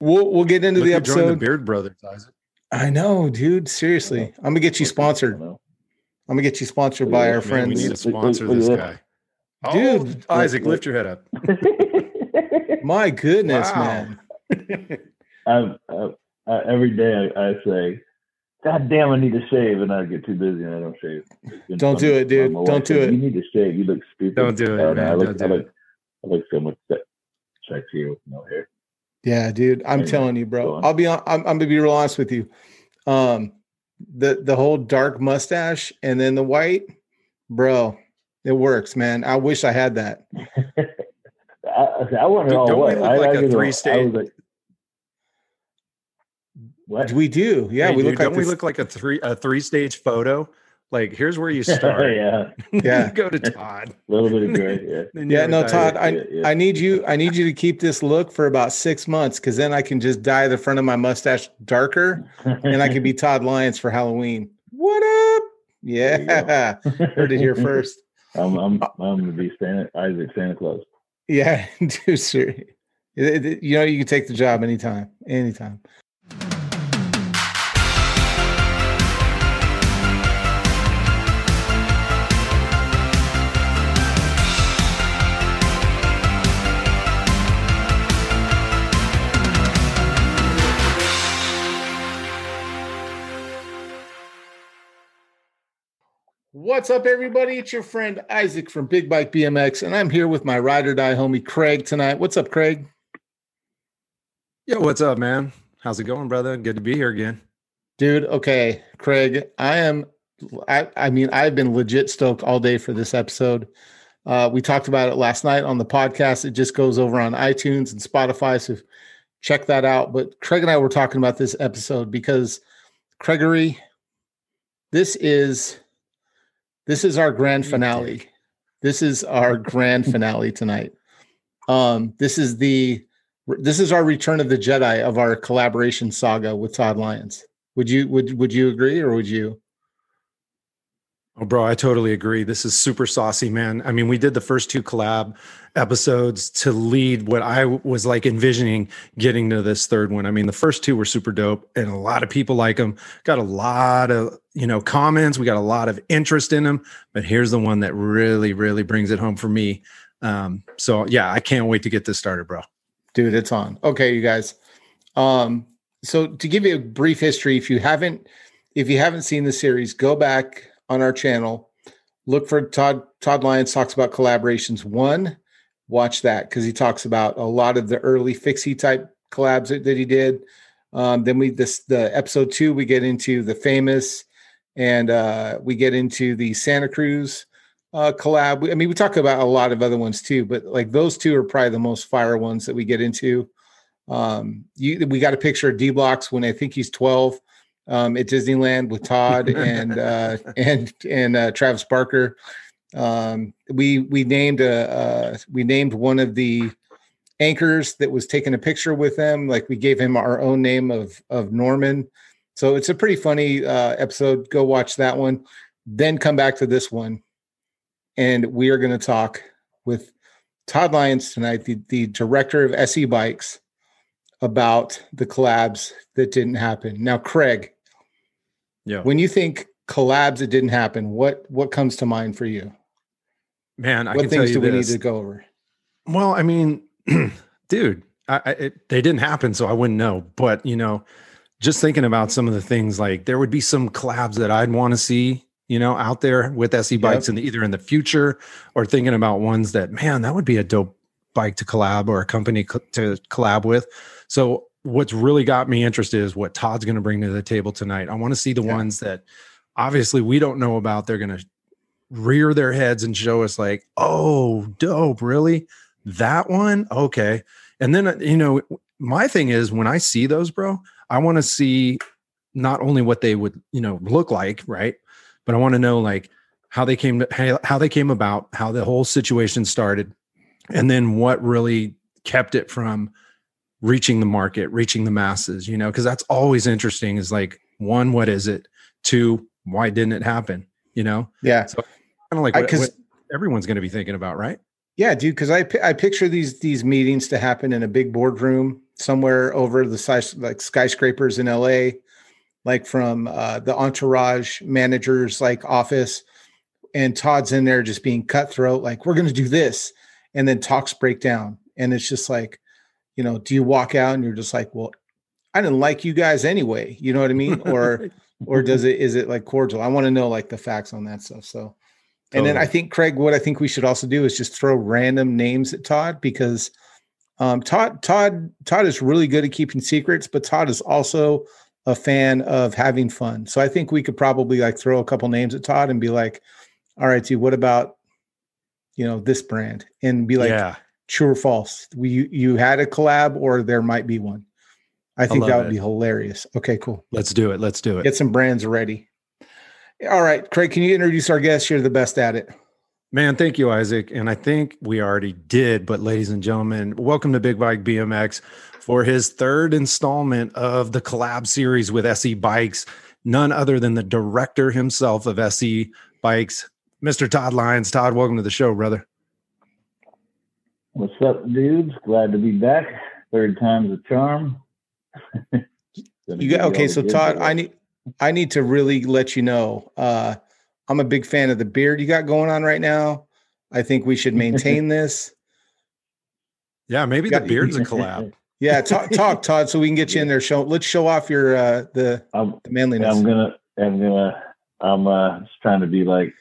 We'll we'll get into Look the who joined episode. the Beard Brothers, Isaac. I know, dude. Seriously, I'm gonna get you sponsored. I'm gonna get you sponsored by our Man, we need to sponsor Look- look this guy. Dude, oh, Isaac, lift your head up. My goodness, Wow. man. I've, I've, I, every day I, I say, God damn, I need to shave, and I get too busy and I don't shave. Don't do it, dude. Wife Don't do said, it. You need to shave. You look stupid. Don't do it, man. I look, Don't I look, I look so much se- sexier with no hair. Yeah, dude. I'm Anyway, telling you, bro. I'll be on. I'm, I'm gonna be real honest with you. Um, the the whole dark mustache and then the white, bro. It works, man. I wish I had that. I, I want it Don't- we look I, like I a get I three-stage- was like, what? We do. Yeah, Hey, we dude, look don't we this- look like a three a three stage photo? Like here's where you start. yeah, Yeah. go to Todd. a little bit of gray. Yeah. Yeah, no, Todd. I Yeah, yeah. I need you. I need you to keep this look for about six months, because then I can just dye the front of my mustache darker, and I can be Todd Lyons for Halloween. What up? There you go. Yeah, heard it here first. I'm I'm I'm gonna be Santa Isaac Santa Claus. Yeah, dude, sir. It- it- You know, you can take the job anytime, anytime. What's up, everybody? It's your friend Isaac from Big Bike BMX, and I'm here with my ride or die homie Craig tonight. What's up, Craig? Yo, what's up, man? How's it going, brother? Good to be here again. Dude, okay, Craig, I am I I mean, I've been legit stoked all day for this episode. Uh, we talked about it last night on the podcast. It just goes over on iTunes and Spotify, so check that out. But Craig and I were talking about this episode because Craigery, this is this is our grand finale. This is our grand finale tonight. Um, this is the this is our return of the Jedi of our collaboration saga with Todd Lyons. Would you would would you agree or would you? Oh, bro, I totally agree. This is super saucy, man. I mean, we did the first two collab episodes to lead what I was like envisioning getting to this third one. I mean, the first two were super dope, and a lot of people like them. Got a lot of you know comments. We got a lot of interest in them. But here's the one that really, really brings it home for me. Um, so yeah, I can't wait to get this started, bro. Dude, it's on. Okay, you guys. Um, so to give you a brief history, if you haven't if you haven't seen the series, go back on our channel, look for Todd Todd Lyons talks about collaborations one. Watch that because he talks about a lot of the early fixie type collabs that, that he did. Um, then we this the episode two we get into the famous, and uh, we get into the Santa Cruz uh, collab. I mean, we talk about a lot of other ones too, but like those two are probably the most fire ones that we get into. Um, you we got a picture of D Blocks when I think he's 12 um, at Disneyland with Todd and uh, and and uh, Travis Barker. Um, we we named a uh, we named one of the anchors that was taking a picture with them. Like we gave him our own name of of Norman. So it's a pretty funny uh, episode. Go watch that one. Then come back to this one, and we are going to talk with Todd Lyons tonight, the the director of SE Bikes, about the collabs that didn't happen. Now, Craig, Yeah, when you think collabs that didn't happen, what what comes to mind for you? man, I what can tell things you do we need to go over? Well, I mean, dude, I, I it, they didn't happen, so I wouldn't know. But you know, just thinking about some of the things, like there would be some collabs that I'd want to see, you know, out there with SE bikes, and either in the future or thinking about ones that, man, that would be a dope bike to collab or a company co- to collab with. So, what's really got me interested is what Todd's going to bring to the table tonight. I want to see the Yeah. ones that obviously we don't know about. They're going to rear their heads and show us like, oh, dope, really? That one? Okay. And then, uh, you know, my thing is when I see those, bro, I want to see not only what they would, you know, look like, right? But I want to know like how they came to how, how they came about, how the whole situation started, and then what really kept it from reaching the market, reaching the masses, you know, because that's always interesting is like one, what is it? Two, why didn't it happen? You know, Yeah, So kind of like I- what everyone's going to be thinking about, right? yeah, dude. Because I I picture these these meetings to happen in a big boardroom somewhere over the size like skyscrapers in LA, like from uh, the entourage manager's like office, and Todd's in there just being cutthroat, like we're gonna do this, and then talks break down, and it's just like, you know, do you walk out and you're just like, well, I didn't like you guys anyway, you know what I mean, or or does it is it like cordial? I want to know like the facts on that stuff. So, and then I think Craig, what I think we should also do is just throw random names at Todd because um, Todd Todd Todd is really good at keeping secrets, but Todd is also a fan of having fun. So I think we could probably like throw a couple names at Todd and be like, "All right, dude, what about you know this brand?" And be like, yeah. "True or false? We you, you had a collab, or there might be one." I think love that would it. be hilarious. Okay, cool. Let's do it. Let's do it. Get some brands ready. All right, Craig, can you introduce our guest? You're the best at it. Man, thank you, Isaac. And I think we already did, but ladies and gentlemen, welcome to Big Bike BMX for his third installment of the collab series with SE Bikes. None other than the director himself of SE Bikes, Mr. Todd Lyons. Todd, welcome to the show, brother. What's up, dudes? Glad to be back. Third time's a charm. You got okay, so Todd, stuff. I need I need to really let you know. Uh I'm a big fan of the beard you got going on right now. I think we should maintain this. Yeah, maybe Yeah, the beard's a collab. Yeah, talk, talk, Todd, so we can get you in there. Show let's show off your uh the, I'm, the manliness. I'm gonna, I'm gonna, I'm uh, just trying to be like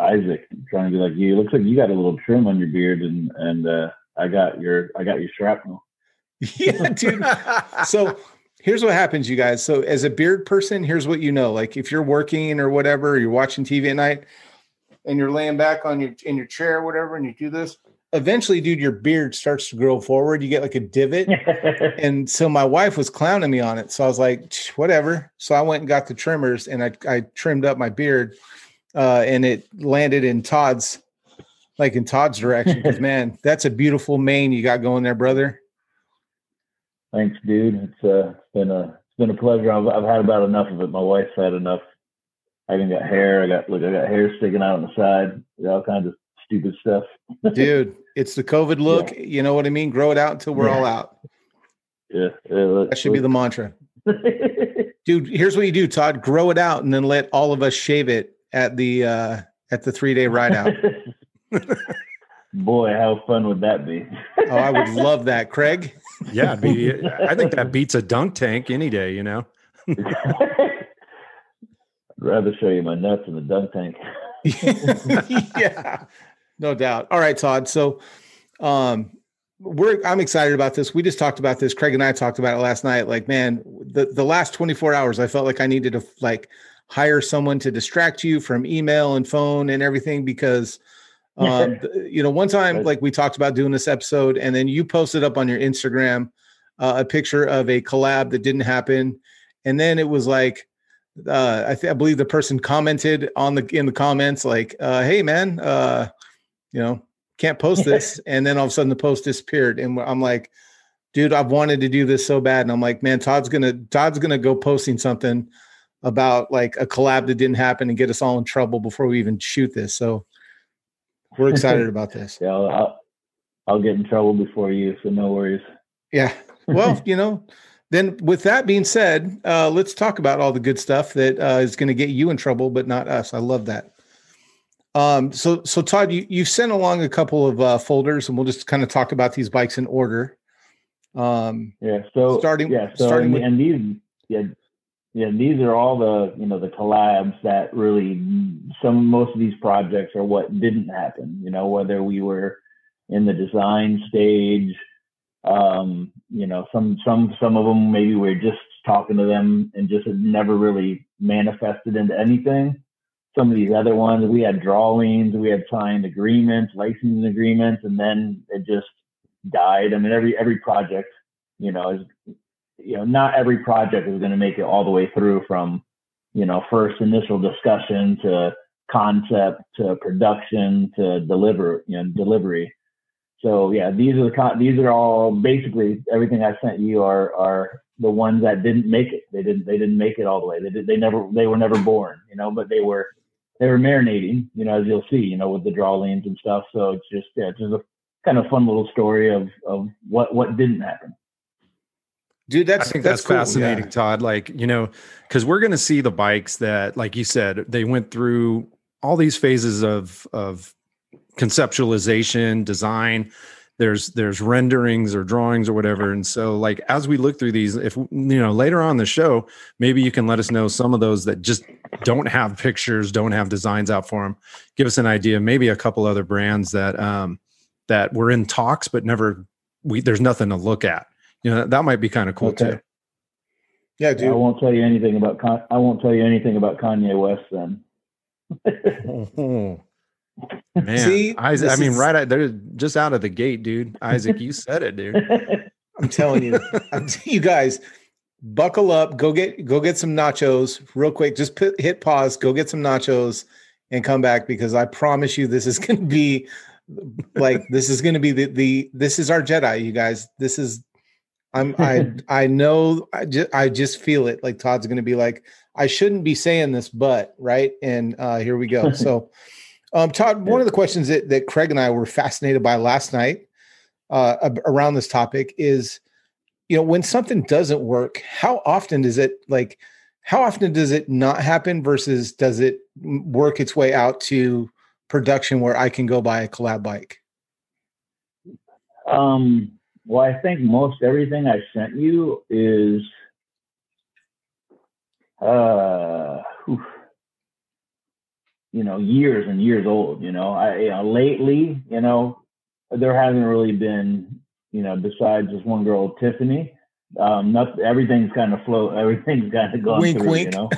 Isaac. Trying to be like you. Looks like you got a little trim on your beard, and and uh, I got your, I got your shrapnel. yeah, dude. so here's what happens, you guys. So as a beard person, here's what you know. Like if you're working or whatever, you're watching TV at night and you're laying back on your in your chair or whatever, and you do this, eventually, dude, your beard starts to grow forward. You get like a divot. and so my wife was clowning me on it. So I was like, whatever. So I went and got the trimmers and I, I trimmed up my beard uh, and it landed in Todd's, like in Todd's direction. Cause man, that's a beautiful mane you got going there, brother. Thanks, dude. It's uh, it's been a, it's been a pleasure. I've, I've had about enough of it. My wife's had enough. I even got hair. I got look. I got hair sticking out on the side. All kinds of stupid stuff. Dude, it's the COVID look. You know what I mean? Grow it out until we're Yeah. all out. Yeah, yeah That should be the mantra. Dude, here's what you do, Todd. Grow it out and then let all of us shave it at the uh at the three day ride out. Boy, how fun would that be? Oh, I would love that. Craig. yeah, be, I think that beats a dunk tank any day, you know? I'd rather show you my nuts in the dunk tank. yeah, no doubt. All right, Todd. So, um, we're I'm excited about this. We just talked about this. Craig and I talked about it last night. Like, man, the the last 24 hours, I felt like I needed to like hire someone to distract you from email and phone and everything because. Um, you know, one time, like we talked about doing this episode, and then you posted up on your Instagram uh, a picture of a collab that didn't happen, and then it was like, uh, I, th- I believe the person commented on the in the comments like, uh, "Hey, man, uh, you know, can't post this," and then all of a sudden the post disappeared, and I'm like, "Dude, I've wanted to do this so bad," and I'm like, "Man, Todd's gonna Todd's gonna go posting something about like a collab that didn't happen and get us all in trouble before we even shoot this." So we're excited about this. Yeah, I'll, I'll, get in trouble before you, so no worries. Yeah. Well, you know, then with that being said, uh, let's talk about all the good stuff that uh, is going to get you in trouble, but not us. I love that. Um, so, so Todd, you, you've sent along a couple of uh, folders and we'll just kind of talk about these bikes in order. Um, Yeah. So Starting- yeah. So starting and, with- and these yeah yeah these are all the you know the collabs that really some most of these projects are what didn't happen. You know whether we were in the design stage, um, you know some some some of them maybe we're just talking to them and just never really manifested into anything. Some of these other ones we had drawings, we had signed agreements, licensing agreements, and then it just died. I mean, every every project, you know, is you know, not every project is going to make it all the way through from, you know, first initial discussion to concept to production to deliver, you know, delivery. So yeah, these are the con- these are all basically everything I sent you are are the ones that didn't make it. They didn't they didn't make it all the way. They did they never they were never born, you know, but they were they were marinating, you know, as you'll see, you know, with the drawings and stuff. So it's just yeah, it's just a kind of fun little story of of what what didn't happen. Dude. That's I think that's, that's, cool, fascinating, yeah. Todd. Like, you know, because we're going to see the bikes that, like you said, they went through all these phases of of conceptualization, design. There's there's renderings or drawings or whatever, and so like as we look through these, if you know later on the show, maybe you can let us know some of those that just don't have pictures, don't have designs out for them. Give us an idea. Maybe a couple other brands that um that were in talks but never we there's nothing to look at. You know that might be kind of cool Okay. too. Yeah, dude. I won't tell you anything about Con- I won't tell you anything about Kanye West then. Man, See, Isaac, I mean, is- right, out- they're just out of the gate, dude. Isaac, you said it, dude. I'm telling you, I'm t- you guys, buckle up. Go get go get some nachos real quick. Just put, hit pause. Go get some nachos and come back because I promise you, this is going to be like this is going to be the the this is our Jedi. You guys, this is. I'm I I know I just I just feel it. Like Todd's going to be like, I shouldn't be saying this, but right. And uh here we go. So, um, Todd, one of the questions that that Craig and I were fascinated by last night uh, around this topic is you know when something doesn't work how often does it like how often does it not happen versus does it work its way out to production where i can go buy a collab bike Um, well, I think most everything I sent you is, uh, whew, you know, years and years old. You know, I you know, lately, you know, there hasn't really been, you know, besides this one girl, Tiffany. Um, not everything's kind of flow. Everything's kind of gone Wink, through. wink. You know,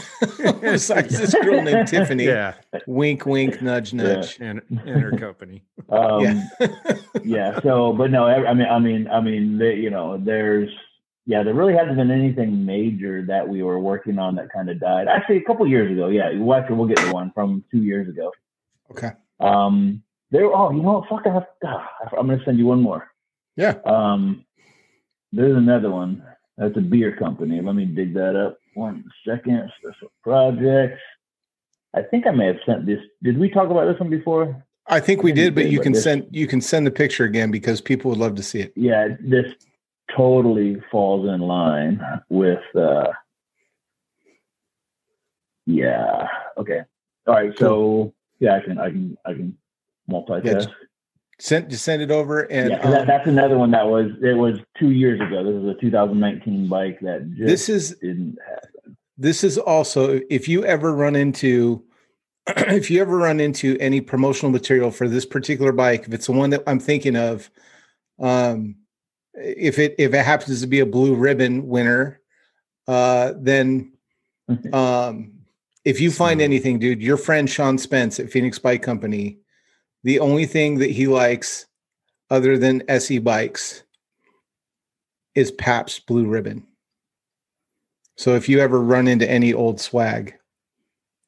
besides this girl named tiffany Yeah, wink wink nudge Yeah. nudge and, and her company. um, yeah yeah so but no I I mean I mean I mean they, you know there's yeah there really hasn't been anything major that we were working on that kind of died actually a couple years ago yeah well, actually we'll get to one from two years ago okay um there oh you know what fuck I have, ah, I'm gonna send you one more yeah um there's another one that's a beer company let me dig that up one second special projects I think I may have sent this did we talk about this one before i think we I did but you can this- send you can send the picture again because people would love to see it yeah, this totally falls in line with uh yeah. Okay. All right. So yeah, I can I can I can multitask. Send just send it over and yeah, that, um, that's another one that was it was two years ago. This is a 2019 bike that just this is didn't happen. this is also if you ever run into if you ever run into any promotional material for this particular bike if it's the one that i'm thinking of um if it if it happens to be a blue ribbon winner uh then um if you find anything dude your friend sean spence at phoenix bike company the only thing that he likes other than se bikes is Pabst Blue Ribbon so if you ever run into any old swag,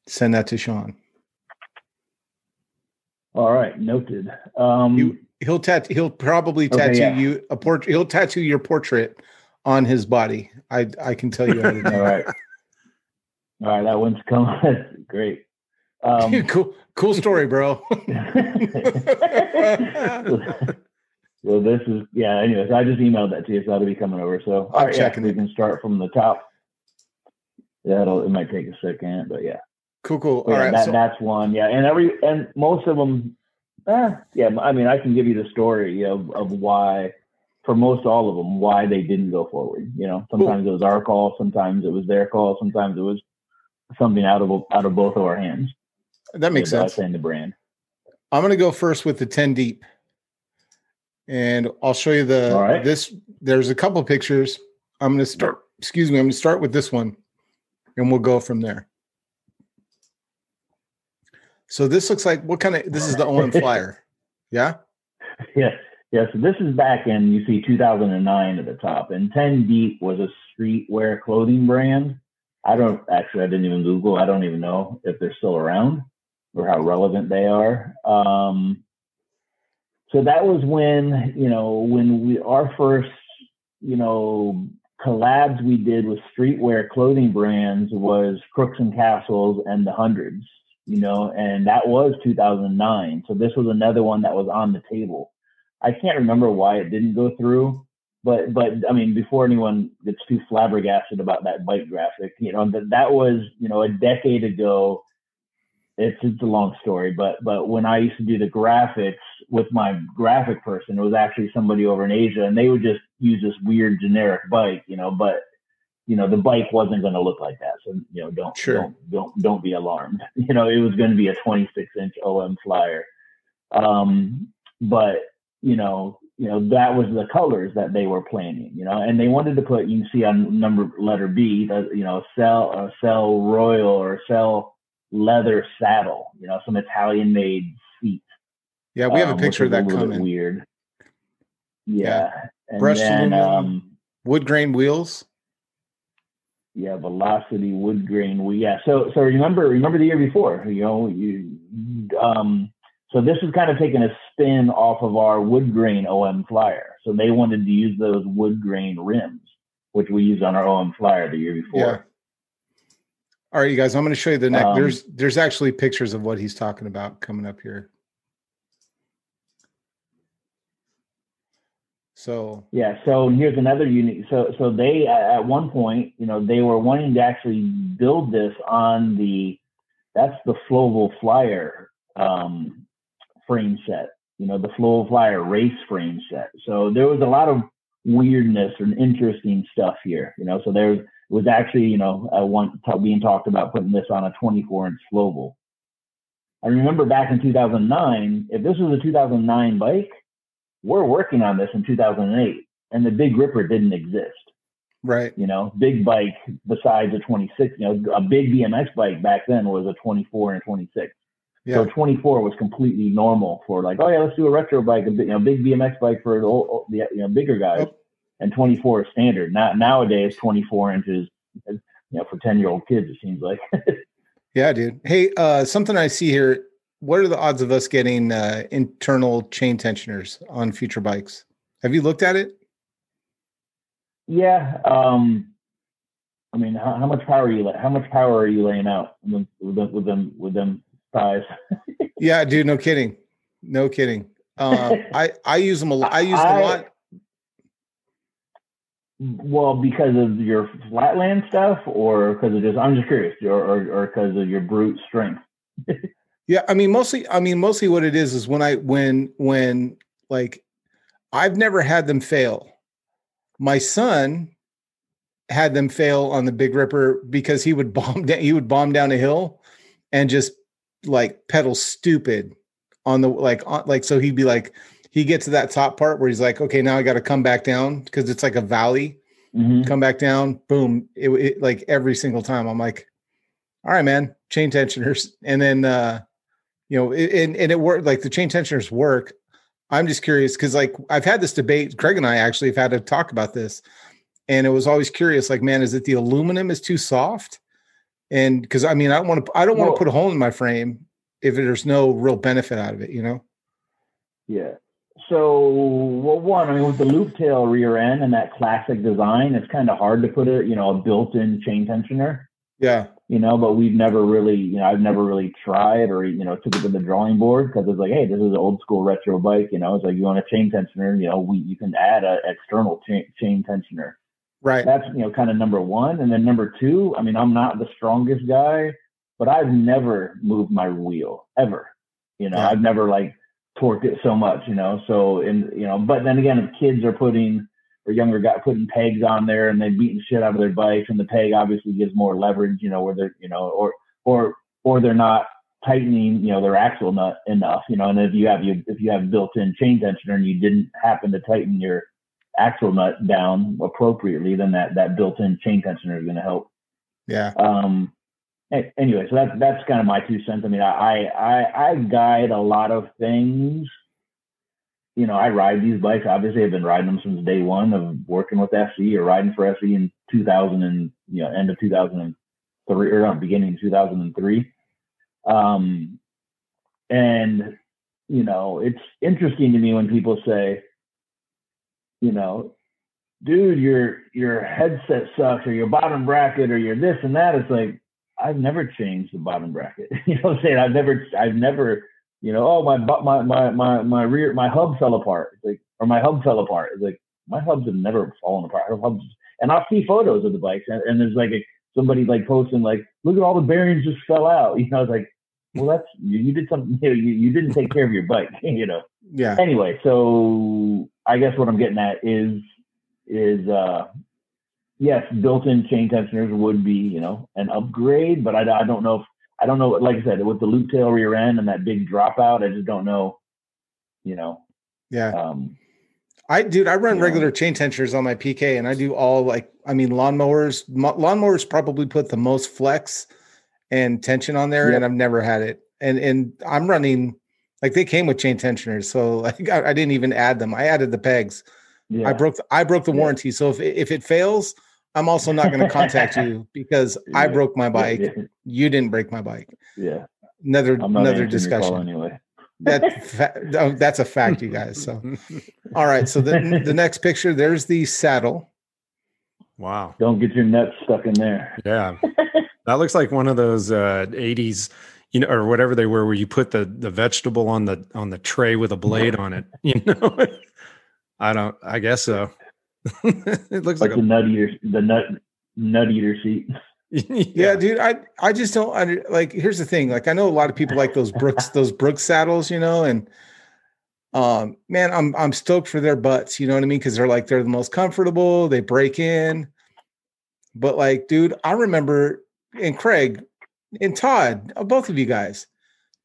send that to Sean. All right, noted. Um, You, he'll tat. He'll probably Okay, tattoo yeah. you a portrait. He'll tattoo your portrait on his body. I I can tell you. how to do all right. All right, that one's coming. Great. Um, cool, cool story, bro. well, this is yeah. Anyways, I just emailed that to you, so that'll be coming over. So I'm right, yeah, checking we can start from the top. Yeah, it might take a second, but yeah. cool, cool. All yeah, right. that, so- that's one. Yeah, and every and most of them, eh, yeah. I mean, I can give you the story of of why, for most all of them, why they didn't go forward. You know, sometimes it was our call, sometimes it was their call, sometimes it was something out of out of both of our hands. That makes sense. saying the brand. I'm gonna go first with the 10 deep, and I'll show you the right. this. There's a couple pictures. I'm gonna start. Excuse me. I'm gonna start with this one, and we'll go from there. So this looks like what kind of? This is the OM flyer. Yeah. yeah, yeah. So this is back in you see 2009 at the top, and 10 Deep was a streetwear clothing brand. I don't actually, I didn't even Google. I don't even know if they're still around or how relevant they are. Um, so that was when you know when we our first you know collabs we did with streetwear clothing brands was Crooks and Castles and the Hundreds you know, and that was 2009. So this was another one that was on the table. I can't remember why it didn't go through, but but I mean, before anyone gets too flabbergasted about that bike graphic, you know that that was you know a decade ago. It's it's a long story, but but when I used to do the graphics with my graphic person, it was actually somebody over in Asia, and they would just use this weird generic bike, you know, but you know the bike wasn't going to look like that, so you know don't sure. don't don't don't be alarmed. You know it was going to be a 26 inch OM flyer, um, but you know you know that was the colors that they were planning you know and they wanted to put you can see on number letter b the, you know cell a Selle Royal or cell leather saddle you know some italian made seat yeah we have um, a picture of that coming weird yeah, yeah. and brushed then, um, wood grain wheels yeah velocity wood grain wheel yeah so so remember remember the year before you know you um so this is kind of taking a spin off of our wood grain OM flyer. So they wanted to use those wood grain rims, which we used on our OM flyer the year before. All right, you guys, I'm going to show you the next. Um, there's there's actually pictures of what he's talking about coming up here. So yeah, so here's another unique. So so they at one point, you know, they were wanting to actually build this on the that's the Floval Flyer um, frame set, you know, the Flow Flyer race frame set. So there was a lot of weirdness and interesting stuff here, you know. So there was actually, you know, uh, one t- being talked about putting this on a 24 inch Floval. I remember back in 2009, if this was a 2009 bike, we're working on this in 2008, and the Big Ripper didn't exist. Right. You know, big bike besides a 26, you know, a big BMX bike back then was a 24 and a 26. Yeah. So 24 was completely normal for like, oh yeah, let's do a retro bike, a big, you know, big BMX bike for the, old, the you know bigger guys, yep. And 24 is standard. Not nowadays, 24 inches, you know, for 10 year old kids, it seems like. yeah, dude. Hey, uh, something I see here. What are the odds of us getting uh, internal chain tensioners on future bikes? Have you looked at it? Yeah. Um, I mean, how, how, much power are you how much power are you laying out with them with them with them five. yeah, dude, no kidding. No kidding. Uh, I I use them a lot. I use them a lot. Well, because of your flatland stuff, or because of just I'm just curious, or because of your brute strength. yeah, I mean mostly. I mean mostly what it is is when I when when like I've never had them fail. My son had them fail on the Big Ripper because he would bomb down. He would bomb down a hill and just like pedal stupid on the like on, like so he'd be like he gets to that top part where he's like okay now i got to come back down because it's like a valley mm-hmm. come back down boom it, it, like every single time i'm like all right man chain tensioners and then uh you know it, and, and it worked like the chain tensioners work i'm just curious because like i've had this debate Craig and i actually have had to talk about this and it was always curious like man is it the aluminum is too soft and because I mean, I don't want to, I don't want to put a hole in my frame if there's no real benefit out of it, you know? Yeah. So, well, one, I mean, with the loop tail rear end and that classic design, it's kind of hard to put a, you know, a built-in chain tensioner. Yeah. You know, but we've never really, you know, I've never really tried or, you know, took it to the drawing board because it's like, hey, this is an old school retro bike. You know, it's like you want a chain tensioner, you know, we you can add a external chain, chain tensioner. Right. That's you know kind of number one, and then number two. I mean, I'm not the strongest guy, but I've never moved my wheel ever. You know, yeah. I've never like torqued it so much. You know, so and you know, but then again, if kids are putting or younger guy putting pegs on there and they beating shit out of their bikes, and the peg obviously gives more leverage. You know, where they're you know, or or or they're not tightening you know their axle nut enough. You know, and if you have you if you have built-in chain tensioner and you didn't happen to tighten your axle nut down appropriately, then that that built-in chain tensioner is going to help. Yeah. Um. Anyway, so that's that's kind of my two cents. I mean, I I I guide a lot of things. You know, I ride these bikes. Obviously, I've been riding them since day one of working with SE or riding for SE in 2000 and you know end of 2003 or no, beginning of 2003. Um, and you know, it's interesting to me when people say, you know, dude, your your headset sucks or your bottom bracket or your this and that. It's like I've never changed the bottom bracket. you know what I'm saying? I've never I've never, you know, oh my my my my my rear my hub fell apart. It's like or my hub fell apart. It's like my hubs have never fallen apart. Hubs, and I'll see photos of the bikes, and, and there's like a, somebody like posting like, look at all the bearings just fell out. You know, I was like, well, that's you, you did something. You, you didn't take care of your bike. You know. Yeah. Anyway, so I guess what I'm getting at is is uh yes, built-in chain tensioners would be you know an upgrade, but I, I don't know if I don't know. Like I said, with the loop tail rear end and that big dropout, I just don't know. You know. Yeah. Um, I dude, I run regular chain tensioners on my PK, and I do all like I mean lawnmowers. Lawnmowers probably put the most flex and tension on there, Yep. and I've never had it. And and I'm running like they came with chain tensioners, so like I, I didn't even add them. I added the pegs. yeah. I broke I broke the Yeah. warranty. So if if it fails, I'm also not going to contact you because I broke my bike. Yeah, You didn't break my bike. yeah. Another another answering your call discussion. anyway. That fa- oh, that's a fact, you guys. So all right. So the the next picture, there's the saddle. wow. Don't get your nuts stuck in there. Yeah. that looks like one of those uh 80s, you know, or whatever they were where you put the the vegetable on the on the tray with a blade on it, you know. I don't I guess so. it looks Like like the nut eater, the nut nut eater seat. a Yeah, dude. I I just don't under, like. Here's the thing. Like, I know a lot of people like those Brooks those Brooks saddles, you know, and um, man, I'm I'm stoked for their butts. You know what I mean? Because they're like they're the most comfortable. They break in, but like, dude, I remember and Craig and Todd, uh, both of you guys.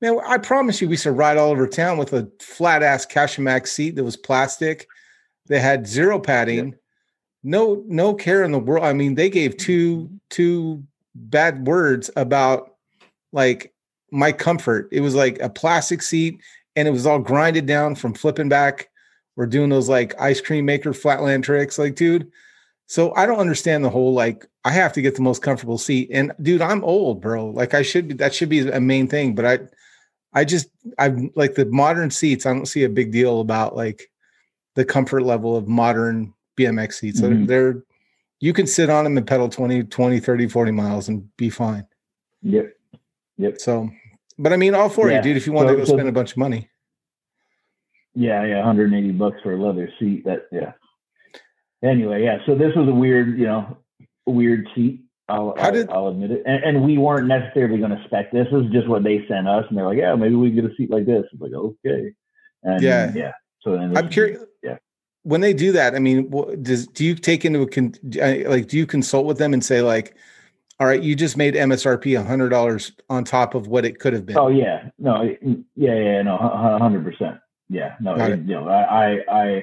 Man, I promise you, we used to ride all over town with a flat ass Kashimax seat that was plastic. They had zero padding, no no care in the world. I mean, they gave two mm-hmm. two bad words about like my comfort. It was like a plastic seat, and it was all grinded down from flipping back. We're doing those like ice cream maker flatland tricks, like dude. So I don't understand the whole like I have to get the most comfortable seat. And dude, I'm old, bro. Like I should be that should be a main thing, but I I just I'm like the modern seats, I don't see a big deal about like the comfort level of modern BMX seats. Mhm. They're, they're you can sit on them and pedal 20, 20, 30, 40 miles and be fine. Yep. Yep. So, but I mean, all for Yeah. you, dude. If you want So- to go so- spend a bunch of money, Yeah, yeah, 180 bucks for a leather seat. That yeah. Anyway, yeah. So this was a weird, you know, weird seat. I'll, How I'll, did- I'll admit it. And, and we weren't necessarily going to spec this. This is just what they sent us, and they're like, "Yeah, maybe we can get a seat like this." It's like, okay. And Yeah. yeah. So then I'm curious. Yeah. When they do that, I mean, does do you take into a con, like do you consult with them and say like, all right, you just made MSRP a hundred dollars on top of what it could have been. Oh yeah, no, mm, yeah, yeah, no, hundred percent. Yeah, no, it- you know, I, I, I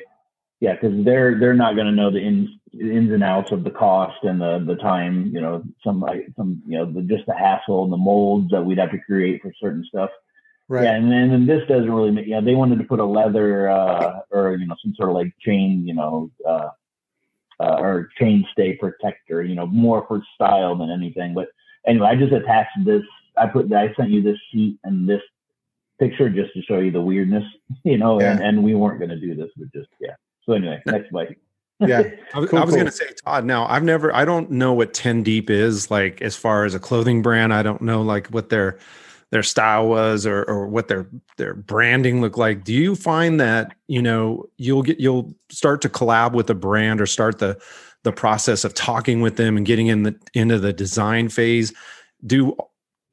yeah, because they're they're not going to know the ins ins and outs of the cost and the the time. You know, some like some you know the, just the hassle and the molds that we'd have to create for certain stuff. Right. Yeah, and then and this doesn't really make. Yeah, they wanted to put a leather uh, or you know some sort of like chain, you know, uh, uh, or chain stay protector. You know, more for style than anything. But anyway, I just attached this. I put. I sent you this sheet and this picture just to show you the weirdness. You know, and, and we weren't going to do this, but just yeah. So anyway, next bike. Yeah. I was, Cool, I was cool. going to say, Todd. Now, I've never, I don't know what Ten Deep is like as far as a clothing brand. I don't know like what their their style was or or what their their branding looked like. Do you find that you know you'll get you'll start to collab with a brand or start the the process of talking with them and getting in the into the design phase? Do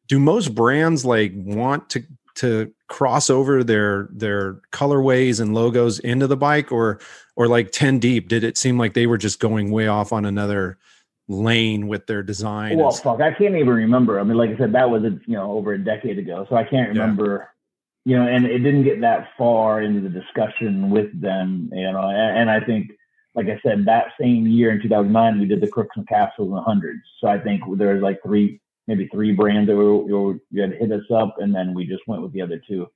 do most brands like want to to cross over their their colorways and logos into the bike or or like 10 deep did it seem like they were just going way off on another lane with their design Well, fuck, I can't even remember. I mean, like I said, that was a, you know over a decade ago, so I can't Yeah. remember. You know, and it didn't get that far into the discussion with them. You know, and, and I think, like I said, that same year in 2009, we did the Crooks and Castles and the hundreds. So I think there was like three, maybe three brands that were, were you had hit us up, and then we just went with the other two.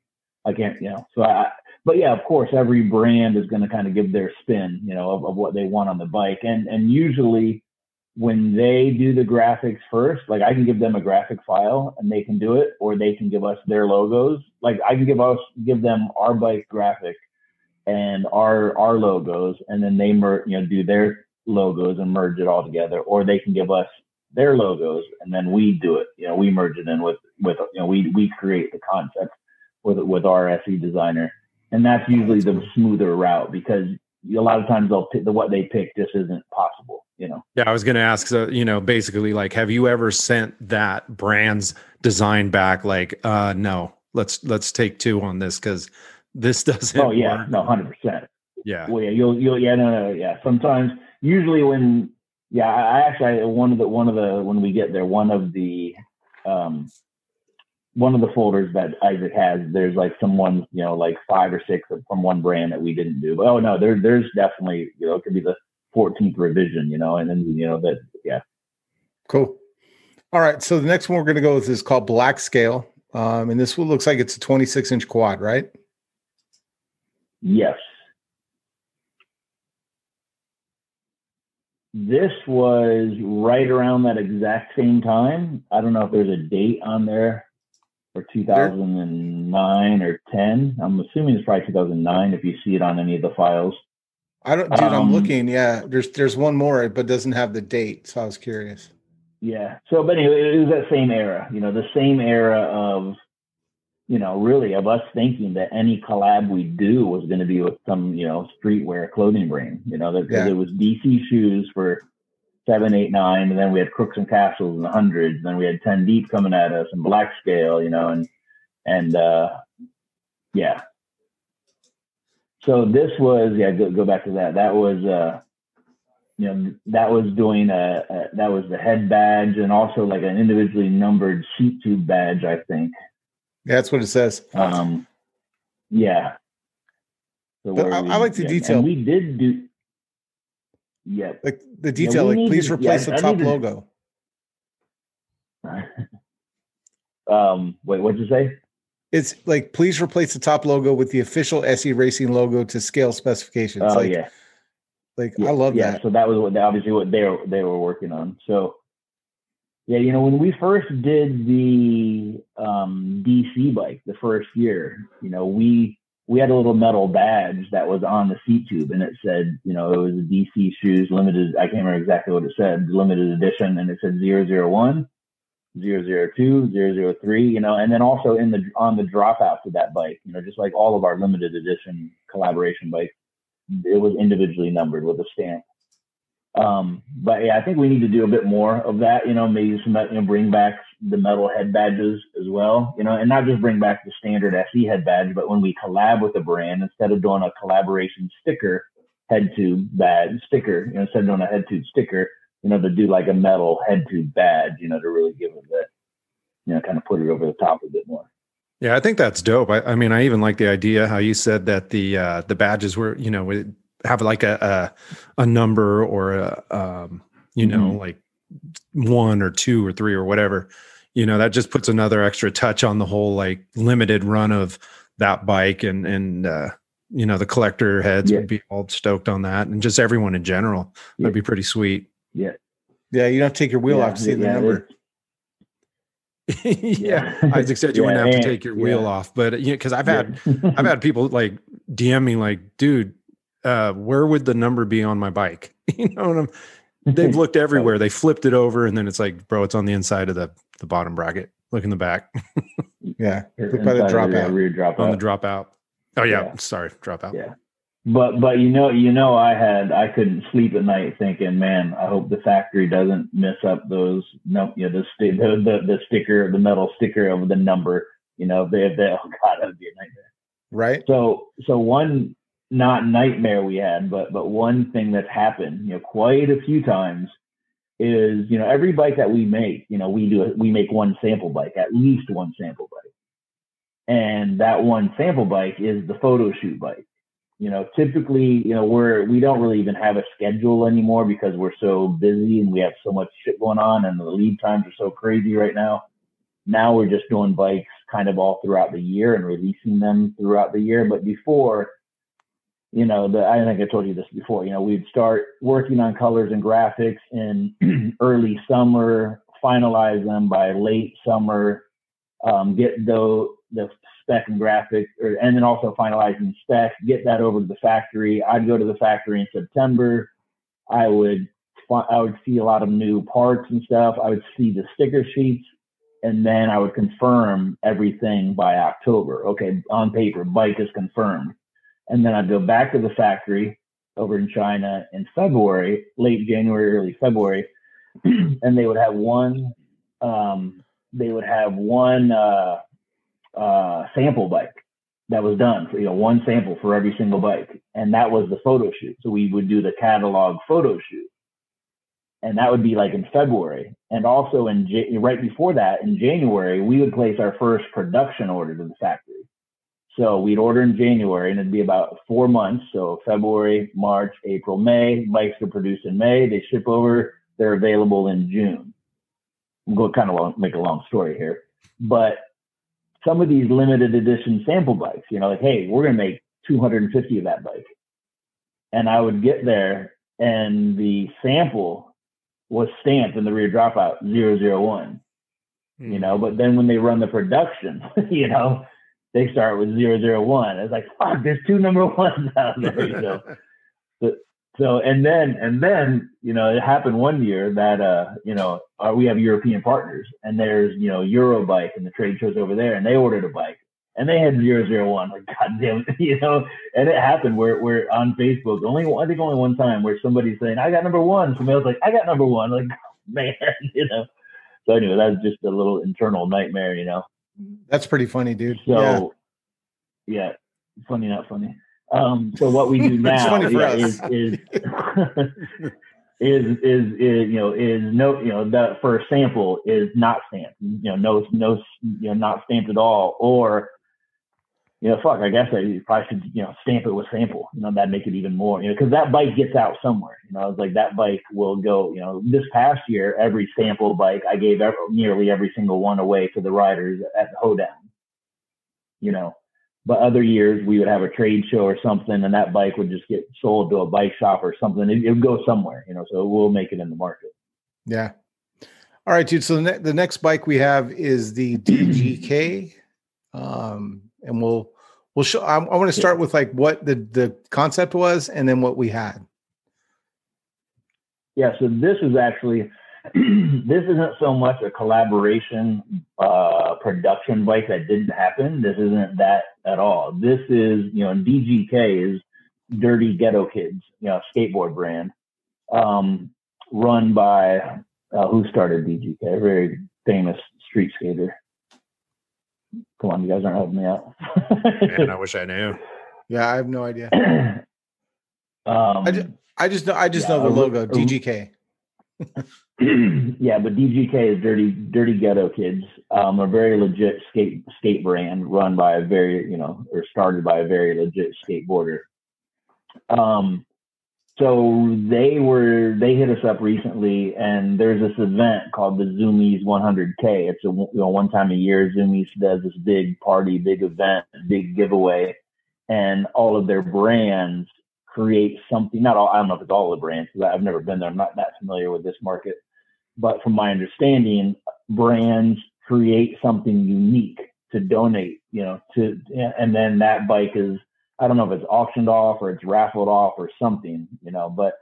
I can't, you know. So I, but yeah, of course, every brand is going to kind of give their spin, you know, of, of what they want on the bike, and and usually when they do the graphics first, like I can give them a graphic file and they can do it, or they can give us their logos. Like I can give us give them our bike graphic and our our logos, and then they mer- you know do their logos and merge it all together, or they can give us their logos and then we do it. You know, we merge it in with with you know we we create the concept with with our SE designer, and that's usually the smoother route because a lot of times they'll pick the what they pick just isn't possible. You know. Yeah, I was going to ask. So you know, basically, like, have you ever sent that brand's design back? Like, uh, no, let's let's take two on this because this doesn't. Oh yeah, work. no, hundred percent. Yeah. Well, yeah, you'll you'll yeah no no yeah. Sometimes usually when yeah I, I actually one of the one of the when we get there one of the um one of the folders that Isaac has, there's like someone, you know, like five or six from one brand that we didn't do. But oh no, there there's definitely, you know, it could be the 14th revision, you know, and then you know that yeah. Cool. All right. So the next one we're gonna go with is called Black Scale. Um, and this one looks like it's a 26 inch quad, right? Yes. This was right around that exact same time. I don't know if there's a date on there for 2009 or 10. I'm assuming it's probably 2009 if you see it on any of the files. I don't, dude. Um, I'm looking. Yeah, there's there's one more, but doesn't have the date. So I was curious. Yeah. So, but anyway, it was that same era. You know, the same era of, you know, really of us thinking that any collab we do was going to be with some, you know, streetwear clothing brand. You know, that yeah. it was DC shoes for seven, eight, nine, and then we had Crooks and Castles in the hundreds, and then we had ten deep coming at us and Black Scale, you know, and and uh, yeah. So this was yeah, go, go back to that. That was uh, you know that was doing a, a that was the head badge and also like an individually numbered sheet tube badge, I think. That's what it says. Um, yeah. So but I, we, I, like the yeah, detail. we did do yeah. Like the detail, yeah, like please replace yeah, the top logo. um, wait, what'd you say? It's like please replace the top logo with the official SE Racing logo to scale specifications. Oh like, yeah. Like yeah, I love yeah, that. So that was what obviously what they were they were working on. So yeah, you know, when we first did the um, DC bike the first year, you know, we we had a little metal badge that was on the seat tube and it said, you know, it was a DC shoes limited. I can't remember exactly what it said, limited edition. And it said 001, 002, 003, you know, and then also in the, on the dropouts of that bike, you know, just like all of our limited edition collaboration bikes, it was individually numbered with a stamp. Um, but yeah, I think we need to do a bit more of that, you know, maybe some, you know, bring back the metal head badges as well, you know, and not just bring back the standard SE head badge, but when we collab with a brand, instead of doing a collaboration sticker head tube badge sticker, you know, instead of doing a head tube sticker, you know, to do like a metal head tube badge, you know, to really give it that, you know, kind of put it over the top a bit more. Yeah, I think that's dope. I, I mean, I even like the idea how you said that the uh, the badges were, you know, have like a a, a number or a um, you know mm-hmm. like one or two or three or whatever you know that just puts another extra touch on the whole like limited run of that bike and and uh you know the collector heads yeah. would be all stoked on that and just everyone in general yeah. that'd be pretty sweet yeah yeah you don't take your wheel yeah, off to see the number yeah. Isaac said you wouldn't have to take your wheel off, but yeah, because I've had I've had people like DM me like, dude, uh, where would the number be on my bike? you know, and I'm, they've looked everywhere. They flipped it over, and then it's like, bro, it's on the inside of the the bottom bracket. Look in the back. yeah, look by the dropout. Rear drop on the dropout. Oh yeah, yeah. sorry, dropout. Yeah, but but you know you know I had I couldn't sleep at night thinking, man, I hope the factory doesn't mess up those no you know the the the, the sticker the metal sticker of the number. You know they they oh god that would be a nightmare. Right. So so one not nightmare we had, but but one thing that's happened, you know, quite a few times is, you know, every bike that we make, you know, we do a, we make one sample bike, at least one sample bike. And that one sample bike is the photo shoot bike. You know, typically, you know, we're we don't really even have a schedule anymore because we're so busy and we have so much shit going on and the lead times are so crazy right now. Now we're just doing bikes kind of all throughout the year and releasing them throughout the year. But before, you know, the, I think I told you this before, you know, we'd start working on colors and graphics in early summer, finalize them by late summer, um, get the, the spec and graphics, or, and then also finalizing the spec, get that over to the factory. I'd go to the factory in September. I would, I would see a lot of new parts and stuff. I would see the sticker sheets and then I would confirm everything by October. Okay, on paper, bike is confirmed and then I'd go back to the factory, over in China in February, late January, early February, and they would have one. Um, they would have one uh, uh, sample bike that was done for you know one sample for every single bike, and that was the photo shoot. So we would do the catalog photo shoot, and that would be like in February. And also in right before that, in January, we would place our first production order to the factory. So we'd order in January and it'd be about four months. So February, March, April, May. Bikes are produced in May. They ship over. They're available in June. I'm going kind of long, make a long story here, but some of these limited edition sample bikes, you know, like, hey, we're going to make 250 of that bike. And I would get there and the sample was stamped in the rear dropout 001, mm. you know, hmm. but then when they run the production, you know, they start with 001. It's like, fuck, there's two number ones out there. You know? so, so and then and then you know it happened one year that uh you know uh, we have European partners and there's you know Eurobike and the trade shows over there and they ordered a bike and they had zero zero one. Like god damn it you know? And it happened where we're on Facebook only I think only one time where somebody's saying I got number one. Somebody else like I got number one. Like man you know? So anyway that's just a little internal nightmare you know? That's pretty funny, dude. So, yeah, yeah. Funny, not funny. Um, so what we do now yeah, is, is, is, is, is, you know, is no, you know, the first sample is not stamped, you know, no, no, you know, not stamped at all, or you know, fuck, I guess I probably should, you know, stamp it with sample, you know, that make it even more, you know, because that bike gets out somewhere, you know, I was like, that bike will go, you know, this past year, every sample bike, I gave every, nearly every single one away to the riders at the hoedown, you know, but other years we would have a trade show or something and that bike would just get sold to a bike shop or something. It, it would go somewhere, you know, so we'll make it in the market. Yeah. All right, dude. So the, ne- the next bike we have is the DGK. Um, and we'll we'll show. I, I want to start with like what the the concept was, and then what we had. Yeah, so this is actually this isn't so much a collaboration uh, production bike that didn't happen. This isn't that at all. This is you know DGK is Dirty Ghetto Kids, you know, skateboard brand, um, run by uh, who started DGK, a very famous street skater. Come on, you guys aren't helping me out. Man, I wish I knew. Yeah, I have no idea. um, I just, I just know, I just yeah, know the logo, DGK. yeah, but DGK is dirty, dirty ghetto kids. Um, a very legit skate skate brand run by a very, you know, or started by a very legit skateboarder. Um, so they were they hit us up recently, and there's this event called the Zumiez 100K. It's a you know one time a year Zumiez does this big party, big event, big giveaway, and all of their brands create something. Not all I don't know if it's all the brands I've never been there. I'm not that familiar with this market, but from my understanding, brands create something unique to donate. You know, to and then that bike is I don't know if it's auctioned off or it's raffled off or something, you know, but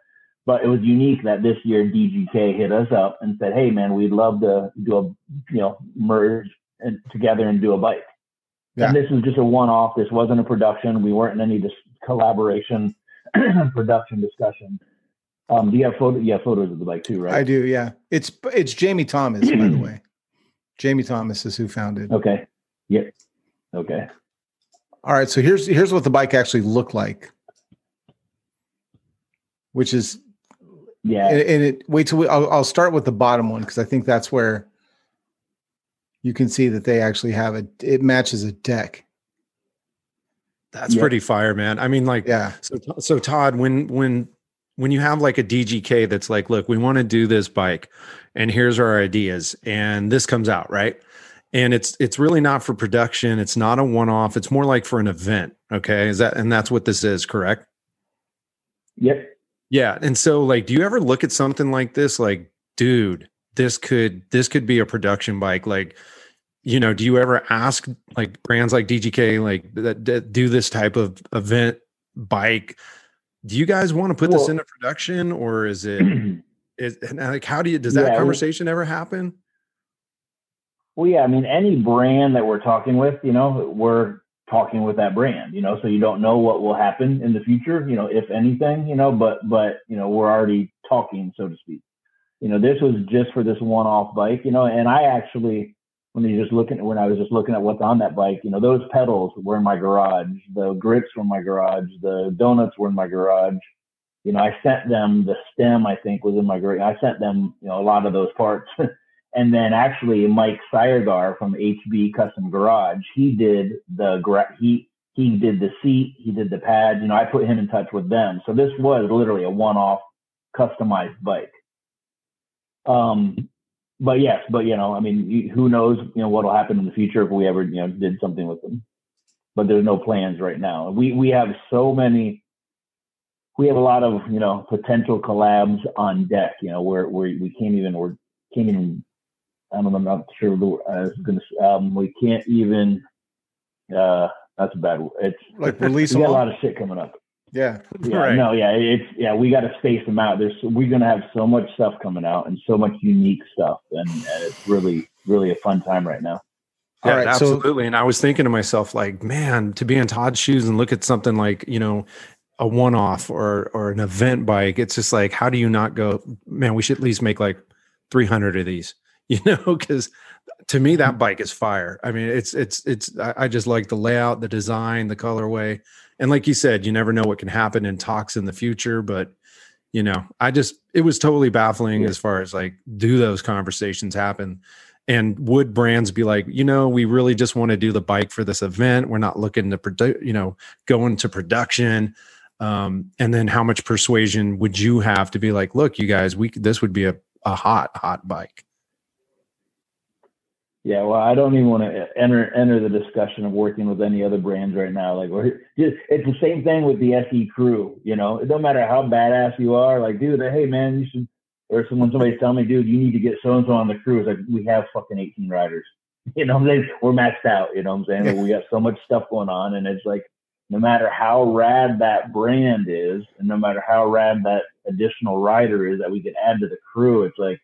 but it was unique that this year DGK hit us up and said, "Hey, man, we'd love to do a you know merge and together and do a bike." Yeah. And this is just a one-off. This wasn't a production. We weren't in any dis- collaboration production discussion. Um, do you have photo? Yeah, photos of the bike too, right? I do. Yeah, it's it's Jamie Thomas, by the way. Jamie Thomas is who founded. Okay. Yeah. Okay. All right, so here's here's what the bike actually looked like, which is yeah. And, and it wait till we. I'll, I'll start with the bottom one because I think that's where you can see that they actually have a. It matches a deck. That's pretty fire, man. I mean, like, yeah. So, so Todd, when when when you have like a DGK that's like, look, we want to do this bike, and here's our ideas, and this comes out, right? and it's it's really not for production it's not a one off it's more like for an event okay? Is that and that's what this is correct? Yep. Yeah and so like do you ever look at something like this like dude this could this could be a production bike like you know do you ever ask like brands like dgk like that, that do this type of event bike do you guys want to put well, this into production or is it is uh, like how do you does that yeah, conversation ever happen well, yeah, I mean, any brand that we're talking with, you know, we're talking with that brand, you know, so you don't know what will happen in the future, you know, if anything, you know, but, but, you know, we're already talking, so to speak. You know, this was just for this one off bike, you know, and I actually, when you just looking when I was just looking at what's on that bike, you know, those pedals were in my garage, the grips were in my garage, the donuts were in my garage. You know, I sent them the stem, I think, was in my garage. I sent them, you know, a lot of those parts. And then actually Mike Sayergar from HB Custom Garage, he did the he he did the seat, he did the pads. You know, I put him in touch with them. So this was literally a one-off customized bike. Um, but yes, but you know, I mean, who knows, you know, what'll happen in the future if we ever, you know, did something with them. But there's no plans right now. We we have so many. We have a lot of you know potential collabs on deck. You know, where where we can't even we can't even I don't know, I'm not sure. I was gonna. Um, we can't even. Uh, that's a bad. It's like release. We got a lot of shit coming up. Yeah. Yeah. Right. No. Yeah. It's yeah. We got to space them out. There's we're gonna have so much stuff coming out and so much unique stuff, and, and it's really really a fun time right now. Yeah, right, absolutely. So, and I was thinking to myself, like, man, to be in Todd's shoes and look at something like, you know, a one-off or or an event bike, it's just like, how do you not go, man? We should at least make like 300 of these you know, because to me that bike is fire. I mean, it's it's it's I just like the layout, the design, the colorway, and like you said, you never know what can happen in talks in the future. But you know, I just it was totally baffling yeah. as far as like do those conversations happen. And would brands be like, you know, we really just want to do the bike for this event. We're not looking to produce, you know, go into production. Um, and then how much persuasion would you have to be like, look, you guys, we this would be a, a hot, hot bike. Yeah, well, I don't even want to enter enter the discussion of working with any other brands right now. Like, we're just, it's the same thing with the SE crew. You know, it don't matter how badass you are. Like, dude, hey man, you should. Or someone somebody's telling me, dude, you need to get so and so on the crew. It's like we have fucking 18 riders. You know, they we're maxed out. You know what I'm saying? we got so much stuff going on, and it's like no matter how rad that brand is, and no matter how rad that additional rider is that we can add to the crew, it's like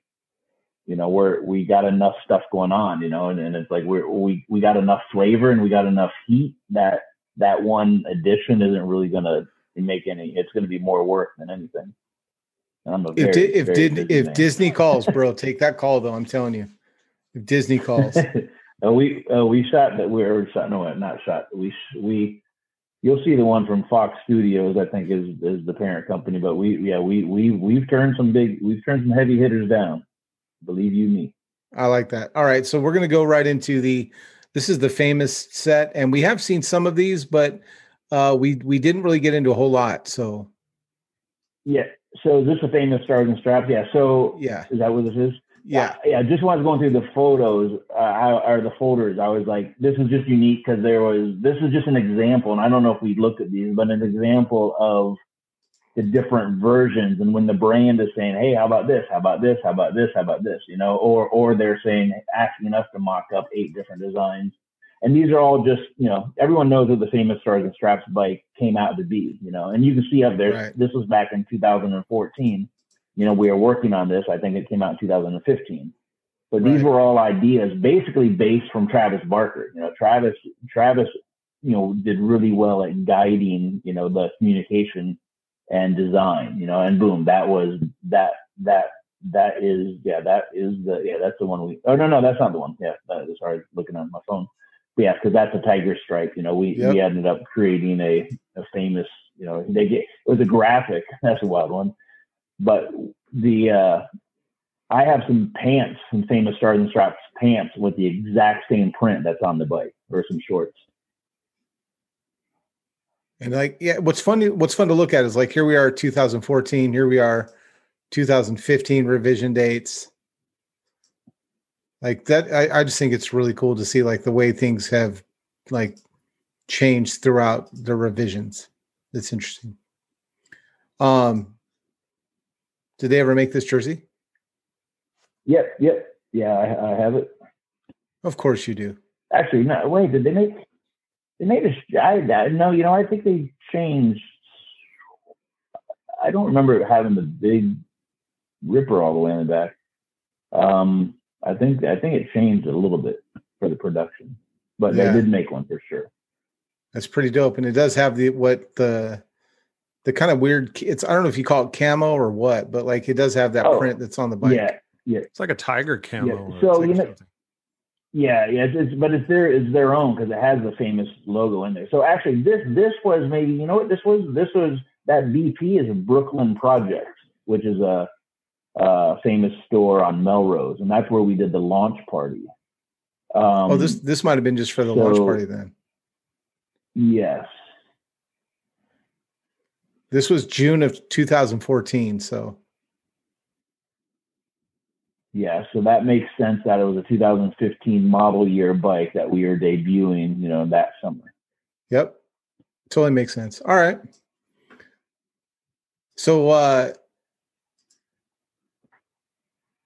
you know we're we got enough stuff going on you know and, and it's like we're we we got enough flavor and we got enough heat that that one addition isn't really gonna make any it's gonna be more work than anything very, if, if, very if Disney calls, bro, take that call though. I'm telling you, if Disney calls, uh, we uh, we shot that we were shot no not shot we we you'll see the one from Fox Studios I think is is the parent company, but we yeah we we we've turned some big we've turned some heavy hitters down. Believe you me. I like that. All right, so we're going to go right into the. This is the famous set, and we have seen some of these, but uh, we we didn't really get into a whole lot. So, yeah. So is this a famous stars and straps? Yeah. So yeah, is that what this is? Yeah. yeah. Just when I was going through the photos uh, or the folders, I was like, this is just unique because there was this is just an example, and I don't know if we looked at these, but an example of the different versions. And when the brand is saying hey how about this? How about this? How about this? How about this? You know or or they're saying asking us to mock up eight different designs. And these are all just you know everyone knows what the famous stars and straps bike came out to be you know. And you can see up there right. this was back in 2014 you know we are working on this. I think it came out in 2015 but right. these were all ideas basically based from travis barker. You know travis travis you know did really well at guiding you know the communication and design, you know, and boom, that was that that that is yeah, that is the yeah, that's the one we oh no no, that's not the one. Yeah, that, sorry, looking at my phone. But yeah, because that's a tiger stripe. You know, we yep. we ended up creating a a famous, you know, they get it was a graphic. That's a wild one. But the uh I have some pants, some famous stars and straps pants with the exact same print that's on the bike, or some shorts. And like, yeah, what's funny, what's fun to look at is like here we are, 2014. Here we are, 2015 revision dates. Like that, I, I just think it's really cool to see like the way things have like changed throughout the revisions. It's interesting. Um, did they ever make this jersey? Yep, yep, yeah, I, I have it. Of course you do. Actually, no. Wait, did they make? They made a. I, no, you know, I think they changed. I don't remember having the big ripper all the way in the back. Um, I think I think it changed a little bit for the production, but yeah. they did make one for sure. That's pretty dope, and it does have the what the the kind of weird. It's I don't know if you call it camo or what, but like it does have that Oh, print that's on the bike. Yeah, yeah, It's like a tiger camo. Yeah, so, you know- something. Yeah, yeah. It's, it's but it's their it's their own because it has the famous logo in there. So actually, this this was maybe you know what this was this was that BP is a Brooklyn project, which is a, a famous store on Melrose, and that's where we did the launch party. Um, oh, this this might have been just for the launch party then. yes, This was June of 2014. So yeah. So that makes sense that it was a 2015 model year bike that we were debuting, you know, that summer. Yep. Totally makes sense. All right. So uh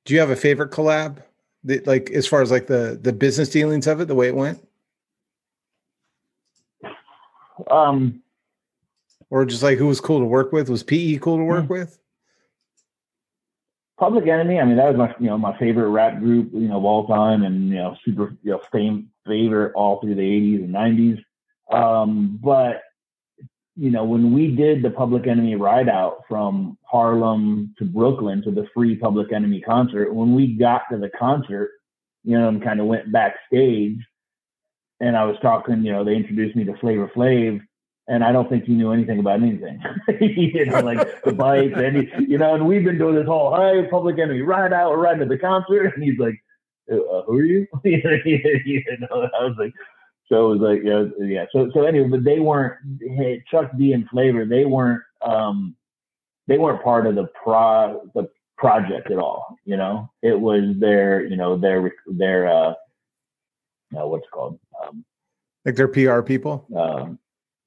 do you have a favorite collab? That, like as far as like the the business dealings of it, the way it went? Um, Or just like who was cool to work with? Was PE cool to work Hmm. with? Public Enemy, I mean, that was my you know my favorite rap group, you know, of all time, and you know, super you know, fame favorite all through the '80s and '90s. Um, but you know, when we did the Public Enemy ride out from Harlem to Brooklyn to the free Public Enemy concert, when we got to the concert, you know, and kind of went backstage, and I was talking, you know, they introduced me to Flavor Flav, and I don't think he knew anything about anything. you know, like the bikes, and he, you know, and we've been doing this whole hey, Public Enemy ride out, we're riding to the concert, and he's like, uh, "Who are you?" you know, I was like, so it was like, yeah, yeah. So so anyway, but they weren't hey, Chuck D and Flavor. They weren't um, they weren't part of the pro the project at all. You know, it was their you know their their uh, uh what's it called um, Like their PR people? um,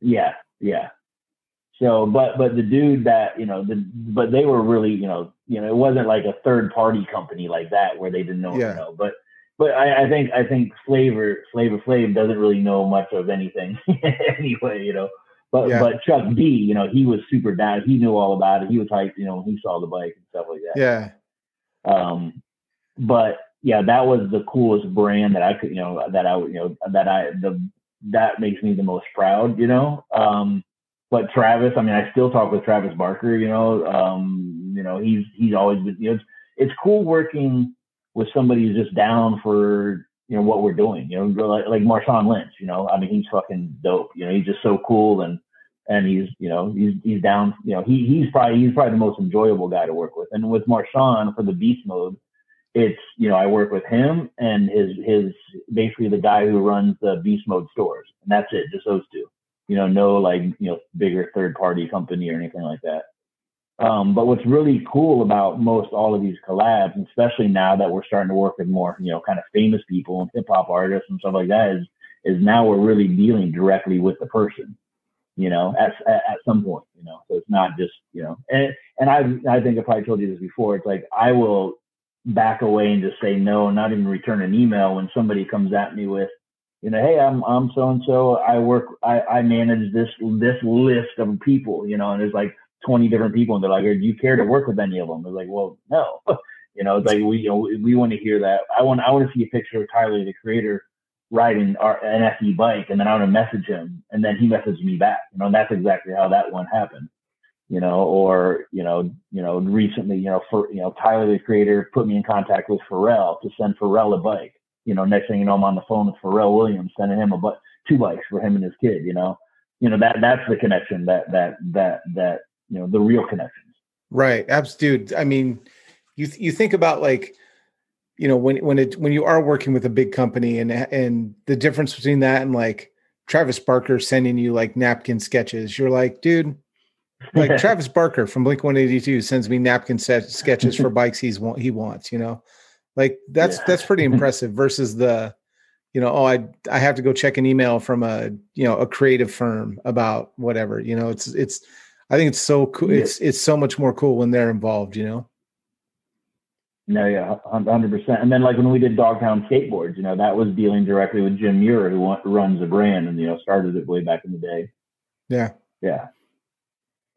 yeah, yeah. So, but but the dude that you know, the but they were really you know you know it wasn't like a third party company like that where they didn't know Yeah. know. But but I, I think I think Flavor Flavor Flav doesn't really know much of anything anyway, you know. But Yeah. but Chuck D, you know, he was super down. He knew all about it. He was hyped, you know, when he saw the bike and stuff like that. Yeah. Um, but yeah, that was the coolest brand that I could, you know, that I would, you know, that I, the, that makes me the most proud, you know. Um, but Travis, I mean, I still talk with Travis Barker, you know, um, you know, he's, he's always been, you know, it's, it's cool working with somebody who's just down for, you know, what we're doing, you know, like, like Marshawn Lynch, you know, I mean, he's fucking dope, you know, he's just so cool and, and he's, you know, he's, he's down, you know, he, he's probably, he's probably the most enjoyable guy to work with. And with Marshawn for the beast mode, it's, you know, I work with him and his, his, basically the guy who runs the beast mode stores. And that's it, just those two, you know, no like, you know, bigger third party company or anything like that. Um, but what's really cool about most all of these collabs, especially now that we're starting to work with more, you know, kind of famous people and hip hop artists and stuff like that, is is now we're really dealing directly with the person, you know, at at, at some point, you know. So it's not just, you know, and and I I think I probably told you this before. It's like I will back away and just say no, not even return an email when somebody comes at me with, you know, hey, I'm I'm so and so. I work, I I manage this this list of people, you know, and there's like 20 different people, and they're like, do you care to work with any of them? They're like, well, no. You know, it's like we you know we, want to hear that. I want I want to see a picture of Tyler, the creator, riding our, an bike, and then I want to message him, and then he messaged me back. You know, and that's exactly how that one happened. You know, or you know, you know, recently, you know, for you know, Tyler, the creator, put me in contact with Pharrell to send Pharrell a bike. You know, next thing you know, I'm on the phone with Pharrell Williams, sending him a bu- two bikes for him and his kid. You know, you know that that's the connection that that that that you know the real connections. Right. Abs dude. I mean, you th- you think about like, you know, when when it when you are working with a big company and and the difference between that and like Travis Barker sending you like napkin sketches, you're like, dude, like Travis Barker from Blink 182 sends me napkin set sketches for bikes he's want he wants, you know. Like that's Yeah. that's pretty impressive versus the you know, oh I I have to go check an email from a, you know, a creative firm about whatever, you know, it's it's I think it's so cool. Yeah. It's it's so much more cool when they're involved, you know. No, yeah, hundred percent. And then like when we did Dogtown Skateboards, you know, that was dealing directly with Jim Muir, who runs the brand and you know started it way back in the day. Yeah. Yeah,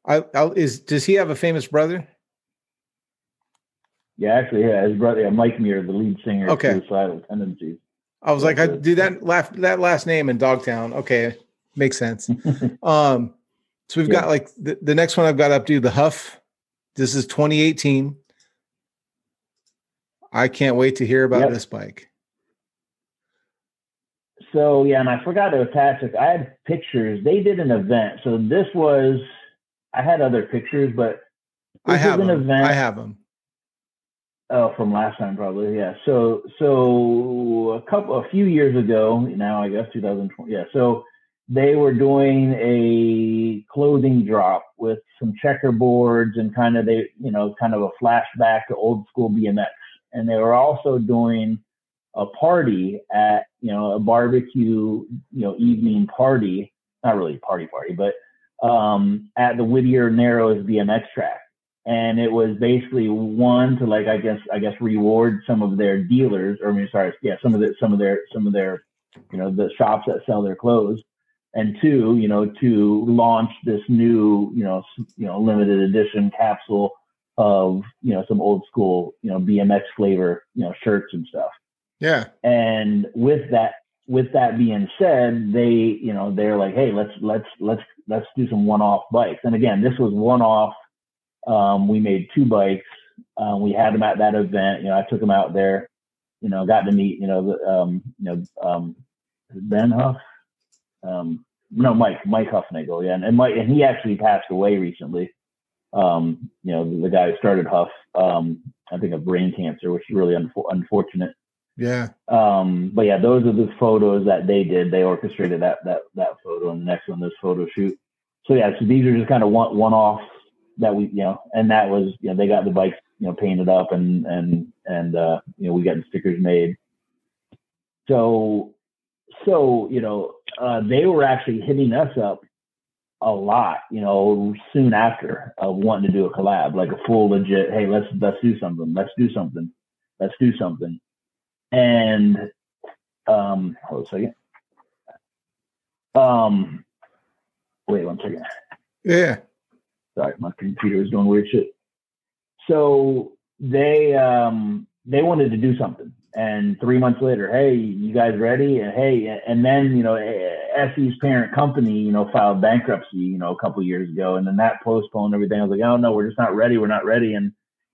I, I'll, is does he have a famous brother? yeah. Actually, yeah, his brother, yeah, Mike Muir, the lead singer of Okay. Suicidal Tendencies. I was like, I do that laugh that last name in Dogtown. Okay. makes sense. um, so we've yeah. got like the, the next one I've got up to the Huff. This is 2018. I can't wait to hear about yep. this bike. So yeah, and I forgot to attach it. I had pictures. They did an event. So this was I had other pictures, but I have an them. event. I have them. Oh, from last time probably. Yeah. So so a couple a few years ago now, I guess 2020. Yeah. So they were doing a clothing drop with some checkerboards and kind of they you know kind of a flashback to old school BMX, and they were also doing a party at you know a barbecue you know evening party, not really party party, but um, at the Whittier Narrows BMX track. And it was basically one to like I guess I guess reward some of their dealers, or I mean sorry, yeah, some of the some of their some of their you know the shops that sell their clothes and two, you know, to launch this new, you know, you know, limited edition capsule of, you know, some old school, you know, BMX flavor, you know, shirts and stuff. Yeah. And with that, with that being said, they, you know, they're like, hey, let's let's let's let's do some one-off bikes. And again, this was one-off. Um, we made two bikes. Um, we had them at that event. You know, I took them out there. You know, got to meet, you know, the, um, you know, um, Ben Huff um, no, Mike, Mike Hufnagel, yeah, and, and Mike, and he actually passed away recently. Um, you know, the, the guy who started Huff, um, I think of brain cancer, which is really unfo- unfortunate. Yeah. Um, but yeah, those are the photos that they did. They orchestrated that that that photo, and the next one, this photo shoot. So yeah, so these are just kind of one one offs that we, you know, and that was, you know, they got the bikes, you know, painted up, and and and uh, you know, we got the stickers made. So so you know uh, they were actually hitting us up a lot you know soon after of wanting to do a collab like a full legit hey let's let's do something let's do something let's do something and um hold a second um wait one second yeah sorry my computer is doing weird shit so they um they wanted to do something and three months later, hey, you guys ready? And hey, and then you know, SE's parent company, you know, filed bankruptcy, you know, a couple years ago, and then that postponed everything. I was like, oh no, we're just not ready. We're not ready. And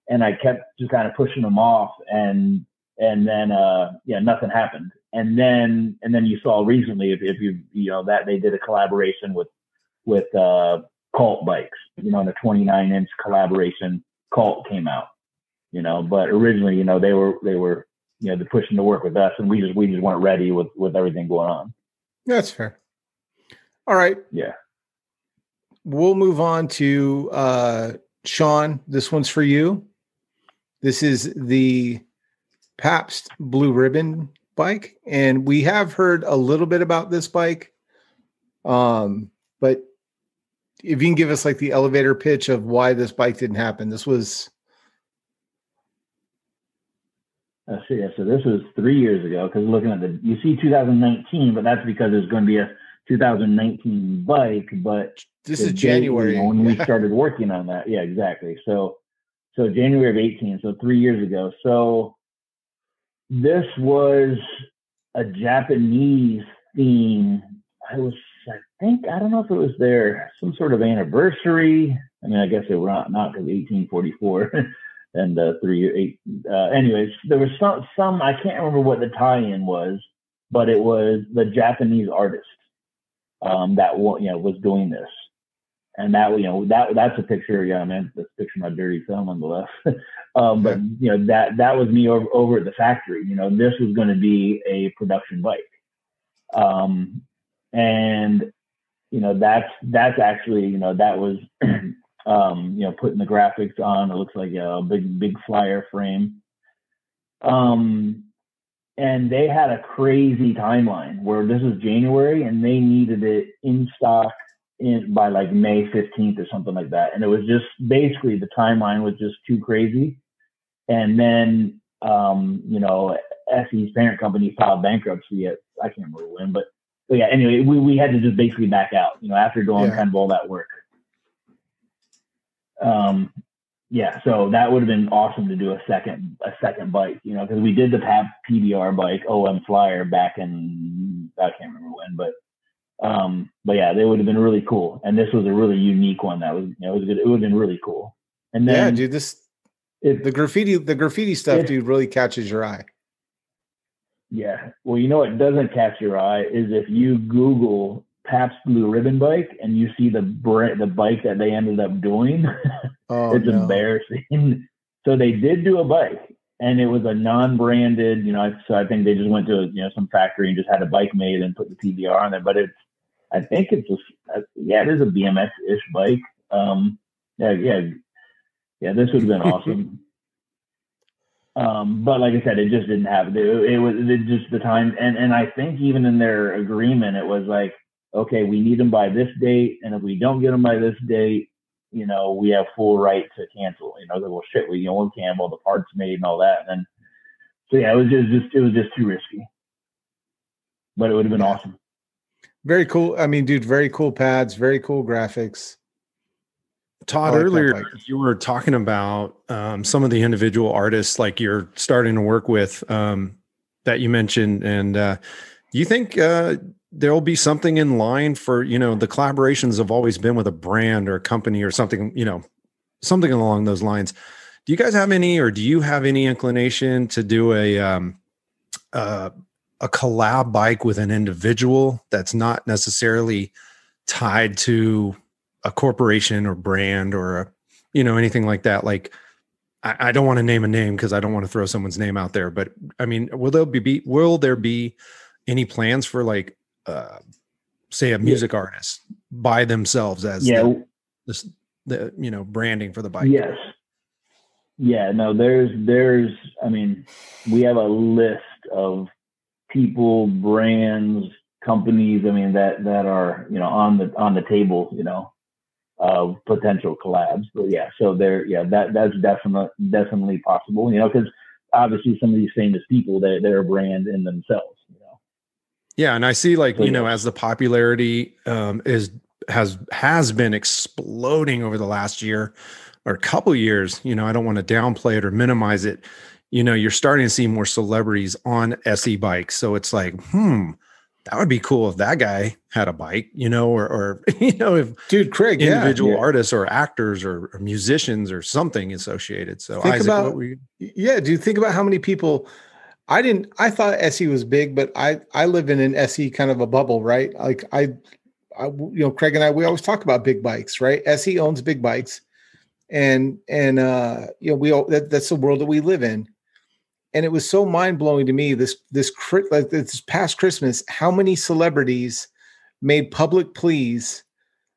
and I kept just kind of pushing them off, and and then uh, yeah, nothing happened. And then and then you saw recently, if, if you you know that they did a collaboration with with uh, Cult Bikes, you know, in a 29 inch collaboration, Cult came out you know. But originally, you know, they were they were you know, they're pushing to work with us, and we just we just weren't ready with with everything going on. That's fair. All right. Yeah. We'll move on to uh, Sean. This one's for you. This is the Pabst Blue Ribbon bike, and we have heard a little bit about this bike. Um, but if you can give us like the elevator pitch of why this bike didn't happen, this was so yeah, so this was three years ago because looking at the, you see 2019, but that's because there's going to be a 2019 bike. But this is January you know, when we started working on that. Yeah, exactly. So, so January of 18, so three years ago. So this was a Japanese theme. I was, I think, I don't know if it was their some sort of anniversary. I mean, I guess it were not not because 1844. and uh, three eight. Uh, anyways, there was some some I can't remember what the tie-in was, but it was the Japanese artist um, that you know was doing this, and that you know that that's a picture. Yeah, man, that's a picture of my dirty thumb on the left. um, but you know that that was me over, over at the factory. You know, this was going to be a production bike, um, and you know that's that's actually you know that was um, you know, putting the graphics on. It looks like a big, big flyer frame. Um, and they had a crazy timeline where this is January and they needed it in stock in by like May 15th or something like that. And it was just basically the timeline was just too crazy. And then, um, you know, SE's parent company filed bankruptcy at, I can't remember when, but, but yeah, anyway, we, we had to just basically back out, you know, after doing yeah. kind of all that work. Um, yeah, so that would have been awesome to do a second a second bike, you know, because we did the PAB PBR bike OM Flyer back in I can't remember when, but Um, but yeah, they would have been really cool. And this was a really unique one that was, you know, it, was good. it would have been really cool. And then, yeah, dude, this it, the graffiti, the graffiti stuff, dude, really catches your eye. Yeah. Well, you know what doesn't catch your eye is if you Google Pabst Blue Ribbon bike and you see the the bike that they ended up doing. Oh, it's no. embarrassing. so they did do a bike, and it was a non-branded. You know, so I think they just went to you know some factory and just had a bike made and put the PBR on there. But it's, I think it's a, yeah, it is a BMX-ish bike. Um, yeah, yeah, yeah. This would have been awesome. Um, but like I said, it just didn't have it. It was it just the time, and and I think even in their agreement, it was like, okay, we need them by this date, and if we don't get them by this date, you know, we have full right to cancel. You know, like, well, shit, we you know we can all the parts made and all that, and then so yeah, it was just, just it was just too risky, but it would have been awesome. Very cool. I mean, dude, very cool pads, very cool graphics. Todd, like earlier you were talking about um, some of the individual artists like you're starting to work with um, that you mentioned, and uh, you think uh, there'll be something in line for you know the collaborations have always been with a brand or a company or something you know something along those lines. Do you guys have any, or do you have any inclination to do a um, uh, a collab bike with an individual that's not necessarily tied to a corporation or brand or a, you know anything like that. Like i, I don't want to name a name because i don't want to throw someone's name out there but i mean will there be will there be any plans for like uh say a music yeah. artist by themselves as yeah the, the, the you know branding for the bike? Yes. Yeah no there's there's i mean we have a list of people brands companies i mean that that are you know on the on the table you know of potential collabs. But yeah, so there, yeah, that that's definitely definitely possible. You know, because obviously some of these famous people they they're a brand in themselves. You know. Yeah, and I see like so, you know as the popularity um, is has has been exploding over the last year or a couple years. You know, I don't want to downplay it or minimize it. You know, you're starting to see more celebrities on SE bikes, so it's like, hmm that would be cool if that guy had a bike, you know, or, or you know, if dude Craig, individual yeah, artists or actors or, or, musicians or something associated. So think Isaac, about, you- yeah, dude, think about how many people I didn't I thought SE was big, but I I live in an SE kind of a bubble, right? Like I, I you know, Craig and I we always talk about big bikes, right? SE owns big bikes. And and uh you know, we all that, that's the world that we live in and it was so mind blowing to me this this like this past Christmas how many celebrities made public pleas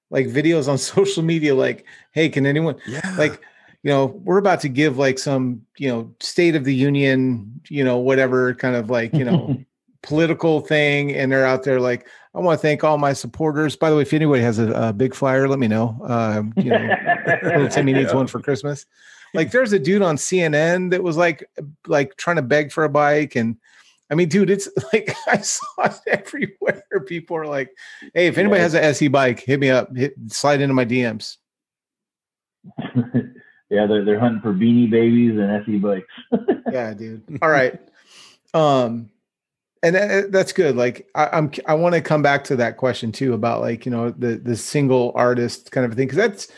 like videos on social media like hey can anyone yeah. like you know we're about to give like some you know state of the union you know whatever kind of like you know political thing and they're out there like i want to thank all my supporters. By the way if anybody has a, a big flyer let me know. Uh, you know little timmy needs one for christmas like there's a dude on CNN that was like like trying to beg for a bike and I mean, dude, it's like I saw it everywhere. People are like, "Hey, if anybody yeah. has an SE bike, hit me up. Hit, slide into my DMs." yeah, they're they're hunting for beanie babies and SE bikes. yeah, dude. All right, um, and that, that's good. Like, I, I'm I want to come back to that question too about like you know the the single artist kind of thing because that's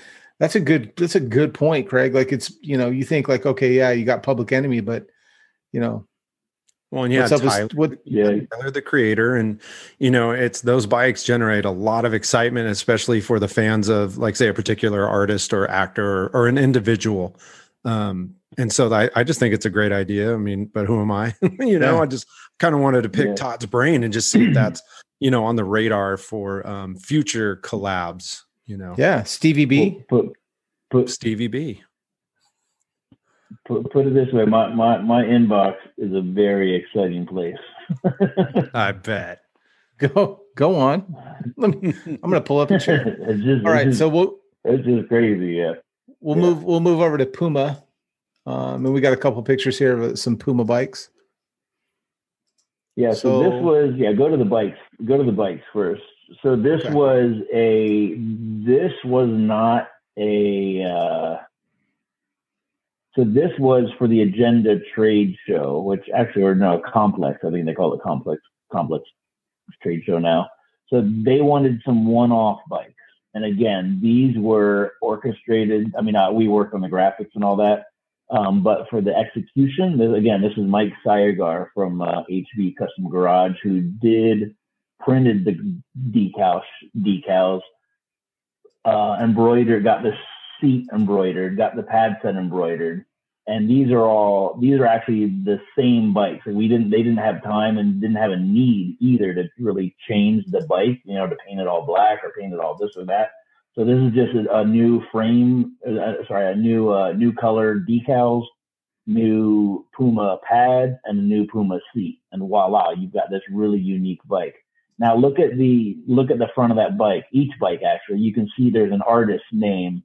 that's a good that's a good point, Craig. Like it's you know you think like okay yeah you got Public Enemy, but you know well, and yeah, Tyler, with, what, yeah, Tyler, the creator, and you know, it's those bikes generate a lot of excitement, especially for the fans of, like, say, a particular artist or actor or, or an individual. Um, and so I, I just think it's a great idea. I mean, but who am I? you know, yeah. I just kind of wanted to pick yeah. Todd's brain and just see if that's you know on the radar for um, future collabs you know. Yeah, Stevie B. Put, put, put Stevie B. Put, put it this way, my, my my inbox is a very exciting place. I bet. Go go on. Let me, I'm going to pull up the chair. just, All right, just, so we'll. It's just crazy, yeah. We'll yeah. move. We'll move over to Puma. Um, and we got a couple pictures here of some Puma bikes. Yeah, so, so, this was yeah. Go to the bikes. Go to the bikes first so this okay. was a this was not a uh, so this was for the agenda trade show which actually or no complex i think they call it complex complex trade show now So they wanted some one-off bikes. And again, these were orchestrated. I mean, uh, we worked on the graphics and all that. Um, but for the execution, again, this is Mike Sayergar from uh, HV Custom Garage who did printed the decals, decals, uh, embroidered, got the seat embroidered, got the pad set embroidered, and these are all these are actually the same bikes. we didn't they didn't have time and didn't have a need either to really change the bike, you know, to paint it all black or paint it all this or that. So this is just a, a new frame, uh, sorry, a new uh, new color decals, new Puma pad, and a new Puma seat, and voila, you've got this really unique bike. Now look at the look at the front of that bike. Each bike actually, you can see there's an artist's name.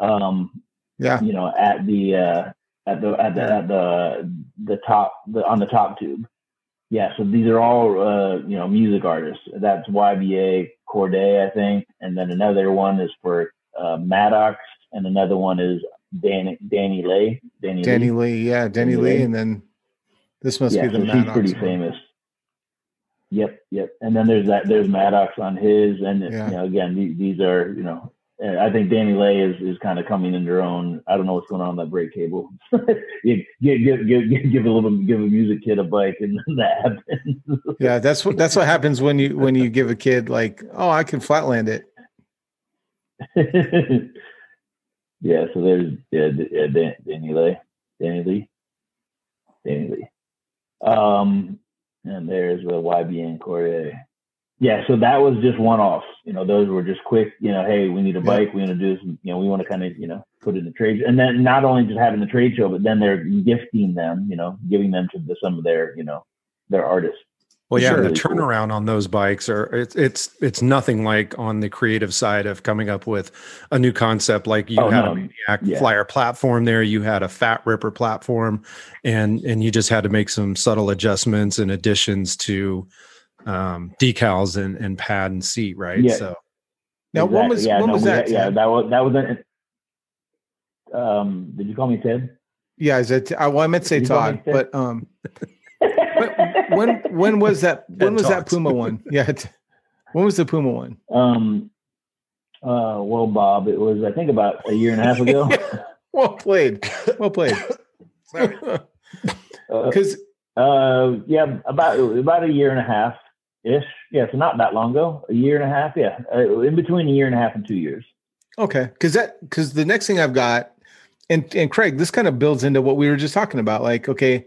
Um, yeah. You know, at the uh, at the at the at the the top the on the top tube. Yeah. So these are all uh, you know music artists. That's YBN Cordae, I think, and then another one is for uh, Maddox, and another one is Danny Danny Lay. Danny, Danny Lee. Lee. yeah, Danny, Danny Lee, Lee, and then this must yeah, be the so Maddox. She's pretty one. famous. Yep, yep. And then there's that there's Maddox on his, and yeah. you know again these, these are you know I think Danny Lay is, is kind of coming in their own. I don't know what's going on with that brake cable. give, give, give, give, give a little give a music kid a bike and that happens. yeah, that's what that's what happens when you when you give a kid like, oh, I can flatland it. yeah, so there's yeah, yeah Dan, Danny Lay, Danny Lee, Danny Lee. Um, and there's the YBN Cordae. Yeah, so that was just one off. You know, those were just quick, you know, hey, we need a bike, we want to do this, you know, we want to kind of, you know, put in the trade. And then not only just having the trade show, but then they're gifting them, you know, giving them to the, some of their, you know, their artists. Well, yeah, the turnaround on those bikes are it's it's it's nothing like on the creative side of coming up with a new concept. Like you oh, had no. a Maniac yeah. Flyer platform there, you had a Fat Ripper platform, and and you just had to make some subtle adjustments and additions to um, decals and, and pad and seat, right? Yeah. So now, exactly. when was yeah, when no, was that? yeah, that was that was an. Um, did you call me Ted? Yeah, is it? I, well, I meant to say Todd, but um, when when was that? When was that Puma one? Yeah, when was the Puma one? Um, uh, well, Bob, it was I think about a year and a half ago. well played, well played. Because uh, uh, yeah, about about a year and a half ish. Yeah, so not that long ago, a year and a half. Yeah, uh, in between a year and a half and two years. Okay, because that because the next thing I've got, and and Craig, this kind of builds into what we were just talking about. Like, okay,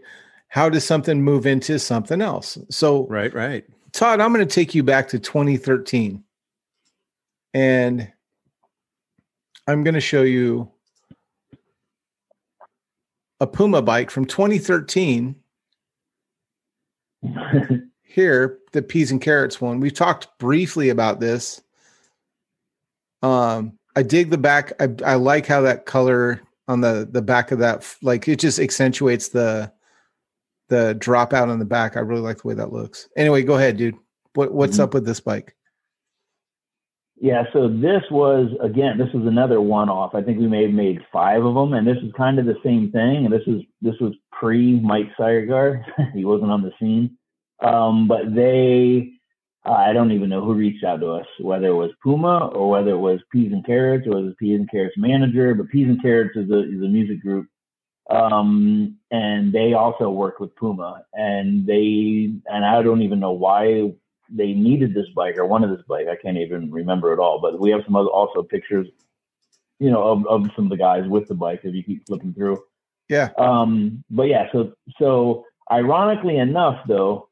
how does something move into something else? So right, right. Todd, I'm going to take you back to 2013, and I'm going to show you a Puma bike from 2013. here, the peas and carrots one. We've talked briefly about this. Um, I dig the back. I, I like how that color on the the back of that, like it just accentuates the the dropout on the back. I really like the way that looks. Anyway, go ahead, dude. What what's mm-hmm. up with this bike? Yeah, so this was again, this was another one-off. I think we may have made five of them, and this is kind of the same thing. And this is this was pre Mike Sayergar. he wasn't on the scene. Um, but they, uh, I don't even know who reached out to us, whether it was Puma or whether it was Peas and Carrots or was Peas and Carrots manager. But Peas and Carrots is a is a music group, um, and they also worked with Puma, and they and I don't even know why they needed this bike or wanted this bike. I can't even remember at all. But we have some other also pictures, you know, of, of some of the guys with the bike if you keep flipping through. Yeah. Um, but yeah, so so ironically enough, though,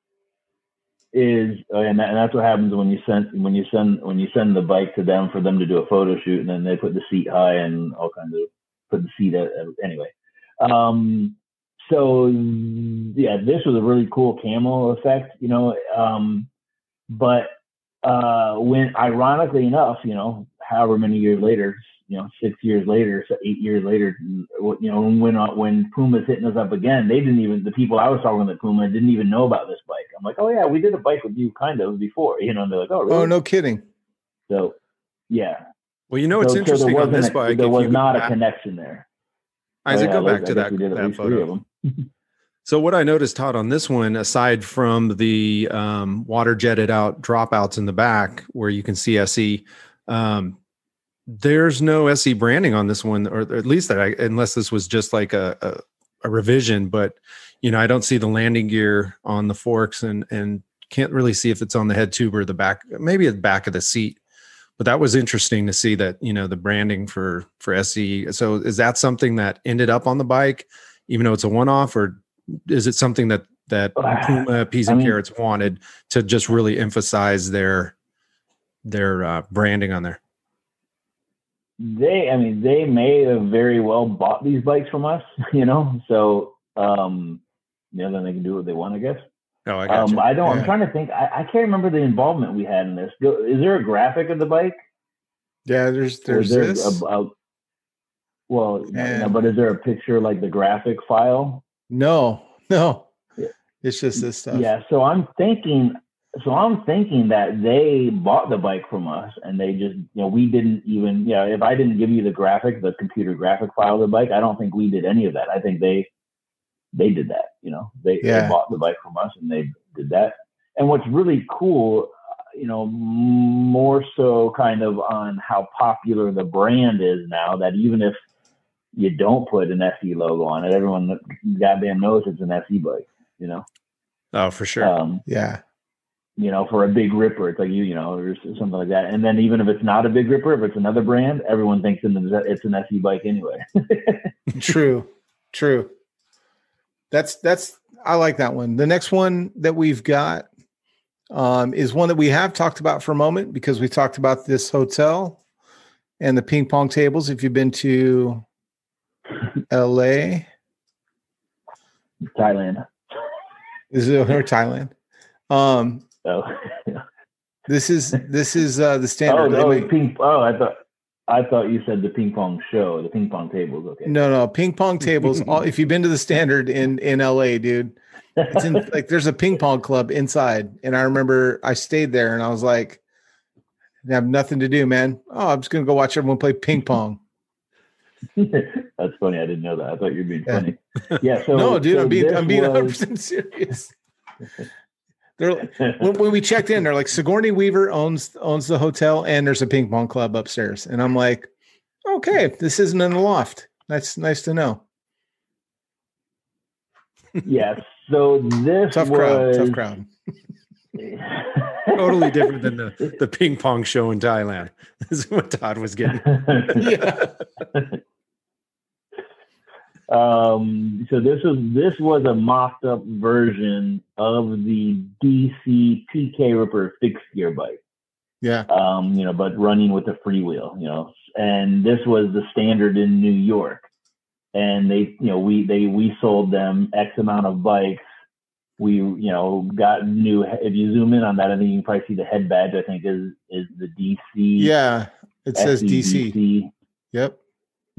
is and, that, and that's what happens when you send when you send when you send the bike to them for them to do a photo shoot and then they put the seat high and all kinds of put the seat at, anyway um so yeah this was a really cool camel effect you know um but uh when ironically enough you know however many years later you know, six years later, so eight years later, you know, when uh, when Puma's hitting us up again, they didn't even the people I was talking with Puma didn't even know about this bike. I'm like, oh yeah, we did a bike with you kind of before, you know. And they're like, oh, really? oh, no kidding. So, yeah. Well, you know, it's so, interesting so on this bike. There was not back, a connection there. Isaac, oh, yeah, go back to that, that photo. So what I noticed, Todd, on this one, aside from the um, water jetted out dropouts in the back where you can see SE, um, there's no SE branding on this one, or at least that I, unless this was just like a, a, a revision. But you know, I don't see the landing gear on the forks, and and can't really see if it's on the head tube or the back, maybe at the back of the seat. But that was interesting to see that you know the branding for for SE. So is that something that ended up on the bike, even though it's a one off, or is it something that that Puma peas and I mean, carrots wanted to just really emphasize their their uh, branding on there? They, I mean, they may have very well bought these bikes from us, you know. So, um, you know, then they can do what they want, I guess. Oh, I got um, I don't. Yeah. I'm trying to think. I, I, can't remember the involvement we had in this. Is there a graphic of the bike? Yeah, there's there's there this. A, a, well, and, but is there a picture like the graphic file? No, no. Yeah. It's just this stuff. Yeah. So I'm thinking. So I'm thinking that they bought the bike from us, and they just, you know, we didn't even, you know, if I didn't give you the graphic, the computer graphic file of the bike, I don't think we did any of that. I think they they did that. You know, they, yeah. they bought the bike from us and they did that. And what's really cool, you know, more so kind of on how popular the brand is now that even if you don't put an SE logo on it, everyone goddamn knows it's an SE bike, you know? Oh, for sure. Um, yeah. You know, for a big ripper, it's like you, you know, or something like that. And then even if it's not a big ripper, if it's another brand, everyone thinks it's an SE bike anyway. true, true. That's that's I like that one. The next one that we've got um, is one that we have talked about for a moment because we talked about this hotel and the ping pong tables. If you've been to LA, Thailand, is it or Thailand? Um, oh, this is this is uh, the standard. Oh, no, ping, oh, I thought I thought you said the ping pong show, the ping pong tables. Okay. No, no, ping pong tables. all, if you've been to the standard in in LA, dude, it's in like there's a ping pong club inside, and I remember I stayed there, and I was like, I have nothing to do, man. Oh, I'm just gonna go watch everyone play ping pong. That's funny. I didn't know that. I thought you were being yeah. funny. Yeah. So no, dude, so I'm being I'm being 100 percent serious. They're when, when, we checked in, they're like Sigourney Weaver owns owns the hotel and there's a ping pong club upstairs. And I'm like, okay, this isn't in the loft. That's nice to know. yes. So this tough was... crowd, tough crowd. totally different than the, the ping pong show in Thailand. This is what Todd was getting. yeah. Um, so this was this was a mocked up version of the DC PK Ripper fixed gear bike. Yeah. Um, you know, but running with a freewheel, you know, and this was the standard in New York. And they, you know, we they we sold them X amount of bikes. We, you know, got new. If you zoom in on that, I think you can probably see the head badge. I think is is the DC. Yeah, it says DC. Yep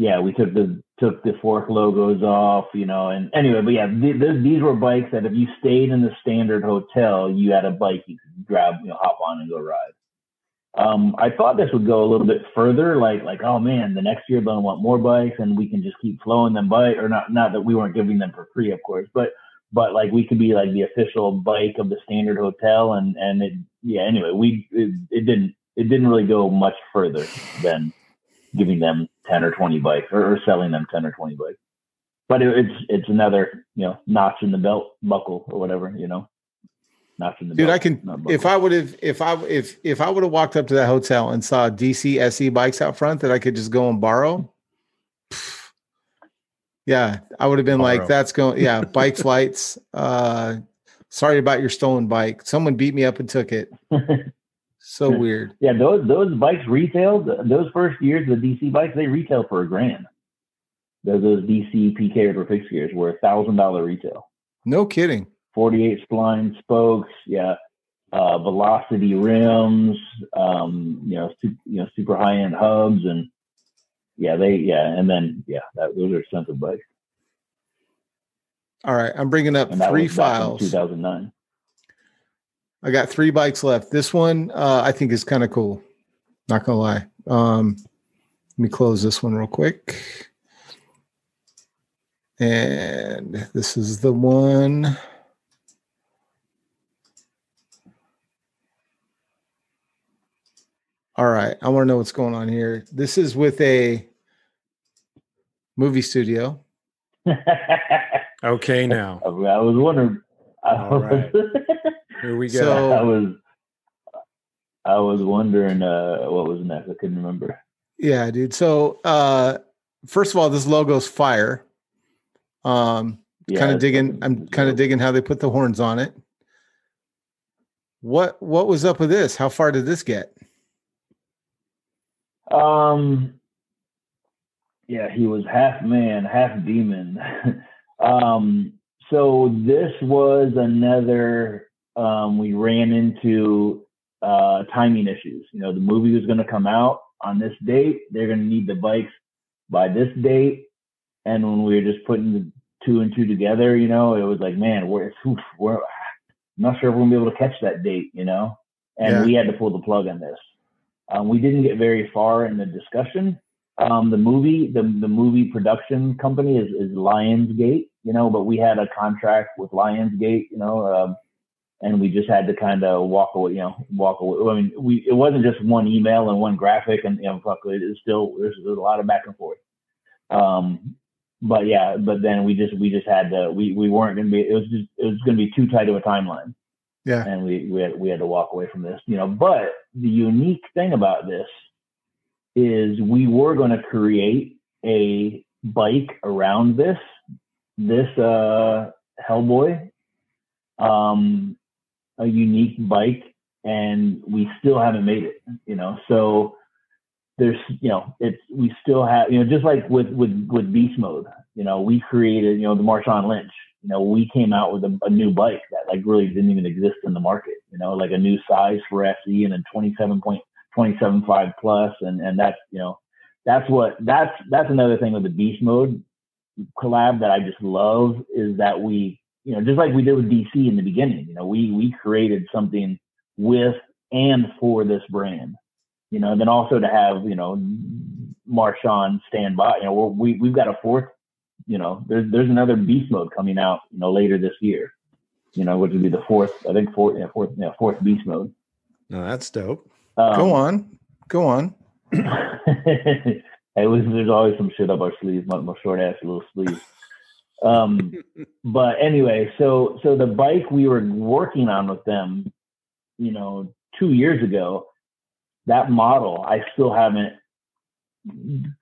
yeah, we took the took the fork logos off, you know, and anyway, but yeah, th- th- these were bikes that if you stayed in the standard hotel, you had a bike you could grab, you know, hop on and go ride. Um, I thought this would go a little bit further, like like oh man, the next year they'll want more bikes, and we can just keep flowing them by, or not not that we weren't giving them for free, of course, but but like we could be like the official bike of the standard hotel, and and it yeah. Anyway, we it, it didn't it didn't really go much further than giving them 10 or 20 bikes or, or selling them 10 or 20 bikes. But it, it's it's another, you know, notch in the belt buckle or whatever, you know. Notch in the Dude, belt, I can if I would have if I if if I would have walked up to that hotel and saw DC SE bikes out front that I could just go and borrow. yeah, I would have been borrow. like, that's going yeah, bike flights. Uh sorry about your stolen bike. Someone beat me up and took it. So weird. Yeah, those those bikes retailed those first years the DC bikes they retail for a grand. Those, those DC PK or fixed gears were a thousand dollar retail. No kidding. Forty eight spline spokes, yeah, uh, velocity rims, um, you know, su- you know, super high end hubs, and yeah, they yeah, and then yeah, that, those are expensive bikes. All right, I'm bringing up three files. 2009. I got three bikes left. This one uh, I think is kind of cool. Not gonna lie. Um, let me close this one real quick. And this is the one. All right. I want to know what's going on here. This is with a movie studio. Okay, now I was wondering. I All was, right. here we go. So- I was. I was wondering uh, what was next. I couldn't remember. Yeah, dude. So uh first of all, this logo's fire. Um Yeah, kind of digging I'm kind of digging how they put the horns on it. What what was up with this? How far did this get? Um, yeah, he was half man, half demon. um, so this was another. Um, we ran into uh, timing issues. You know, the movie was going to come out on this date. They're going to need the bikes by this date. And when we were just putting the two and two together, you know, it was like, man, we're, oof, we're I'm not sure if we're gonna be able to catch that date, you know. And Yeah. we had to pull the plug on this. Um, we didn't get very far in the discussion. Um, the movie, the the movie production company is, is Lionsgate, you know, but we had a contract with Lionsgate, you know, um, and we just had to kind of walk away, you know, walk away. I mean, we it wasn't just one email and one graphic, and you know, fuck, it is still there's, there's a lot of back and forth. Um, but yeah, but then we just we just had to we we weren't gonna be it was just it was gonna be too tight of a timeline Yeah. and we we had, we had to walk away from this, you know. But the unique thing about this is we were going to create a bike around this this uh, Hellboy, um, a unique bike, and we still haven't made it, you know. So there's you know it's we still have you know just like with with with beast mode, you know, we created you know the Marshawn Lynch you know, we came out with a, a new bike that like really didn't even exist in the market, you know, like a new size for SE and a 27.275 plus. And, and that's, you know, that's what, that's, that's another thing with the beast mode collab that I just love is that we, you know, just like we did with DC in the beginning, you know, we, we created something with and for this brand, you know, and then also to have, you know, Marshawn stand by, you know, we, we've got a fourth you know, there's there's another beast mode coming out, you know, later this year. You know, which would be the fourth, I think fourth, yeah, fourth, yeah, fourth beast mode. no, that's dope. Um, Go on. Go on. was there's always some shit up our sleeves, my, my short ass little sleeves. Um, but anyway, so so the bike we were working on with them, you know, two years ago, that model I still haven't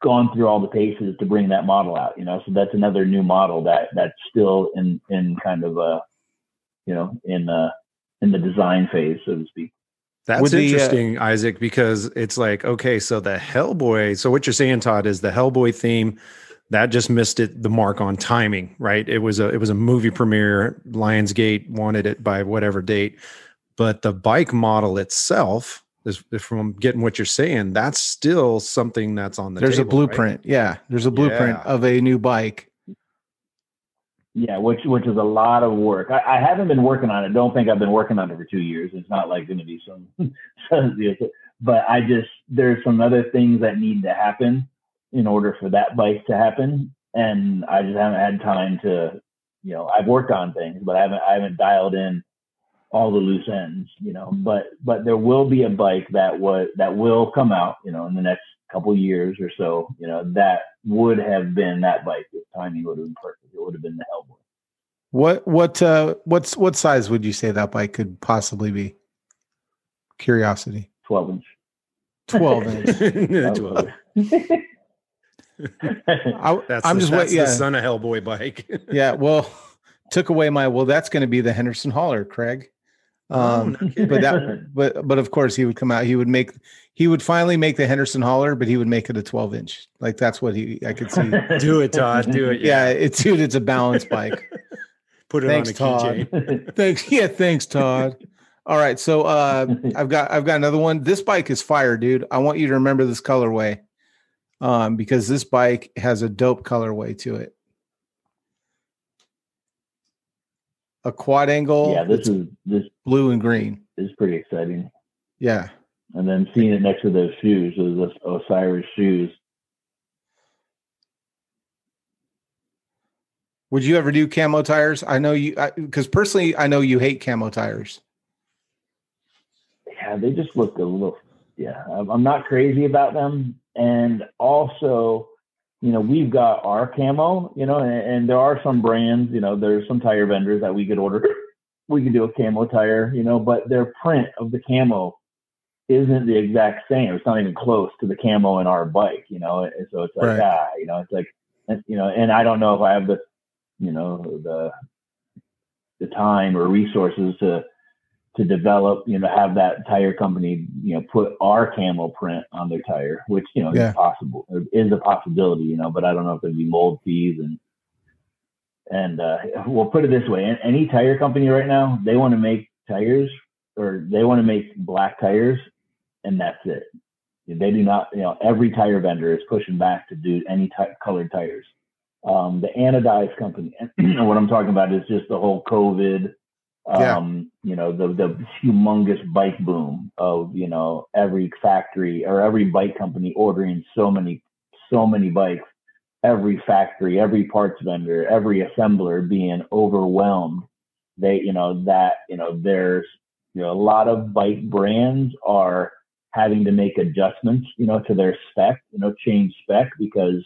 gone through all the paces to bring that model out. You know, so that's another new model that that's still in in kind of a, you know in uh in the design phase, so to speak. That's With the, uh, interesting, Isaac, because it's like, okay, so the Hellboy. So what you're saying, Todd, is the Hellboy theme that just missed it the mark on timing, right? It was a it was a movie premiere. Lionsgate wanted it by whatever date, but the bike model itself is from getting what you're saying. That's still something that's on the. There's table, a blueprint. Yeah. There's a blueprint Yeah. of a new bike. Yeah, which which is a lot of work. I, I haven't been working on it. Don't think I've been working on it for two years. It's not like going to be some, but I just there's some other things that need to happen in order for that bike to happen, and I just haven't had time to, you know, I've worked on things, but I haven't I haven't dialed in all the loose ends, you know. But but there will be a bike that was that will come out, you know, in the next couple years or so, you know, that would have been that bike if timing would have been perfect. It would have been the Hellboy. What what uh what's what size would you say that bike could possibly be? Curiosity. 12 inch. 12 inch. Well, I, that's I'm the, just that's waiting. Yeah, the son of Hellboy bike. yeah. Well, took away my. Well, that's going to be the Henderson Holler, Craig. Oh, Um, no but that, but but of course he would come out. He would make. He would finally make the Henderson Holler, but he would make it a 12 inch. Like that's what he. I could see. do it, Todd. Do it. yeah, it's dude. It's a balance bike. Put it Thanks, on a Todd. keychain. Thanks. Yeah, thanks, Todd. All right, so uh, I've got I've got another one. This bike is fire, dude. I want you to remember this colorway, um, because this bike has a dope colorway to it. A Quadangle, yeah, this is this blue and green. is pretty exciting. Yeah, And then seeing it next to those shoes, those Osiris shoes. Would you ever do camo tires? I know you, because personally, I know you hate camo tires. Yeah, they just look a little. Yeah, I'm not crazy about them, and also, you know, we've got our camo, you know, and, and there are some brands, you know, there's some tire vendors that we could order. We could do a camo tire, you know, but their print of the camo isn't the exact same. It's not even close to the camo in our bike, you know. And so it's like, right. ah, you know, it's like, you know, and I don't know if I have the, you know, the the time or resources to to develop, you know, have that tire company, you know, put our camo print on their tire, which you know yeah. is possible, is a possibility, you know, but I don't know if there'd be mold fees and and uh, we'll put it this way: any tire company right now, they want to make tires or they want to make black tires and that's it. They do not, you know, every tire vendor is pushing back to do any type colored tires. Um, the anodized company, and what I'm talking about is just the whole COVID, um, yeah. you know, the, the humongous bike boom of, you know, every factory or every bike company ordering so many, so many bikes, every factory, every parts vendor, every assembler being overwhelmed. They, you know, that, you know, there's, you know, a lot of bike brands are having to make adjustments, you know, to their spec, you know, change spec because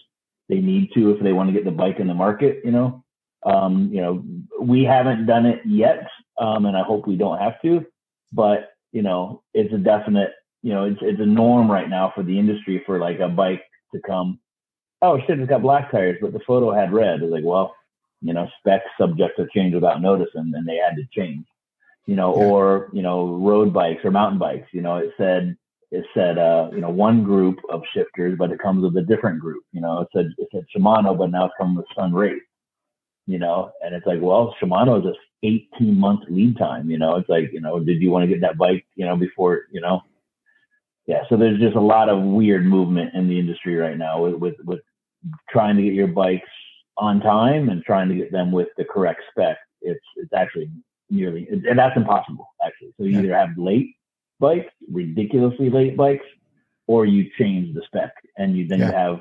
they need to if they want to get the bike in the market, you know. Um, you know, we haven't done it yet, um, and I hope we don't have to, but you know, it's a definite, you know, it's it's a norm right now for the industry for like a bike to come. Oh shit, it's got black tires, but the photo had red. It's like, well, you know, specs subject to change without notice, and, and they had to change. You know, yeah. or you know, road bikes or mountain bikes. You know, it said it said uh, you know one group of shifters, but it comes with a different group. You know, it said it said Shimano, but now it's coming with Sunrace. You know, and it's like, well, Shimano is a 18 month lead time. You know, it's like, you know, did you want to get that bike? You know, before you know. Yeah, so there's just a lot of weird movement in the industry right now with with, with trying to get your bikes on time and trying to get them with the correct spec. It's it's actually nearly and that's impossible actually. So you either have late bikes, ridiculously late bikes, or you change the spec and you then yeah. have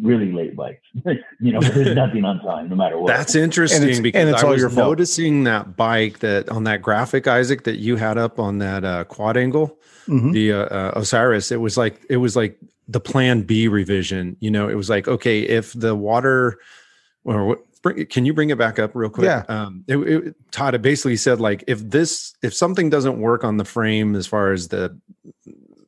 really late bikes. you know, there's nothing on time, no matter what. That's interesting and because I was noticing that bike that on that graphic, Isaac, that you had up on that uh, Quadangle, mm-hmm. the uh, uh, Osiris. It was like it was like the Plan B revision. You know, it was like okay, if the water or bring, can you bring it back up real quick? Yeah. Um, it, it, Todd, it basically said like if this if something doesn't work on the frame as far as the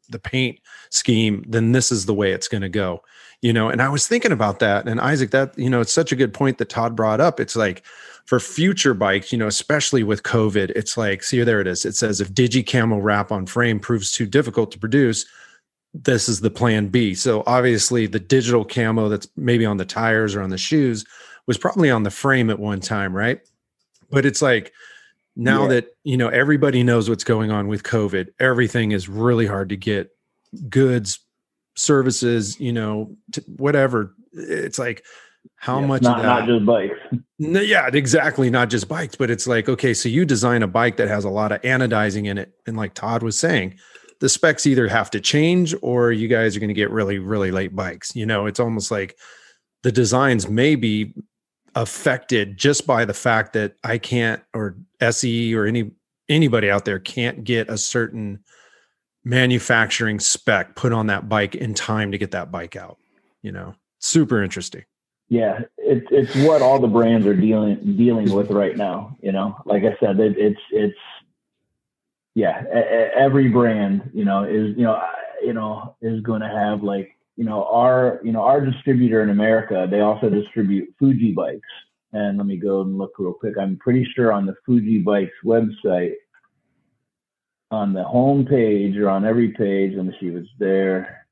the paint scheme, then this is the way it's going to go. You know, and I was thinking about that, and Isaac, that you know, it's such a good point that Todd brought up. It's like for future bikes, you know, especially with COVID, it's like, see, there it is. It says if Digi Camo wrap on frame proves too difficult to produce, this is the plan B. So obviously, the digital camo that's maybe on the tires or on the shoes was probably on the frame at one time, right? But it's like now yeah. that you know everybody knows what's going on with COVID, everything is really hard to get goods, services, you know, whatever. It's like how yeah, much not, not just bikes no, yeah exactly not just bikes but it's like okay so you design a bike that has a lot of anodizing in it and like todd was saying the specs either have to change or you guys are going to get really really late bikes you know it's almost like the designs may be affected just by the fact that I can't or SE or any anybody out there can't get a certain manufacturing spec put on that bike in time to get that bike out. You know, super interesting. Yeah, it's it's what all the brands are dealing dealing with right now. You know, like I said, it, it's it's yeah, every brand you know is you know you know is going to have like you know, our you know our distributor in America, they also distribute Fuji bikes. And let me go and look real quick. I'm pretty sure on the Fuji bikes website, on the home page or on every page, let see if there.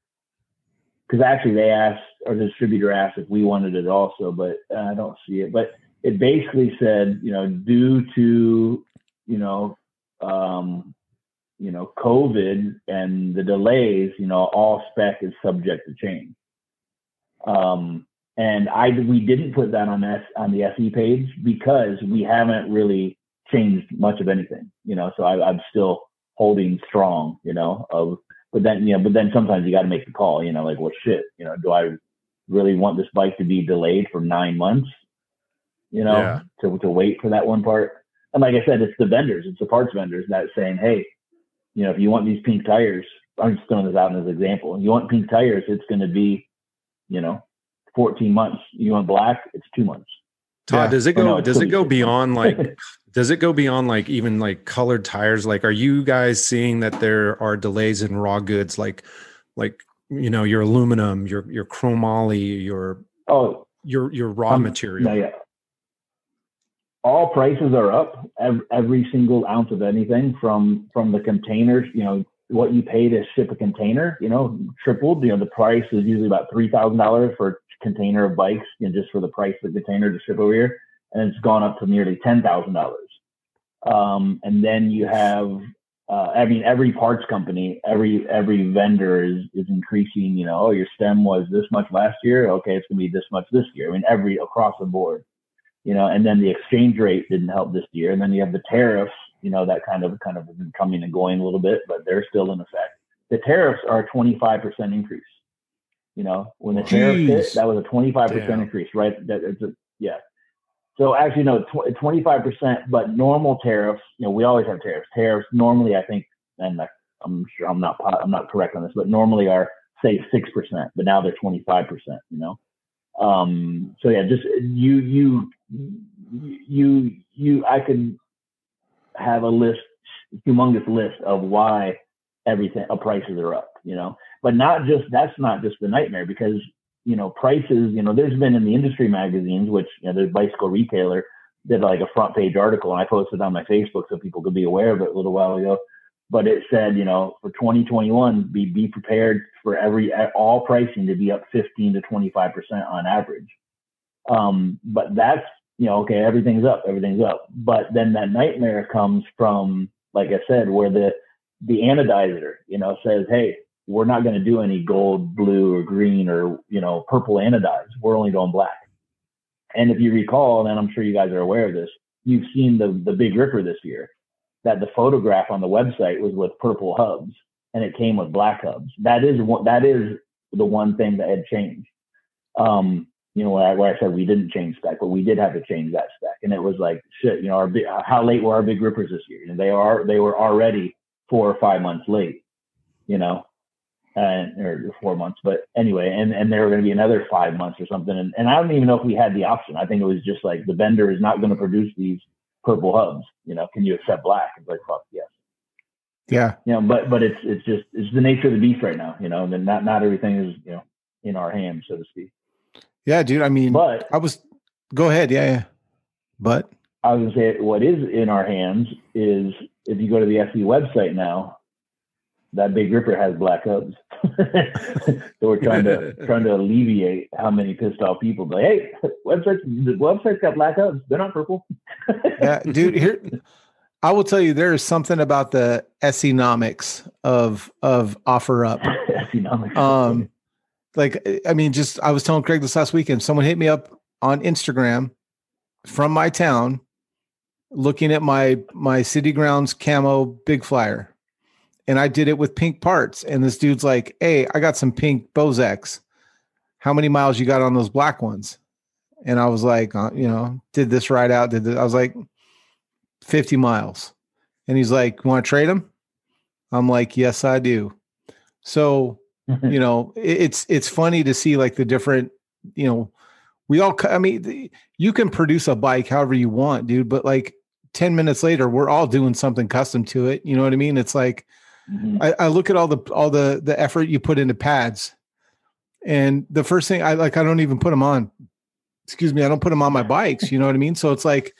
Because actually, they asked, or the distributor asked if we wanted it also, but I don't see it. But it basically said, you know, due to, you know, um, you know, COVID and the delays, you know, all spec is subject to change. Um, and I we didn't put that on S on the SE page because we haven't really changed much of anything, you know. So I, I'm still holding strong, you know. Of but then you know, but then sometimes you got to make the call, you know, like well, shit, you know, do I really want this bike to be delayed for nine months? you know, Yeah. to to wait for that one part. And like I said, it's the vendors, it's the parts vendors that saying, hey, you know, if you want these pink tires, I'm just throwing this out as an example. You want pink tires, it's going to be, you know, 14 months. You want black, it's two months. Todd, Yeah. does it Or go no, does it go beyond like does it go beyond like even like colored tires? Like are you guys seeing that there are delays in raw goods like like you know your aluminum, your your chromoly, your Oh, your your raw Um, material? no, yeah. All prices are up. Every, every single ounce of anything from from the containers. You know what you pay to ship a container. You know tripled. You know the price is usually about three thousand dollars for container of bikes, know, just for the price of the container to ship over here, and it's gone up to nearly ten thousand dollars. Um, and then you have, uh, I mean, every parts company, every every vendor is is increasing. You know, oh, your stem was this much last year. Okay, it's gonna be this much this year. I mean, every across the board. You know, and then the exchange rate didn't help this year, and then you have the tariffs. You know, that kind of kind of been coming and going a little bit, but they're still in effect. The tariffs are a twenty five percent increase. You know, when the tariffs Jeez. hit, that was a twenty five Damn. percent increase, right? That it's a yeah. So actually, no, twenty five percent. But normal tariffs, you know, we always have tariffs. Tariffs normally, I think, and I- I'm sure I'm not I'm not correct on this, but normally are say six percent, but now they're twenty five percent. You know, um, so yeah, just you you you you. I could have a list, humongous list of why everything uh, prices are up. You know, but not just that's not just the nightmare because you know prices. You know, there's been in the industry magazines, which you know, there's bicycle retailer did like a front page article, and I posted on my Facebook so people could be aware of it a little while ago. But it said, you know, for 2021, be be prepared for every all pricing to be up 15 to 25 percent on average. Um, but that's you know, okay, everything's up, everything's up. But then that nightmare comes from, like I said, where the the anodizer, you know, says, hey, we're not going to do any gold, blue, or green, or you know, purple anodize. We're only going black. And if you recall, and I'm sure you guys are aware of this, you've seen the the Big Ripper this year. That the photograph on the website was with purple hubs, and it came with black hubs. That is. That is the one thing that had changed. Um, you know, where I, where I said we didn't change spec, but we did have to change that spec, and it was like shit. You know, our how late were our big rippers this year? You know, they are they were already four or five months late. You know, and or four months, but anyway, and and there were going to be another five months or something, and and I don't even know if we had the option. I think it was just like the vendor is not going to produce these purple hubs. You know, can you accept black? It's like fuck yes Yeah. you know, but but it's it's just it's the nature of the beast right now, you know, and then not not everything is you know in our hands, so to speak. Yeah, dude. I mean, But I was. Go ahead. Yeah, yeah. But I was gonna say what is in our hands is if you go to the SE website now, that big ripper has black hubs. so we're trying to trying to alleviate how many pissed off people. But hey, website the website's got black hubs. They're not purple. yeah, dude. Here, I will tell you, there is something about the economics of of OfferUp. Economics. Um, like I mean, just I was telling Craig this last weekend. Someone hit me up on Instagram from my town, looking at my my city grounds camo big flyer, and I did it with pink parts. And this dude's like, "Hey, I got some pink Bozaks. How many miles you got on those black ones?" And I was like, uh, you know, did this ride out. Did this. I was like, fifty miles. And he's like, "Want to trade them?" I'm like, "Yes, I do." So you know it- it's it's funny to see like the different you know we all I mean the- you can produce a bike however you want dude but like 10 minutes later we're all doing something custom to it you know what i mean it's like Mhm. I, I look at all the all the the effort you put into pads and the first thing i like i don't even put them on excuse me i don't put them on my bikes you know what i mean so it's like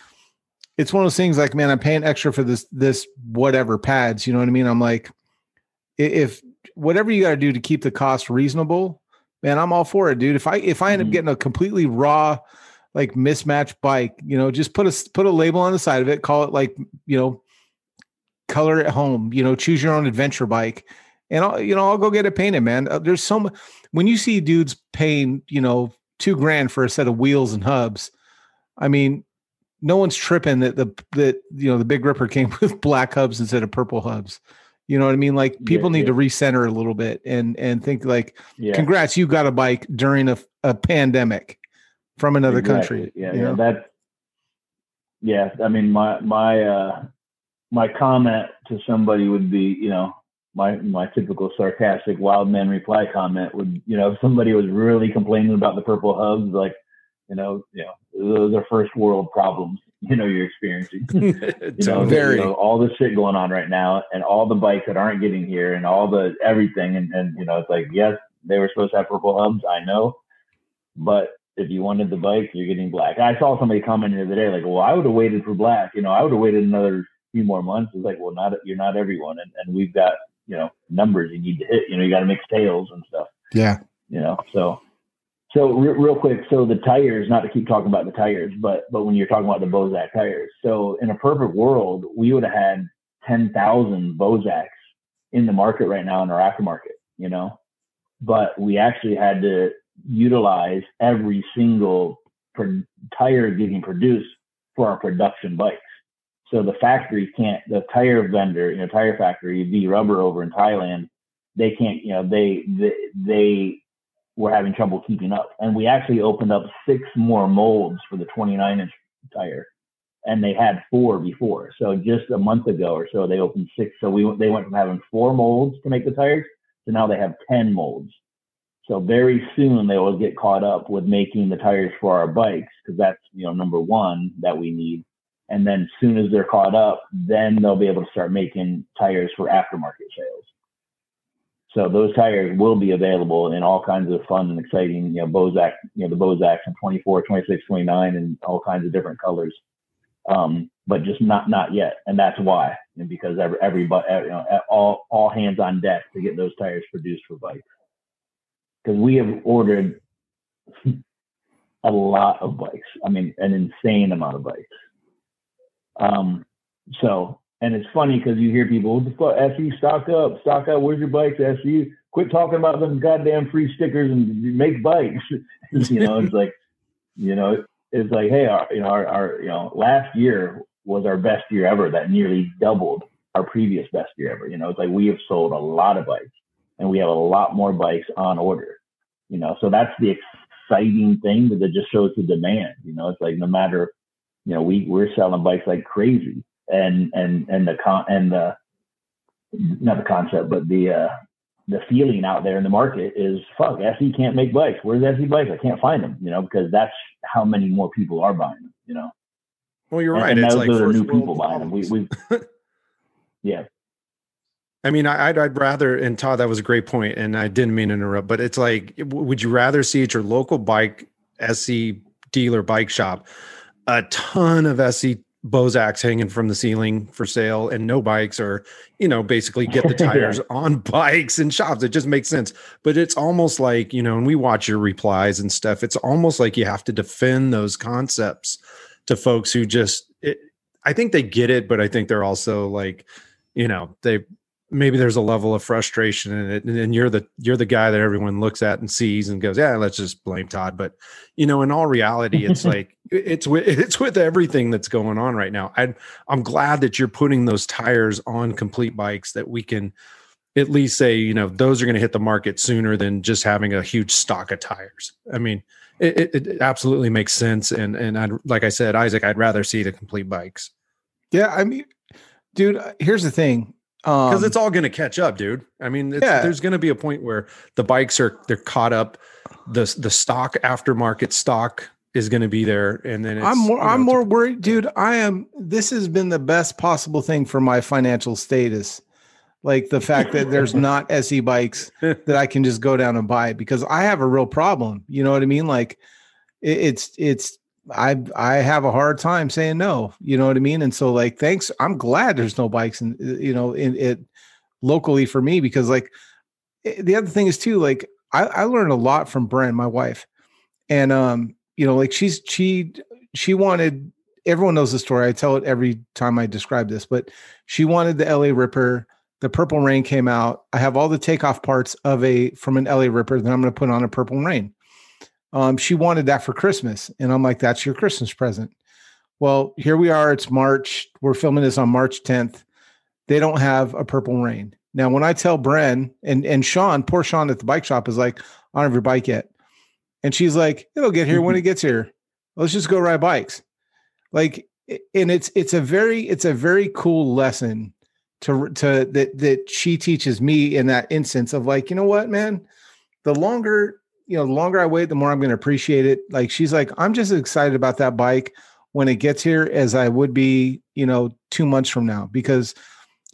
it's one of those things like man i'm paying extra for this this whatever pads you know what i mean i'm like if whatever you got to do to keep the cost reasonable man i'm all for it dude if i if i end up Mhm. getting a completely raw like mismatched bike you know just put a put a label on the side of it call it like you know color at home you know choose your own adventure bike and I'll, you know, I'll go get it painted, man. Uh, There's so much when you see dudes paying, you know, two grand for a set of wheels and hubs. I mean, no one's tripping that the that you know the Big Ripper came with black hubs instead of purple hubs. You know what I mean? Like people Yeah, need to recenter a little bit and and think like, yeah. congrats, you got a bike during a, a pandemic from another Exactly. country. Yeah, yeah. That's yeah, I mean, my my uh, my comment to somebody would be, you know, my my typical sarcastic wild man reply comment would, you know, if somebody was really complaining about the purple hubs, like, you know, you know, those are first world problems, you know, you're experiencing. you know, Very. you know, all the shit going on right now, and all the bikes that aren't getting here, and all the everything, and and you know, it's like, yes, they were supposed to have purple hubs, I know, but if you wanted the bike, you're getting black. I saw somebody comment the other day, like, well, I would have waited for black. You know, I would have waited another few more months. It's like, well, not you're not everyone, and, and we've got you know numbers you need to hit. You know, you got to make sales and stuff. Yeah. You know, so so re- real quick, so the tires. Not to keep talking about the tires, but but when you're talking about the Bozak tires, so in a perfect world, we would have had ten thousand Bozaks in the market right now in our aftermarket. You know, but we actually had to utilize every single tire getting produced for our production bikes. So the factory can't, the tire vendor, you know, tire factory, Vee Rubber over in Thailand, they can't, you know, they, they, they were having trouble keeping up. And we actually opened up six more molds for the 29 inch tire. And they had four before. So just a month ago or so, they opened six. So we they went from having four molds to make the tires to now they have 10 molds. So very soon they will get caught up with making the tires for our bikes because that's you know number one that we need. And then as soon as they're caught up, then they'll be able to start making tires for aftermarket sales. So those tires will be available in all kinds of fun and exciting, you know, Bozak, you know, the Bozaks in 24, 26, 29, and all kinds of different colors. Um, but just not not yet, and that's why, and because every everybody, you know, all all hands on deck to get those tires produced for bikes because we have ordered a lot of bikes. I mean, an insane amount of bikes. Um, so, and it's funny because you hear people, what the fuck, SE, stock up, stock up, where's your bikes, SE? Quit talking about them goddamn free stickers and make bikes. you know, it's like, you know, it's like, hey, our, you know, our, our, you know, last year was our best year ever. That nearly doubled our previous best year ever. You know, it's like we have sold a lot of bikes and we have a lot more bikes on order. You know, so that's the exciting thing that just shows the demand. You know, it's like no matter, you know, we we're selling bikes like crazy, and and and the con and the not the concept, but the uh the feeling out there in the market is fuck SE can't make bikes. Where's SE bikes? I can't find them. You know, because that's how many more people are buying them. You know. Well, you're And- right. And, it's those like are first new people buying them. We we yeah. I mean, I- I'd, I'd rather, and Todd, that was a great point, and I didn't mean to interrupt, but it's like, would you rather see at your local bike SE dealer bike shop a ton of SE Bozaks hanging from the ceiling for sale and no bikes, or you know, basically get the tires on bikes and shops? It just makes sense. But it's almost like you know, and we watch your replies and stuff. It's almost like you have to defend those concepts to folks who just. It, I think they get it, but I think they're also like, you know, they maybe there's a level of frustration in it and, and you're the you're the guy that everyone looks at and sees and goes yeah let's just blame todd but you know in all reality it's like it's with it's with everything that's going on right now i i'm glad that you're putting those tires on complete bikes that we can at least say you know those are going to hit the market sooner than just having a huge stock of tires i mean it, it, it absolutely makes sense and and i like i said isaac i'd rather see the complete bikes Yeah. I mean, dude, here's the thing. Um, because it's all going to catch up, dude. I mean, it's, Yeah. there's going to be a point where the bikes are they're caught up. the The stock aftermarket stock is going to be there, and then it's, I'm more you know, I'm more worried, dude. I am this has been the best possible thing for my financial status. Like the fact that there's not SE bikes that I can just go down and buy because I have a real problem. You know what I mean? Like it, it's it's I I have a hard time saying no. You know what I mean? And so like thanks. I'm glad there's no bikes and you know in it locally for me because like eh, the other thing is too like I, I learned a lot from Bren, my wife, and um you know like she's she she wanted everyone knows the story. I tell it every time I describe this, but she wanted the LA Ripper. The Purple Rain came out. I have all the takeoff parts of a from an LA Ripper that I'm going to put on a Purple Rain. Um, she wanted that for Christmas, and I'm like, "That's your Christmas present." Well, here we are. It's March. We're filming this on March 10th. They don't have a Purple Rain now. When I tell Bren and and Sean, poor Sean at the bike shop is like, "I don't have your bike yet," and she's like, "It'll get here when it gets here. Let's just go ride bikes." Like and it's it's a very it's a very cool lesson to to that that she teaches me in that instance of like you know what man the longer you know the longer i wait the more i'm going to appreciate it. Like she's like i'm just excited about that bike when it gets here as i would be you know two months from now. Because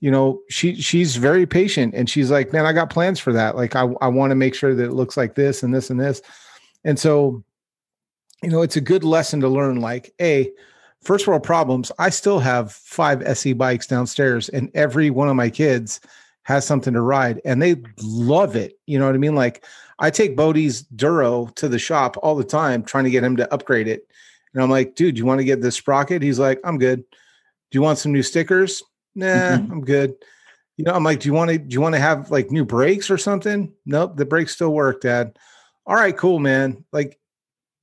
you know she she's very patient and she's like man i got plans for that. Like i, I want to make sure that it looks like this and this and this. And so you know it's a good lesson to learn like a first world problems i still have five se bikes downstairs and every one of my kids has something to ride and they love it. You know what i mean? Like i take bodie's duro to the shop all the time trying to get him to upgrade it. And i'm like dude you want to get this sprocket? He's like i'm good. Do you want some new stickers? Nah mm-hmm. i'm good. You know i'm like do you want to do you want to have like new brakes or something? Nope the brakes still work dad. All right cool man. Like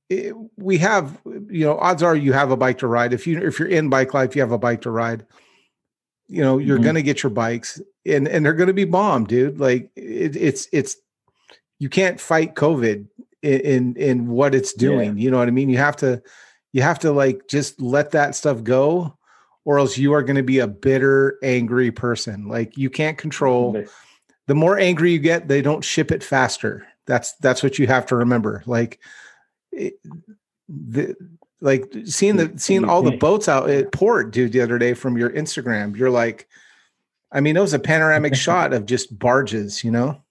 it, we have you know odds are you have a bike to ride. If you if you're in bike life you have a bike to ride. You know you're mm-hmm. going to get your bikes and and they're going to be bomb, dude. Like it, it's it's you can't fight covid in in, in what it's doing yeah. you know what i mean? You have to you have to like just let that stuff go or else you are going to be a bitter angry person. Like you can't control the more angry you get they don't ship it faster. That's that's what you have to remember. Like it, the like seeing the seeing all the boats out at port dude the other day from your instagram you're like i mean it was a panoramic shot of just barges you know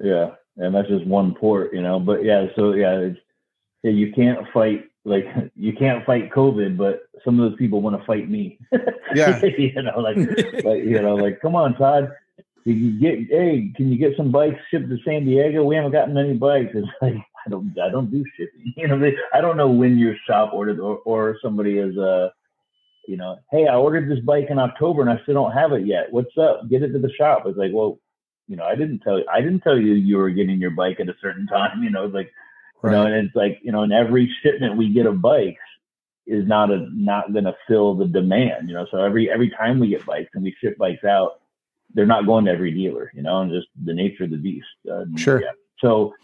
yeah and that's just one port you know but yeah so yeah, yeah you can't fight like you can't fight COVID, but some of those people want to fight me. Yeah, you know, like, like you know, like come on, Todd, you get hey, can you get some bikes shipped to San Diego? We haven't gotten any bikes. It's like I don't I don't do shipping. You know, they, I don't know when your shop ordered or, or somebody is uh you know, hey, I ordered this bike in October and I still don't have it yet. What's up? Get it to the shop. It's like, well, you know, I didn't tell you I didn't tell you you were getting your bike at a certain time. You know, like Right. You know, and it's like, you know, in every shipment we get of bikes is not a not gonna fill the demand, you know. So every every time we get bikes and we ship bikes out, they're not going to every dealer, you know, and just the nature of the beast. Uh, sure. Yeah. So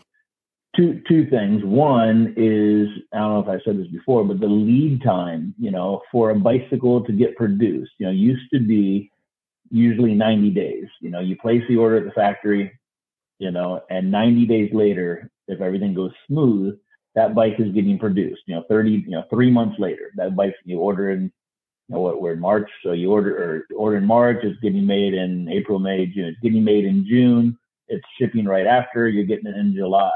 two two things. One is I don't know if I said this before, but the lead time, you know, for a bicycle to get produced, you know, used to be usually 90 days. You know, you place the order at the factory, you know, and 90 days later, if everything goes smooth, that bike is getting produced. You know, 30, you know, three months later, that bike you order in, you know, what we're in March, so you order or order in March, it's getting made in April, May, June. It's getting made in June. It's shipping right after. You're getting it in July.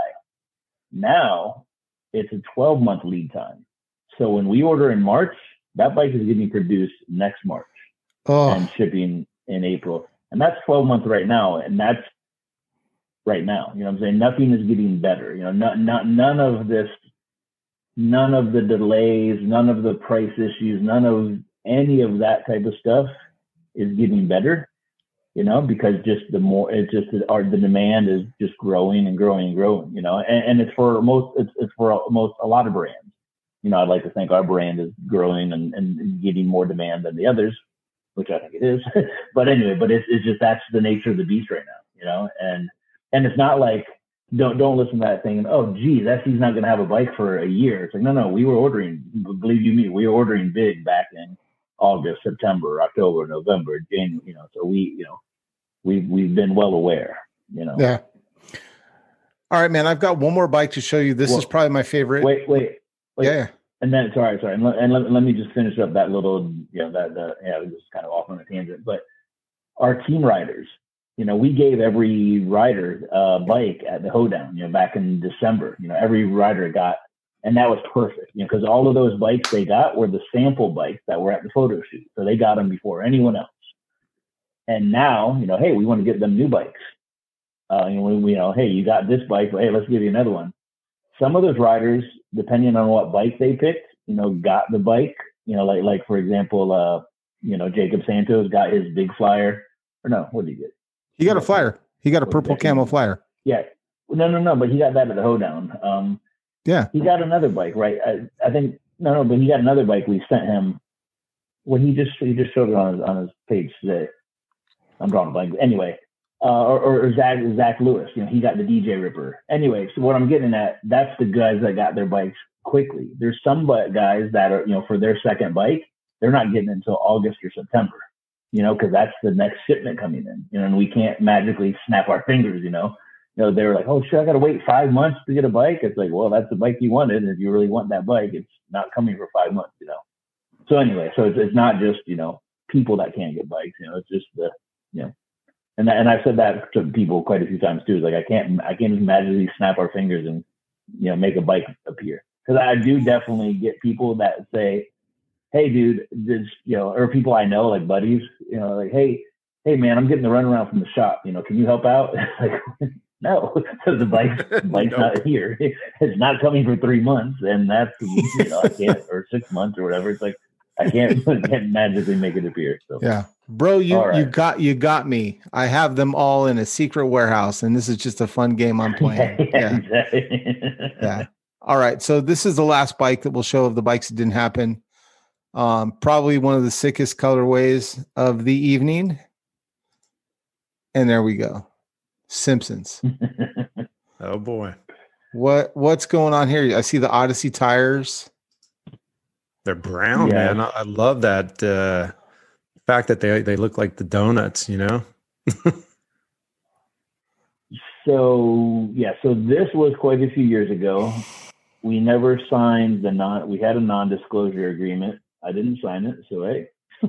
Now it's a 12 month lead time. So when we order in March, that bike is getting produced next March oh. and shipping in April. And that's 12 months right now. And that's right now. You know I'm saying? Nothing is getting better. You know, not, not, none of this, none of the delays, none of the price issues, none of any of that type of stuff is getting better. You know, because just the more it's just our the demand is just growing and growing and growing. You know, and, and it's for most it's, it's for most a lot of brands. You know, I'd like to think our brand is growing and, and getting more demand than the others, which I think it is. but anyway, but it's, it's just that's the nature of the beast right now. You know, and and it's not like don't don't listen to that thing. Oh, geez, SE's not going to have a bike for a year. It's like no, no, we were ordering. Believe you me, we were ordering big back in August, September, October, November, January. You know, so we, you know, we've we've been well aware. You know. Yeah. All right, man. I've got one more bike to show you. This well, is probably my favorite. Wait, wait, wait. Yeah. And then, sorry, sorry, and, let, and let, let me just finish up that little, you know, that yeah, it was kind of off on a tangent, but our team riders, you know, we gave every rider a bike at the hoedown, you know, back in December. You know, every rider got, and that was perfect, you know, because all of those bikes they got were the sample bikes that were at the photo shoot. So they got them before anyone else. And now, you know, hey, we want to get them new bikes. Uh, you know, we, you know, hey, you got this bike, but hey, let's give you another one. Some of those riders, depending on what bike they picked, you know, got the bike. You know, like like for example, uh, you know, Jacob Santos got his big flyer. Or no, what did he get? He got a flyer. He got a purple camo flyer. Yeah. No, no, no. But he got that at the hoedown. Um, yeah. He got another bike, right? I, I think no, no. But he got another bike. We sent him. When he just he just showed it on his on his page today. I'm drawing a blank. Anyway, uh, or, or Zach Zach Lewis. You know, he got the DJ Ripper. Anyway, so what I'm getting at, that's the guys that got their bikes quickly. There's some guys that are, you know, for their second bike, they're not getting until August or September, you know, because that's the next shipment coming in, you know, and we can't magically snap our fingers, you know. You know, they're like, oh shit, I got to wait five months to get a bike. It's like, well, that's the bike you wanted. And if you really want that bike, it's not coming for five months, you know. So anyway, so it's, it's not just you know people that can't get bikes, you know, it's just the you know and and I've said that to people quite a few times too. It's like I can't I can't magically snap our fingers and you know make a bike appear because I do definitely get people that say, "Hey, dude, this you know," or people I know like buddies, you know, like, "Hey, hey, man, I'm getting the runaround from the shop. You know, can you help out?" like, no, the bike's bike's not here. It's not coming for three months, and that's you know I can't or six months or whatever. It's like I can't, can't magically make it appear. So yeah, bro, you right. you got you got me. I have them all in a secret warehouse, and this is just a fun game I'm playing. yeah, yeah. yeah. All right, so this is the last bike that we'll show of the bikes that didn't happen. Um, probably one of the sickest colorways of the evening. And there we go. Simpsons. oh boy. What what's going on here? I see the Odyssey tires. They're brown, yeah. man. I, I, love that uh, fact that they they look like the donuts. You know. so yeah, so this was quite a few years ago. We never signed the non. We had a non-disclosure agreement. I didn't sign it, so hey.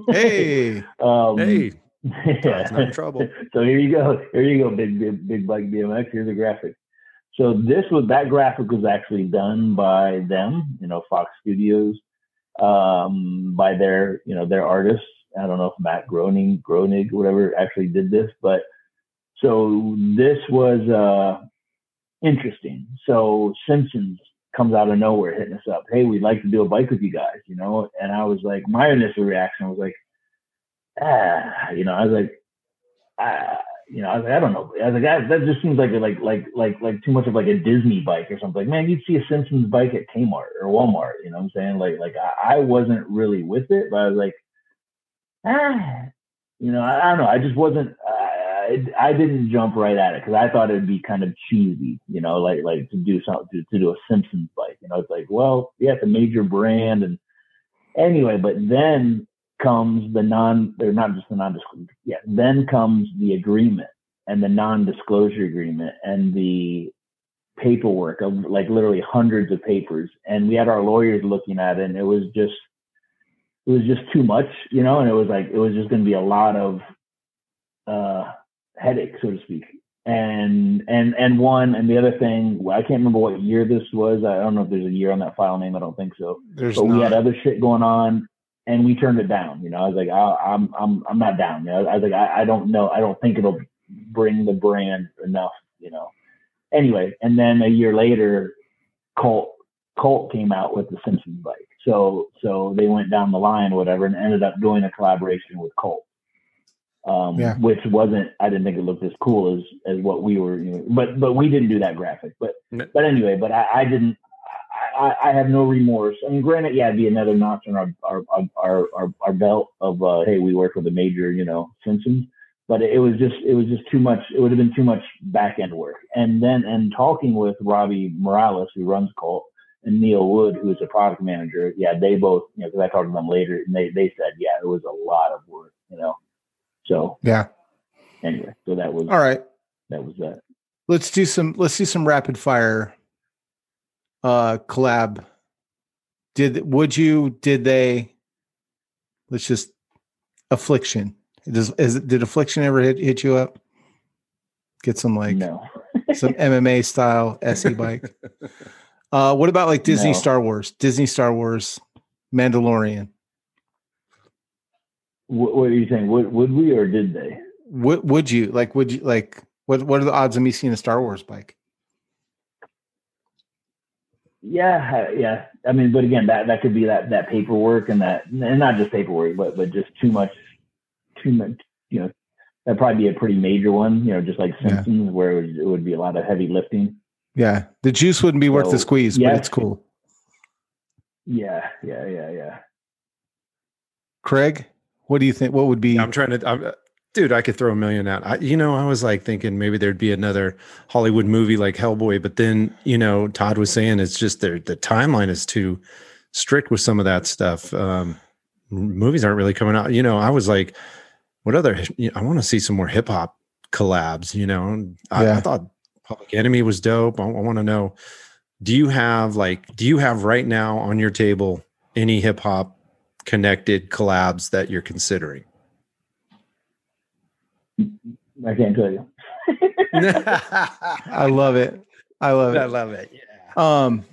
Hey. um, hey. Yeah. not in trouble. so here you go. Here you go, big big big bike BMX. Here's a graphic. So this was that graphic was actually done by them, you know, Fox Studios um, by their you know their artists. I don't know if Matt Groening, Groening, whatever, actually did this, but so this was uh, interesting. So Simpsons comes out of nowhere hitting us up. Hey, we'd like to do a bike with you guys, you know. And I was like, my initial reaction was like, ah, you know, I was like, ah, you know, I I don't know. I was like, that, just seems like like like like like too much of like a Disney bike or something. Like, man, you'd see a Simpsons bike at Kmart or Walmart. You know what I'm saying? Like like I, I wasn't really with it, but I was like, ah, you know, I, I don't know. I just wasn't. I, I didn't jump right at it because I thought it'd be kind of cheesy, you know, like like to do something to, to do a Simpsons bike. You know, it's like, well, yeah, it's a major brand, and anyway, but then comes the non, or not just the non-disclosure, yeah, then comes the agreement and the non-disclosure agreement and the paperwork of like literally hundreds of papers. And we had our lawyers looking at it and it was just, it was just too much, you know, and it was like, it was just going to be a lot of, uh, headache, so to speak. And, and, and one, and the other thing, I can't remember what year this was. I don't know if there's a year on that file name. I don't think so. There's but not. we had other shit going on and we turned it down. You know, I was like, I, am I'm, I'm not down. You know, I was like, I, I don't know. I don't think it'll bring the brand enough. You know. Anyway, and then a year later, Cult Cult came out with the Simpsons bike. So so they went down the line, whatever, and ended up doing a collaboration with Cult. Um, yeah. which wasn't I didn't think it looked as cool as as what we were, you know, but but we didn't do that graphic. But but anyway, but I, I didn't I, I, have no remorse. I mean, granted, yeah, it'd be another notch on our our our our, our belt of uh, hey, we work with a major, you know, Simpsons. But it was just it was just too much. It would have been too much back end work. And then and talking with Robbie Morales, who runs Cult, and Neil Wood, who is a product manager, yeah, they both, you know, because I talked to them later, and they they said, yeah, it was a lot of work, you know. So yeah. Anyway, so that was all right. That was that. Let's do some. Let's do some rapid fire uh collab. Did would you did they let's just affliction. Does is did affliction ever hit, hit you up? Get some like no. some mma style se bike. Uh what about like disney no. star wars? Disney star wars mandalorian. What, what are you saying would, would we or did they? Would, would you? Like would you like what what are the odds of me seeing a star wars bike yeah, yeah. I mean, but again, that that could be that that paperwork and that, and not just paperwork, but but just too much, too much. You know, that'd probably be a pretty major one. You know, just like Simpsons, yeah. where it would, it would, be a lot of heavy lifting. Yeah, the juice wouldn't be so, worth the squeeze, yes. but it's cool. Yeah, yeah, yeah, yeah. Craig, what do you think? What would be? I'm trying to. I'm, dude, I could throw a million out. I, you know, I was like thinking maybe there'd be another Hollywood movie like Hellboy, but then you know, Todd was saying it's just the the timeline is too strict with some of that stuff. Um, movies aren't really coming out. You know, I was like, what other? I want to see some more hip hop collabs. You know, I, yeah. I thought Public Enemy was dope. I, I want to know. Do you have like? Do you have right now on your table any hip hop connected collabs that you're considering? I can't tell you. I love it. I love it. I love it. Yeah. Um,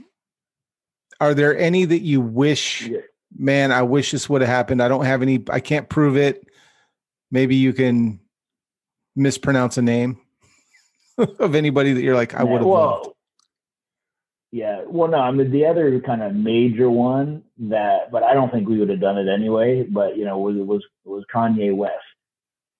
are there any that you wish, yeah. man? I wish this would have happened. I don't have any. I can't prove it. Maybe you can mispronounce a name of anybody that you're like, I would have well, loved. Yeah. Well, no, I mean, the other kind of major one that, but I don't think we would have done it anyway, but, you know, was, was, was Kanye West.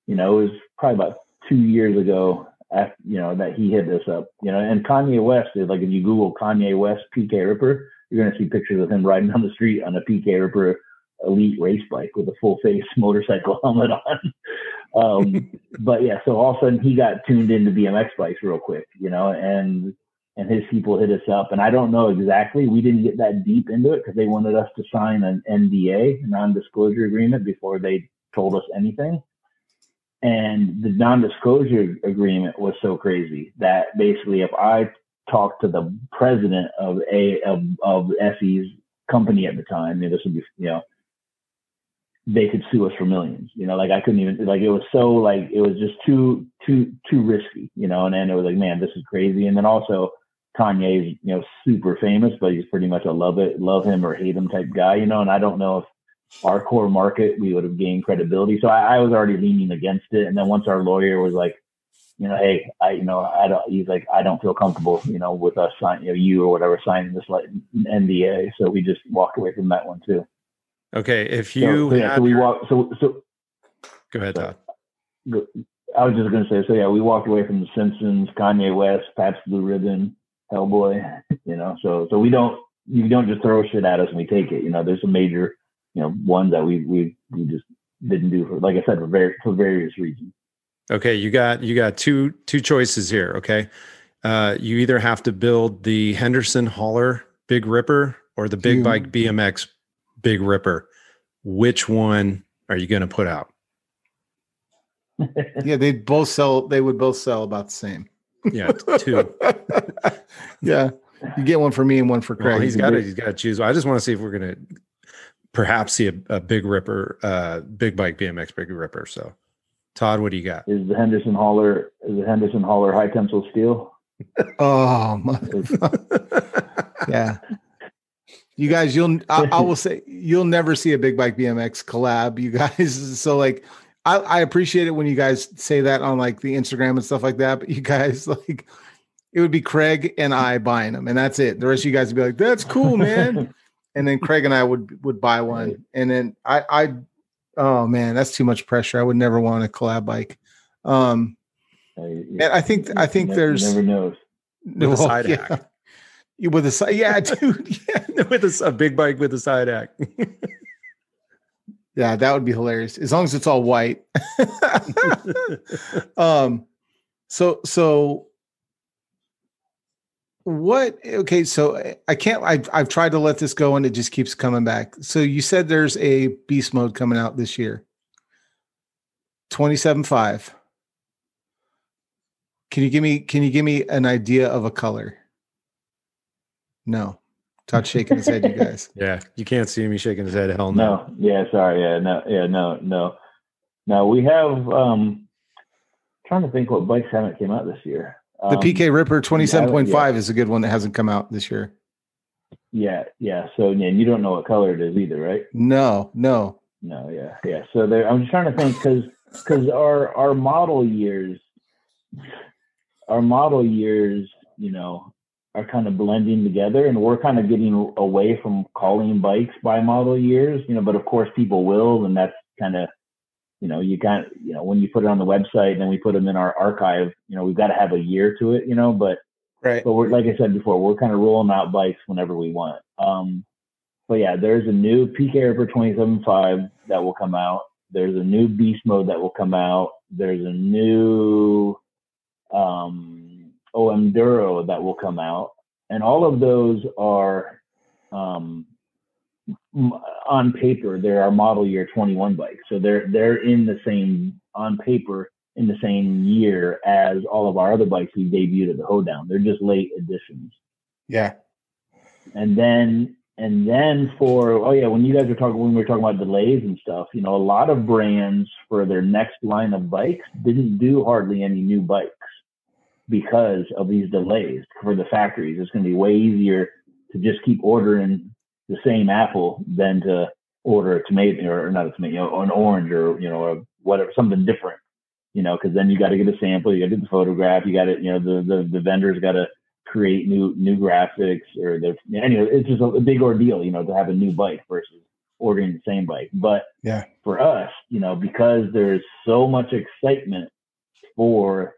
You know, it was probably about two years ago, after, you know, that he hit this up, you know, and Kanye West is like, if you Google Kanye West PK Ripper, you're going to see pictures of him riding down the street on a PK Ripper elite race bike with a full face motorcycle helmet on. um, but yeah, so all of a sudden he got tuned into BMX bikes real quick, you know, and and his people hit us up. And I don't know exactly. We didn't get that deep into it because they wanted us to sign an NDA, a non-disclosure agreement, before they told us anything. And the non-disclosure agreement was so crazy that basically, if I talked to the president of a of, of SE's company at the time, you know, this would be you know they could sue us for millions. You know, like I couldn't even like it was so like it was just too too too risky. You know, and then it was like, man, this is crazy. And then also Kanye's you know super famous, but he's pretty much a love it, love him or hate him type guy. You know, and I don't know if our core market we would have gained credibility. So I, I was already leaning against it. And then once our lawyer was like, you know, hey, I, you know, I don't. He's like, I don't feel comfortable, you know, with us signing, you know, you or whatever signing this like NDA. So we just walked away from that one too. Okay, if you so, yeah, so we your... walk. So so. Go ahead, Todd. I was just going to say, so yeah, we walked away from The Simpsons, Kanye West, Pabst Blue Ribbon, Hellboy. You know, so so we don't you don't just throw shit at us and we take it. You know, there's a major you know ones that we we we just didn't do for like I said for very for various reasons. Okay, you got you got two two choices here. Okay, uh, you either have to build the Henderson Holler Big Ripper or the Big Bike BMX Big Ripper, which one are you going to put out? yeah, they both sell. They would both sell about the same. Yeah, two. yeah, you get one for me and one for Craig. Well, he's got to. He's got to choose. I just want to see if we're going to perhaps see a, a, big Ripper, uh, big bike BMX Big Ripper. So, Todd, what do you got? Is the Henderson Holler? Is the Henderson Holler high tensile steel? oh my. yeah. You guys, you'll I, I, will say you'll never see a big bike BMX collab. You guys, so like I, I appreciate it when you guys say that on like the Instagram and stuff like that. But you guys like it would be Craig and I buying them, and that's it. The rest of you guys would be like, "That's cool, man." And then Craig and I would would buy one, and then I I oh man, that's too much pressure. I would never want a collab bike. Um, and I think I think there's never knows. No, side yeah. hack with a side, yeah, dude, yeah, with a, a big bike with a side act. yeah, that would be hilarious as long as it's all white. um, so so what? Okay, so I can't. I've I've tried to let this go and it just keeps coming back. So you said there's a beast mode coming out this year. Twenty seven five. Can you give me? Can you give me an idea of a color? No. Todd shaking his head, you guys. Yeah, you can't see me shaking his head. Hell no. No. Yeah, sorry. Yeah, no. Yeah, no, no. No, we have. um Trying to think what bikes haven't came out this year. Um, the PK Ripper twenty seven point five is a good one that hasn't come out this year. Yeah, yeah. So, yeah, you don't know what color it is either, right? No, no, no. Yeah, yeah. So there, I'm just trying to think because because our our model years, our model years, you know, are kind of blending together and we're kind of getting away from calling bikes by model years you know but of course people will and that's kind of you know you kind of you know when you put it on the website and then we put them in our archive you know we've got to have a year to it you know but right. but we're like i said before we're kind of rolling out bikes whenever we want. Um but yeah there's a new pk ripper 275 that will come out. There's a new beast mode that will come out. There's a new um, OM Duro that will come out, and all of those are um, on paper. There are our model year 21 bikes, so they're they're in the same on paper in the same year as all of our other bikes we debuted at the Hoedown. They're just late additions. Yeah. And then and then for oh yeah, when you guys were talking when we were talking about delays and stuff, you know, a lot of brands for their next line of bikes didn't do hardly any new bikes because of these delays for the factories. It's going to be way easier to just keep ordering the same apple than to order a tomato or not a tomato, or an orange or you know, or whatever, something different you know, because then you got to get a sample, you got to get the photograph, you got to, you know, the the, the vendors got to create new new graphics or the anyway, it's just a, a big ordeal, you know, to have a new bike versus ordering the same bike. But yeah, for us, you know, because there's so much excitement for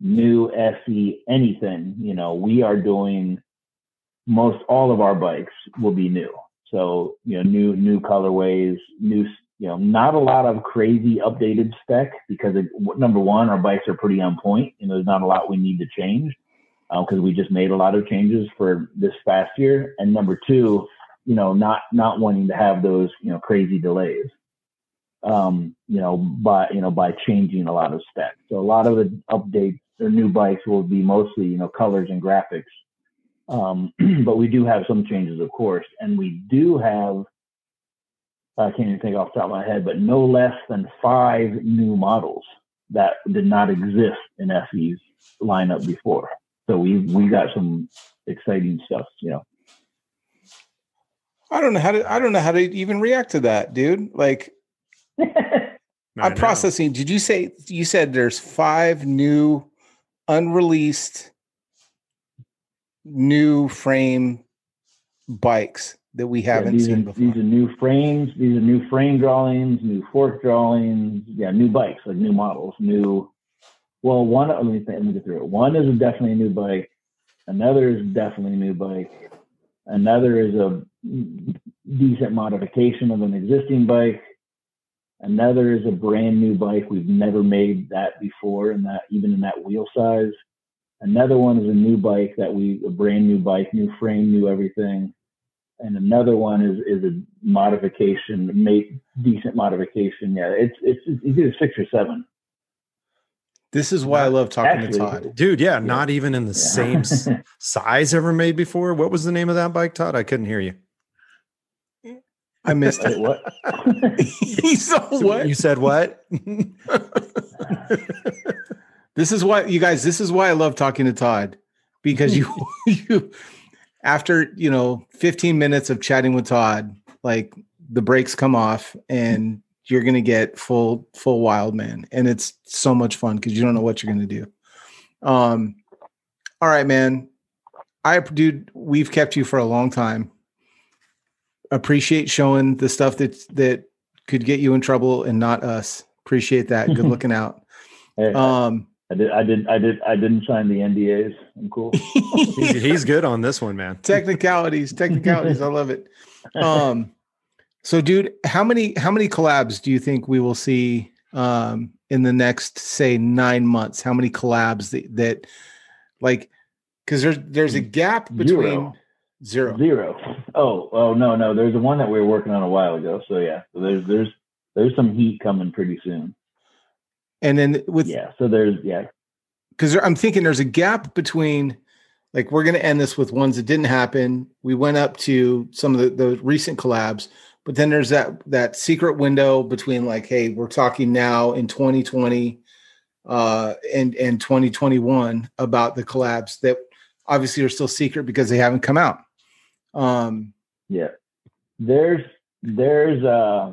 new SE anything, you know, we are doing most all of our bikes will be new. So, you know, new new colorways, new you know, not a lot of crazy updated spec because it, number one, our bikes are pretty on point and there's not a lot we need to change because uh, we just made a lot of changes for this past year. And number two, you know, not not wanting to have those you know crazy delays, um, you know, by you know by changing a lot of specs. So a lot of the updates or new bikes will be mostly you know colors and graphics, um, but we do have some changes, of course, and we do have I can't even think off the top of my head, but no less than five new models that did not exist in SE's lineup before. So we we got some exciting stuff, you know. I don't know how to I don't know how to even react to that, dude. Like I'm processing. Did you say you said there's five new unreleased new frame bikes that we haven't yeah, seen are, before. These are new frames. These are new frame drawings, new fork drawings. Yeah, new bikes, like new models, new. Well, one. Let me think, let me get through it. One is definitely a new bike. Another is definitely a new bike. Another is a decent modification of an existing bike. Another is a brand new bike. We've never made that before, and that even in that wheel size. Another one is a new bike that we a brand new bike, new frame, new everything and another one is is a modification, make decent modification. Yeah, it's it's, it's either six or seven. This is why I love talking Actually, to Todd, dude. Yeah, yeah, not even in the yeah. same size ever made before. What was the name of that bike, Todd? I couldn't hear you. I missed it. what? he saw what? You said what? this is why you guys. This is why I love talking to Todd because you you after you know 15 minutes of chatting with Todd, like the brakes come off and you're gonna get full full wild man, and it's so much fun because you don't know what you're gonna do. Um, all right, man. I dude, we've kept you for a long time. Appreciate showing the stuff that that could get you in trouble and not us. Appreciate that. Good looking out. Um, I did. I did. I did. I didn't sign the NDAs. I'm cool. he's good on this one, man. Technicalities, technicalities. I love it. Um, so, dude, how many how many collabs do you think we will see um, in the next, say, nine months? How many collabs that, that like, because there's there's a gap between zero. zero, zero. Oh, oh no, no. There's the one that we were working on a while ago. So yeah, so there's there's there's some heat coming pretty soon. And then with yeah, so there's yeah, because I'm thinking there's a gap between like we're going to end this with ones that didn't happen. We went up to some of the, the recent collabs, but then there's that that secret window between like, hey, we're talking now in 2020 uh, and and 2021 about the collabs that obviously are still secret because they haven't come out. Um, yeah, there's there's uh,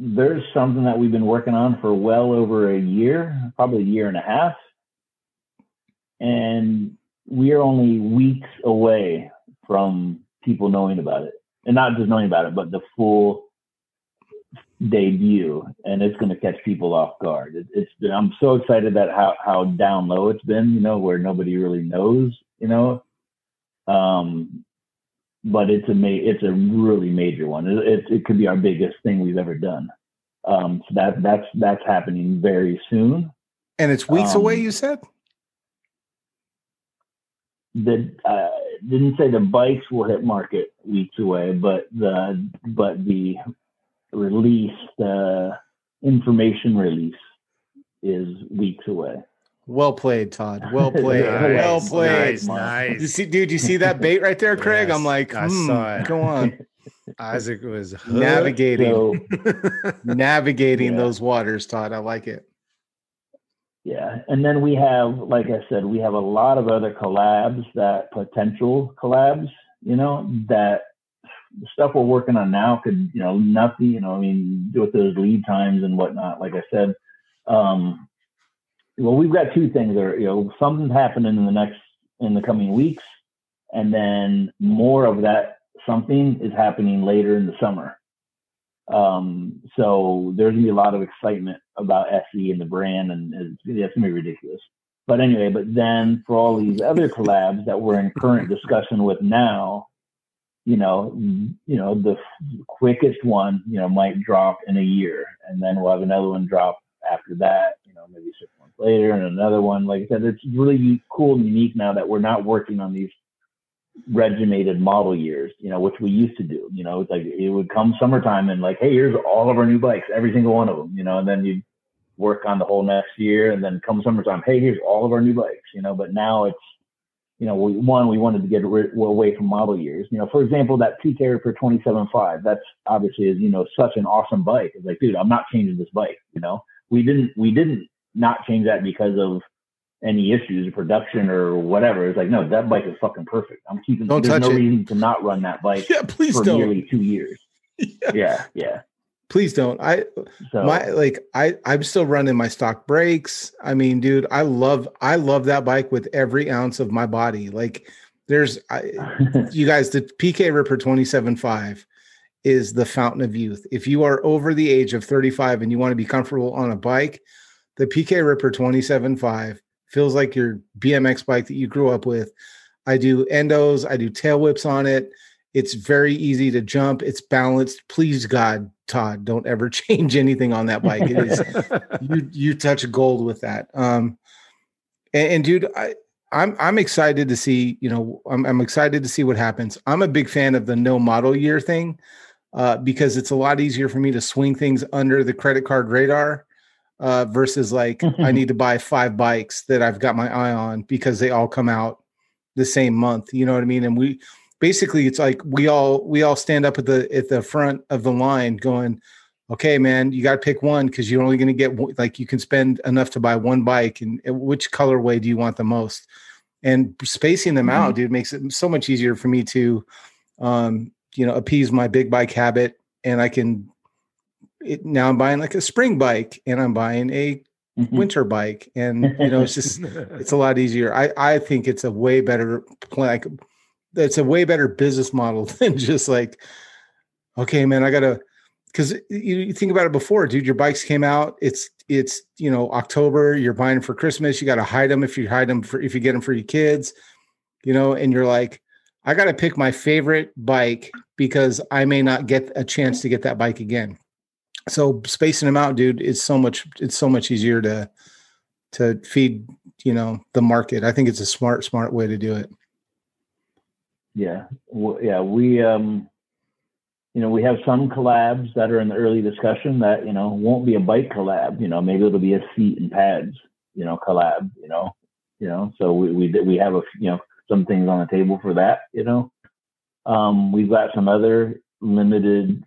there's something that we've been working on for well over a year, probably a year and a half. And we are only weeks away from people knowing about it. And not just knowing about it, but the full debut. And it's going to catch people off guard. It, it's I'm so excited that how, how down low it's been, you know, where nobody really knows, you know. Um, but it's a ma- it's a really major one. It, it, it could be our biggest thing we've ever done. Um, so that that's that's happening very soon. And it's weeks Um, away, you said? The uh, didn't say the bikes will hit market weeks away, but the but the release, the information release, is weeks away. Well played, Todd. Well played. Nice, well played. Nice, nice. You see, dude, you see that bait right there, Craig? Yes, I'm like, I hmm, saw it. go on. Isaac was. Navigating, navigating Yeah. those waters, Todd. I like it. Yeah, and then we have, like I said, we have a lot of other collabs that potential collabs, you know, that stuff we're working on now could, you know, nothing, you know, I mean, with those lead times and whatnot, like I said, um, well, we've got two things there, you know, something's happening in the next, in the coming weeks, and then more of that something is happening later in the summer. Um, so there's gonna be a lot of excitement about SE and the brand, and it's, it's gonna be ridiculous. But anyway, but then for all these other collabs that we're in current discussion with now, you know, you know, the quickest one, you know, might drop in a year, and then we'll have another one drop after that, you know, maybe six later, and another one. Like I said, it's really cool and unique now that we're not working on these regimented model years, you know, which we used to do. You know, it's like it would come summertime and like, hey, here's all of our new bikes, every single one of them, you know, and then you'd work on the whole next year, and then come summertime, hey, here's all of our new bikes, you know. But now it's, you know, we, one we wanted to get rid, away from model years. You know, for example, that PK for 27.5, that's obviously is you know such an awesome bike. It's like, dude, I'm not changing this bike. You know, we didn't we didn't not change that because of any issues of production or whatever. It's like, no, that bike is fucking perfect. I'm keeping. Don't there's no it. reason to not run that bike Yeah, please for don't. nearly two years. Yeah. Yeah, yeah. Please don't. I So my like I I'm still running my stock brakes. I mean, dude, I love I love that bike with every ounce of my body. Like there's I you guys the PK Ripper 27.5 is the fountain of youth. If you are over the age of 35 and you want to be comfortable on a bike, the PK Ripper 27.5 feels like your BMX bike that you grew up with. I do endos, I do tail whips on it. It's very easy to jump. It's balanced. Please God, Todd, don't ever change anything on that bike. It is you you touch gold with that. Um and, and dude, I I'm I'm excited to see, you know, I'm I'm excited to see what happens. I'm a big fan of the no model year thing uh because it's a lot easier for me to swing things under the credit card radar uh versus like I need to buy five bikes that I've got my eye on because they all come out the same month. You know what I mean? And we basically it's like we all we all stand up at the at the front of the line going okay man you got to pick one because you're only going to get like you can spend enough to buy one bike and and which colorway do you want the most and spacing them out dude makes it so much easier for me to um you know appease my big bike habit and i can it, now i'm buying like a spring bike and i'm buying a Mhm. winter bike and you know it's just it's a lot easier. I I think it's a way better plan. Like, it's a way better business model than just like, okay, man, I gotta. Because you, you think about it before, dude. Your bikes came out. It's it's you know October. You're buying them for Christmas. You got to hide them if you hide them for if you get them for your kids, you know. And you're like, I got to pick my favorite bike because I may not get a chance to get that bike again. So spacing them out, dude, it's so much. It's so much easier to to feed you know the market i think it's a smart smart way to do it Yeah, w- yeah. We, um, you know, we have some collabs that are in the early discussion that you know won't be a bike collab. You know, maybe it'll be a seat and pads, you know, collab. You know, you know. So we we we have a you know some things on the table for that. You know, um, we've got some other limited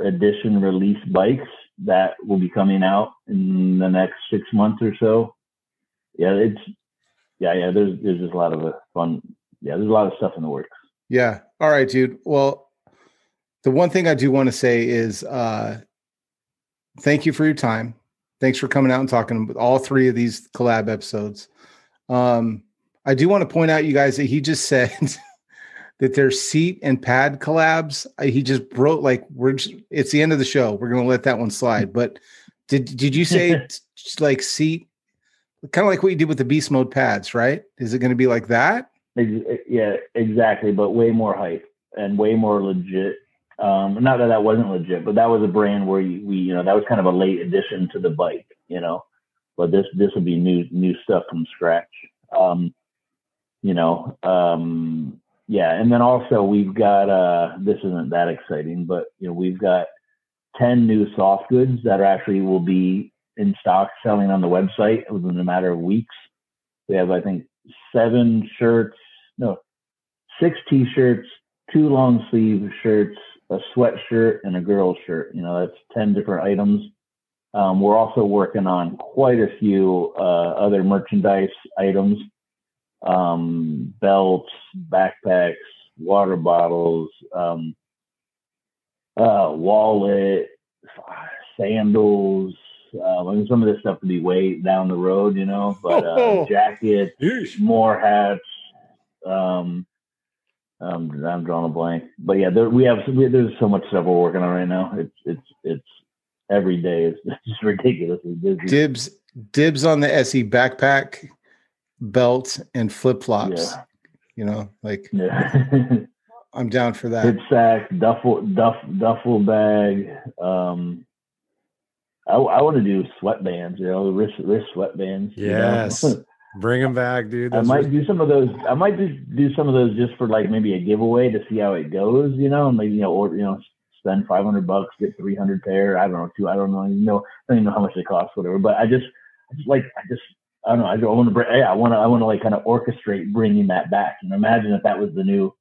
edition release bikes that will be coming out in the next six months or so. Yeah, it's yeah, yeah. There's there's just a lot of uh, fun yeah, there's a lot of stuff in the works. yeah all right dude well the one thing i do want to say is uh thank you for your time thanks for coming out and talking with all three of these collab episodes um i do want to point out you guys that he just said that their seat and pad collabs he just wrote like we're just, it's the end of the show we're gonna let that one slide but did did you say like seat kind of like what you did with the beast mode pads right is it going to be like that Yeah, exactly, but way more hype and way more legit. Um, not that that wasn't legit, but that was a brand where we, you know, that was kind of a late addition to the bike, you know. But this this will be new new stuff from scratch. Um, you know, um, yeah, and then also we've got uh, this isn't that exciting, but you know we've got ten new soft goods that are actually will be in stock selling on the website within a matter of weeks. We have I think seven shirts, no, six t-shirts, two long sleeve shirts, a sweatshirt, and a girl's shirt. You know, that's 10 different items. Um, we're also working on quite a few uh, other merchandise items um, belts, backpacks, water bottles, um, uh, wallet, sandals. Uh, I mean, some of this stuff to be way down the road, you know, but uh, jackets, more hats, um, um, I'm drawing a blank, but yeah, there, we have we, there's so much stuff we're working on right now. It's it's it's every day is just ridiculously busy. Dibs dibs on the SE backpack, belt, and flip flops. Yeah. You know, like yeah. I'm down for that. Hip sack, duffel duff duffel bag. Um, I, I want to do sweatbands. You know, wrist wrist sweatbands. Yes. You know? Bring them back, dude. Those I might are... do some of those. I might just do some of those just for like maybe a giveaway to see how it goes, you know, and maybe you know, or you know, spend five hundred bucks, get three hundred pair. I don't know, two. I don't know, you know, I don't even know how much they cost, whatever. But I just, I just like, I just, I don't know. I, I want to bring. Yeah, I want to. I want to like kind of orchestrate bringing that back. And imagine if that was the new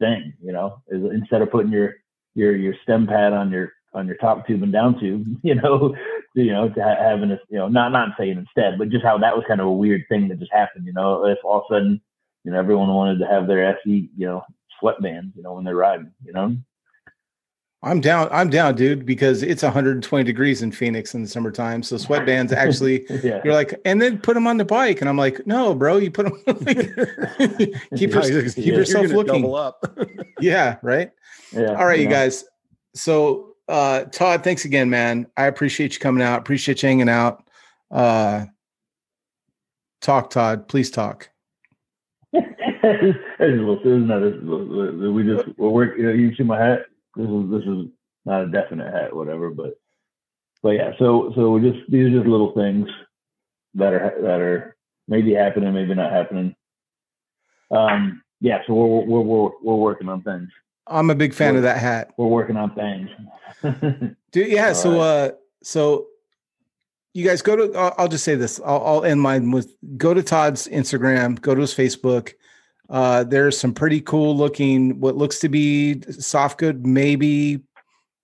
thing, you know, is instead of putting your your your stem pad on your on your top tube and down tube, you know, you know, to ha- having a, you know, not not saying instead, but just how that was kind of a weird thing that just happened, you know, if all of a sudden, you know, everyone wanted to have their SE, you know, sweatbands, you know, when they're riding, you know. I'm down. I'm down, dude, because it's 120 degrees in Phoenix in the summertime. So sweatbands actually, yeah. you're like, and then put them on the bike, and I'm like, no, bro, you put them. keep, your, keep yeah, yourself looking. up. yeah, right. Yeah. All right, you guys. So uh, Todd, thanks again, man. I appreciate you coming out. Appreciate you hanging out. Uh, talk, Todd. Please talk. this is another. We just we're. You, know, you see my hat. This is this is not a definite hat, whatever. But but yeah. So so we just these are just little things that are that are maybe happening, maybe not happening. Um. Yeah. So we're we're we're we're working on things. I'm a big fan we're, of that hat. We're working on things. Dude, yeah. All so, right. uh, so you guys go to. I'll, I'll just say this. I'll, I'll, end mine with go to Todd's Instagram. Go to his Facebook. Uh, there's some pretty cool looking, what looks to be soft good, maybe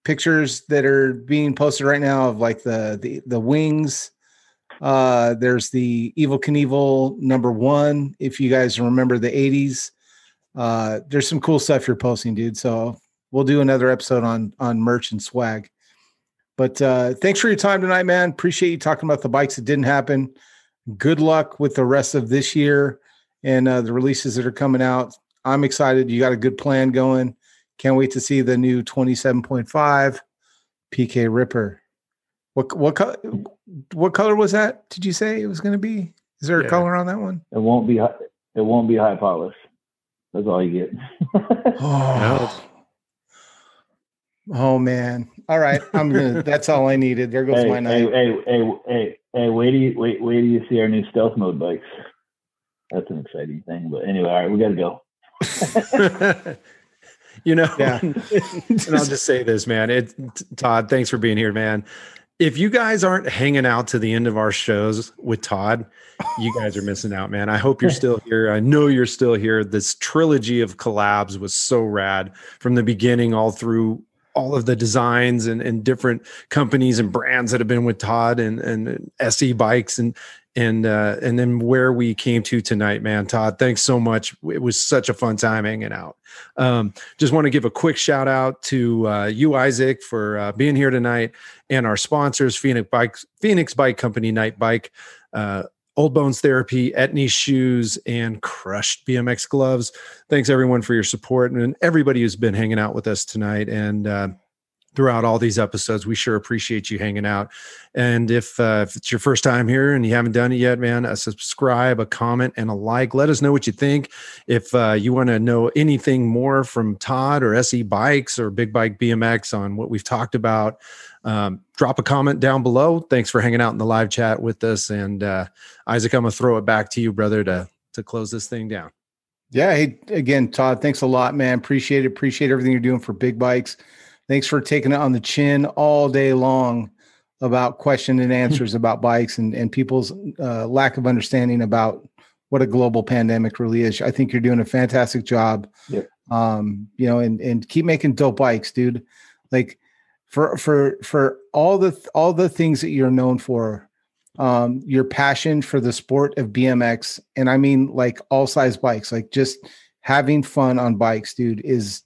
pictures that are being posted right now of like the the the wings. Uh, there's the Evil Knievel number one. If you guys remember the '80s, uh, there's some cool stuff you're posting, dude. So we'll do another episode on on merch and swag. But uh, thanks for your time tonight, man. Appreciate you talking about the bikes that didn't happen. Good luck with the rest of this year and uh, the releases that are coming out. I'm excited. You got a good plan going. Can't wait to see the new 27.5 PK Ripper. What what color? What color was that? Did you say it was going to be? Is there a yeah. color on that one? It won't be. It won't be high polish. That's all you get. oh. oh man! All right, I'm gonna. that's all I needed. There goes hey, my night. Hey, hey, hey, hey, hey! Wait do you wait? Wait do you see our new stealth mode bikes? That's an exciting thing. But anyway, all right, we got to go. you know, yeah. and I'll just say this, man. It, Todd, thanks for being here, man if you guys aren't hanging out to the end of our shows with Todd, you guys are missing out, man. I hope you're still here. I know you're still here. This trilogy of collabs was so rad from the beginning all through all of the designs and, and different companies and brands that have been with Todd and, and SE bikes and and uh, and then where we came to tonight, man. Todd, thanks so much. It was such a fun time hanging out. Um, just want to give a quick shout out to uh, you, Isaac, for uh, being here tonight, and our sponsors, Phoenix Bike, Phoenix Bike Company, Night Bike, uh, Old Bones Therapy, Etnies Shoes, and Crushed BMX Gloves. Thanks everyone for your support and everybody who's been hanging out with us tonight. And uh, throughout all these episodes. We sure appreciate you hanging out. And if, uh, if it's your first time here and you haven't done it yet, man, a subscribe, a comment, and a like. Let us know what you think. If uh, you want to know anything more from Todd or SE Bikes or Big Bike BMX on what we've talked about, um, drop a comment down below. Thanks for hanging out in the live chat with us. And uh, Isaac, I'm gonna throw it back to you, brother, to to close this thing down. Yeah. Hey, again, Todd, thanks a lot, man. Appreciate it. Appreciate everything you're doing for Big Bikes. Thanks for taking it on the chin all day long about question and answers about bikes and, and people's uh, lack of understanding about what a global pandemic really is. I think you're doing a fantastic job. Yep. Um, you know, and and keep making dope bikes, dude. Like for for for all the all the things that you're known for, um, your passion for the sport of BMX, and I mean like all size bikes, like just having fun on bikes, dude, is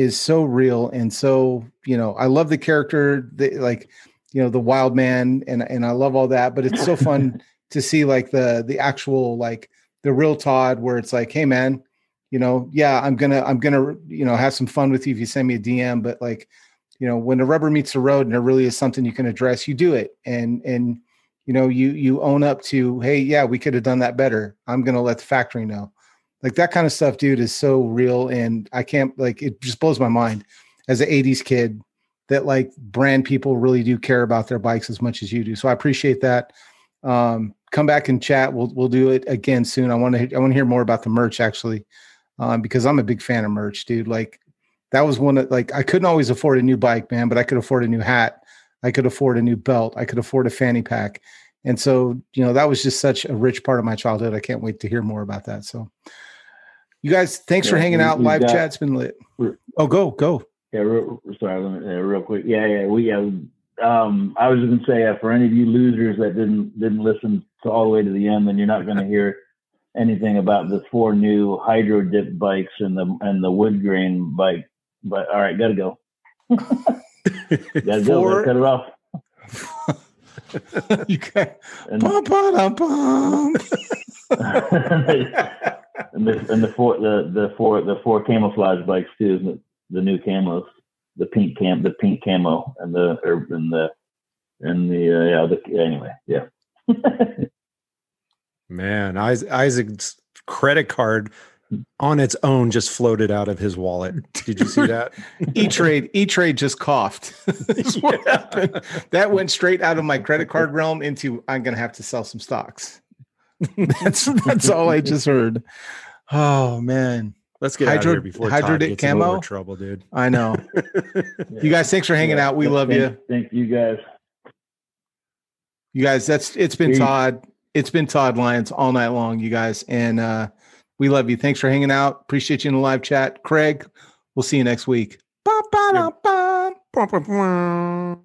is so real and so you know i love the character the, like you know the wild man and and i love all that but it's so fun to see like the the actual like the real todd where it's like hey man you know yeah i'm gonna i'm gonna you know have some fun with you if you send me a dm but like you know when the rubber meets the road and there really is something you can address you do it. And and you know you you own up to hey yeah we could have done that better. I'm gonna let the factory know like that kind of stuff, dude, is so real. And I can't like it just blows my mind as an 80s kid that like brand people really do care about their bikes as much as you do. So I appreciate that. Um, come back and chat. We'll we'll do it again soon. I want to I want to hear more about the merch actually. Um, because I'm a big fan of merch, dude. Like that was one that like I couldn't always afford a new bike, man, but I could afford a new hat. I could afford a new belt. I could afford a fanny pack. And so, you know, that was just such a rich part of my childhood. I can't wait to hear more about that. So you guys, thanks yeah, for hanging we, out. Live got, chat's been lit. Oh, go, go. Yeah, real, sorry, me, real quick. Yeah, yeah, we. Uh, um, I was just gonna say, uh, for any of you losers that didn't didn't listen to all the way to the end, then you're not gonna hear anything about the four new hydro dip bikes and the and the wood grain bike. But all right, gotta go. gotta go. Gotta cut it off. you can and, bum, bum, bum. and the and the four the the four the four camouflage bikes too. The, the new camos, the pink cam, the pink camo, and the or, and the and the uh, yeah. The, anyway, yeah. Man, Isaac's credit card on its own just floated out of his wallet. Did you see that? E Trade, E Trade just coughed. what happened. That went straight out of my credit card realm into I'm going to have to sell some stocks. that's that's all I just heard. Oh man. Let's get Hydro, out of here before Hydro Todd gets camo? over trouble, dude. I know. you guys, thanks for hanging yeah. out. We love thank, you. Thank you guys. You guys, that's it's been Peace. Todd. It's been Todd Lyons all night long, you guys. And uh we love you. Thanks for hanging out. Appreciate you in the live chat. Craig, we'll see you next week. Ba, ba, da, ba.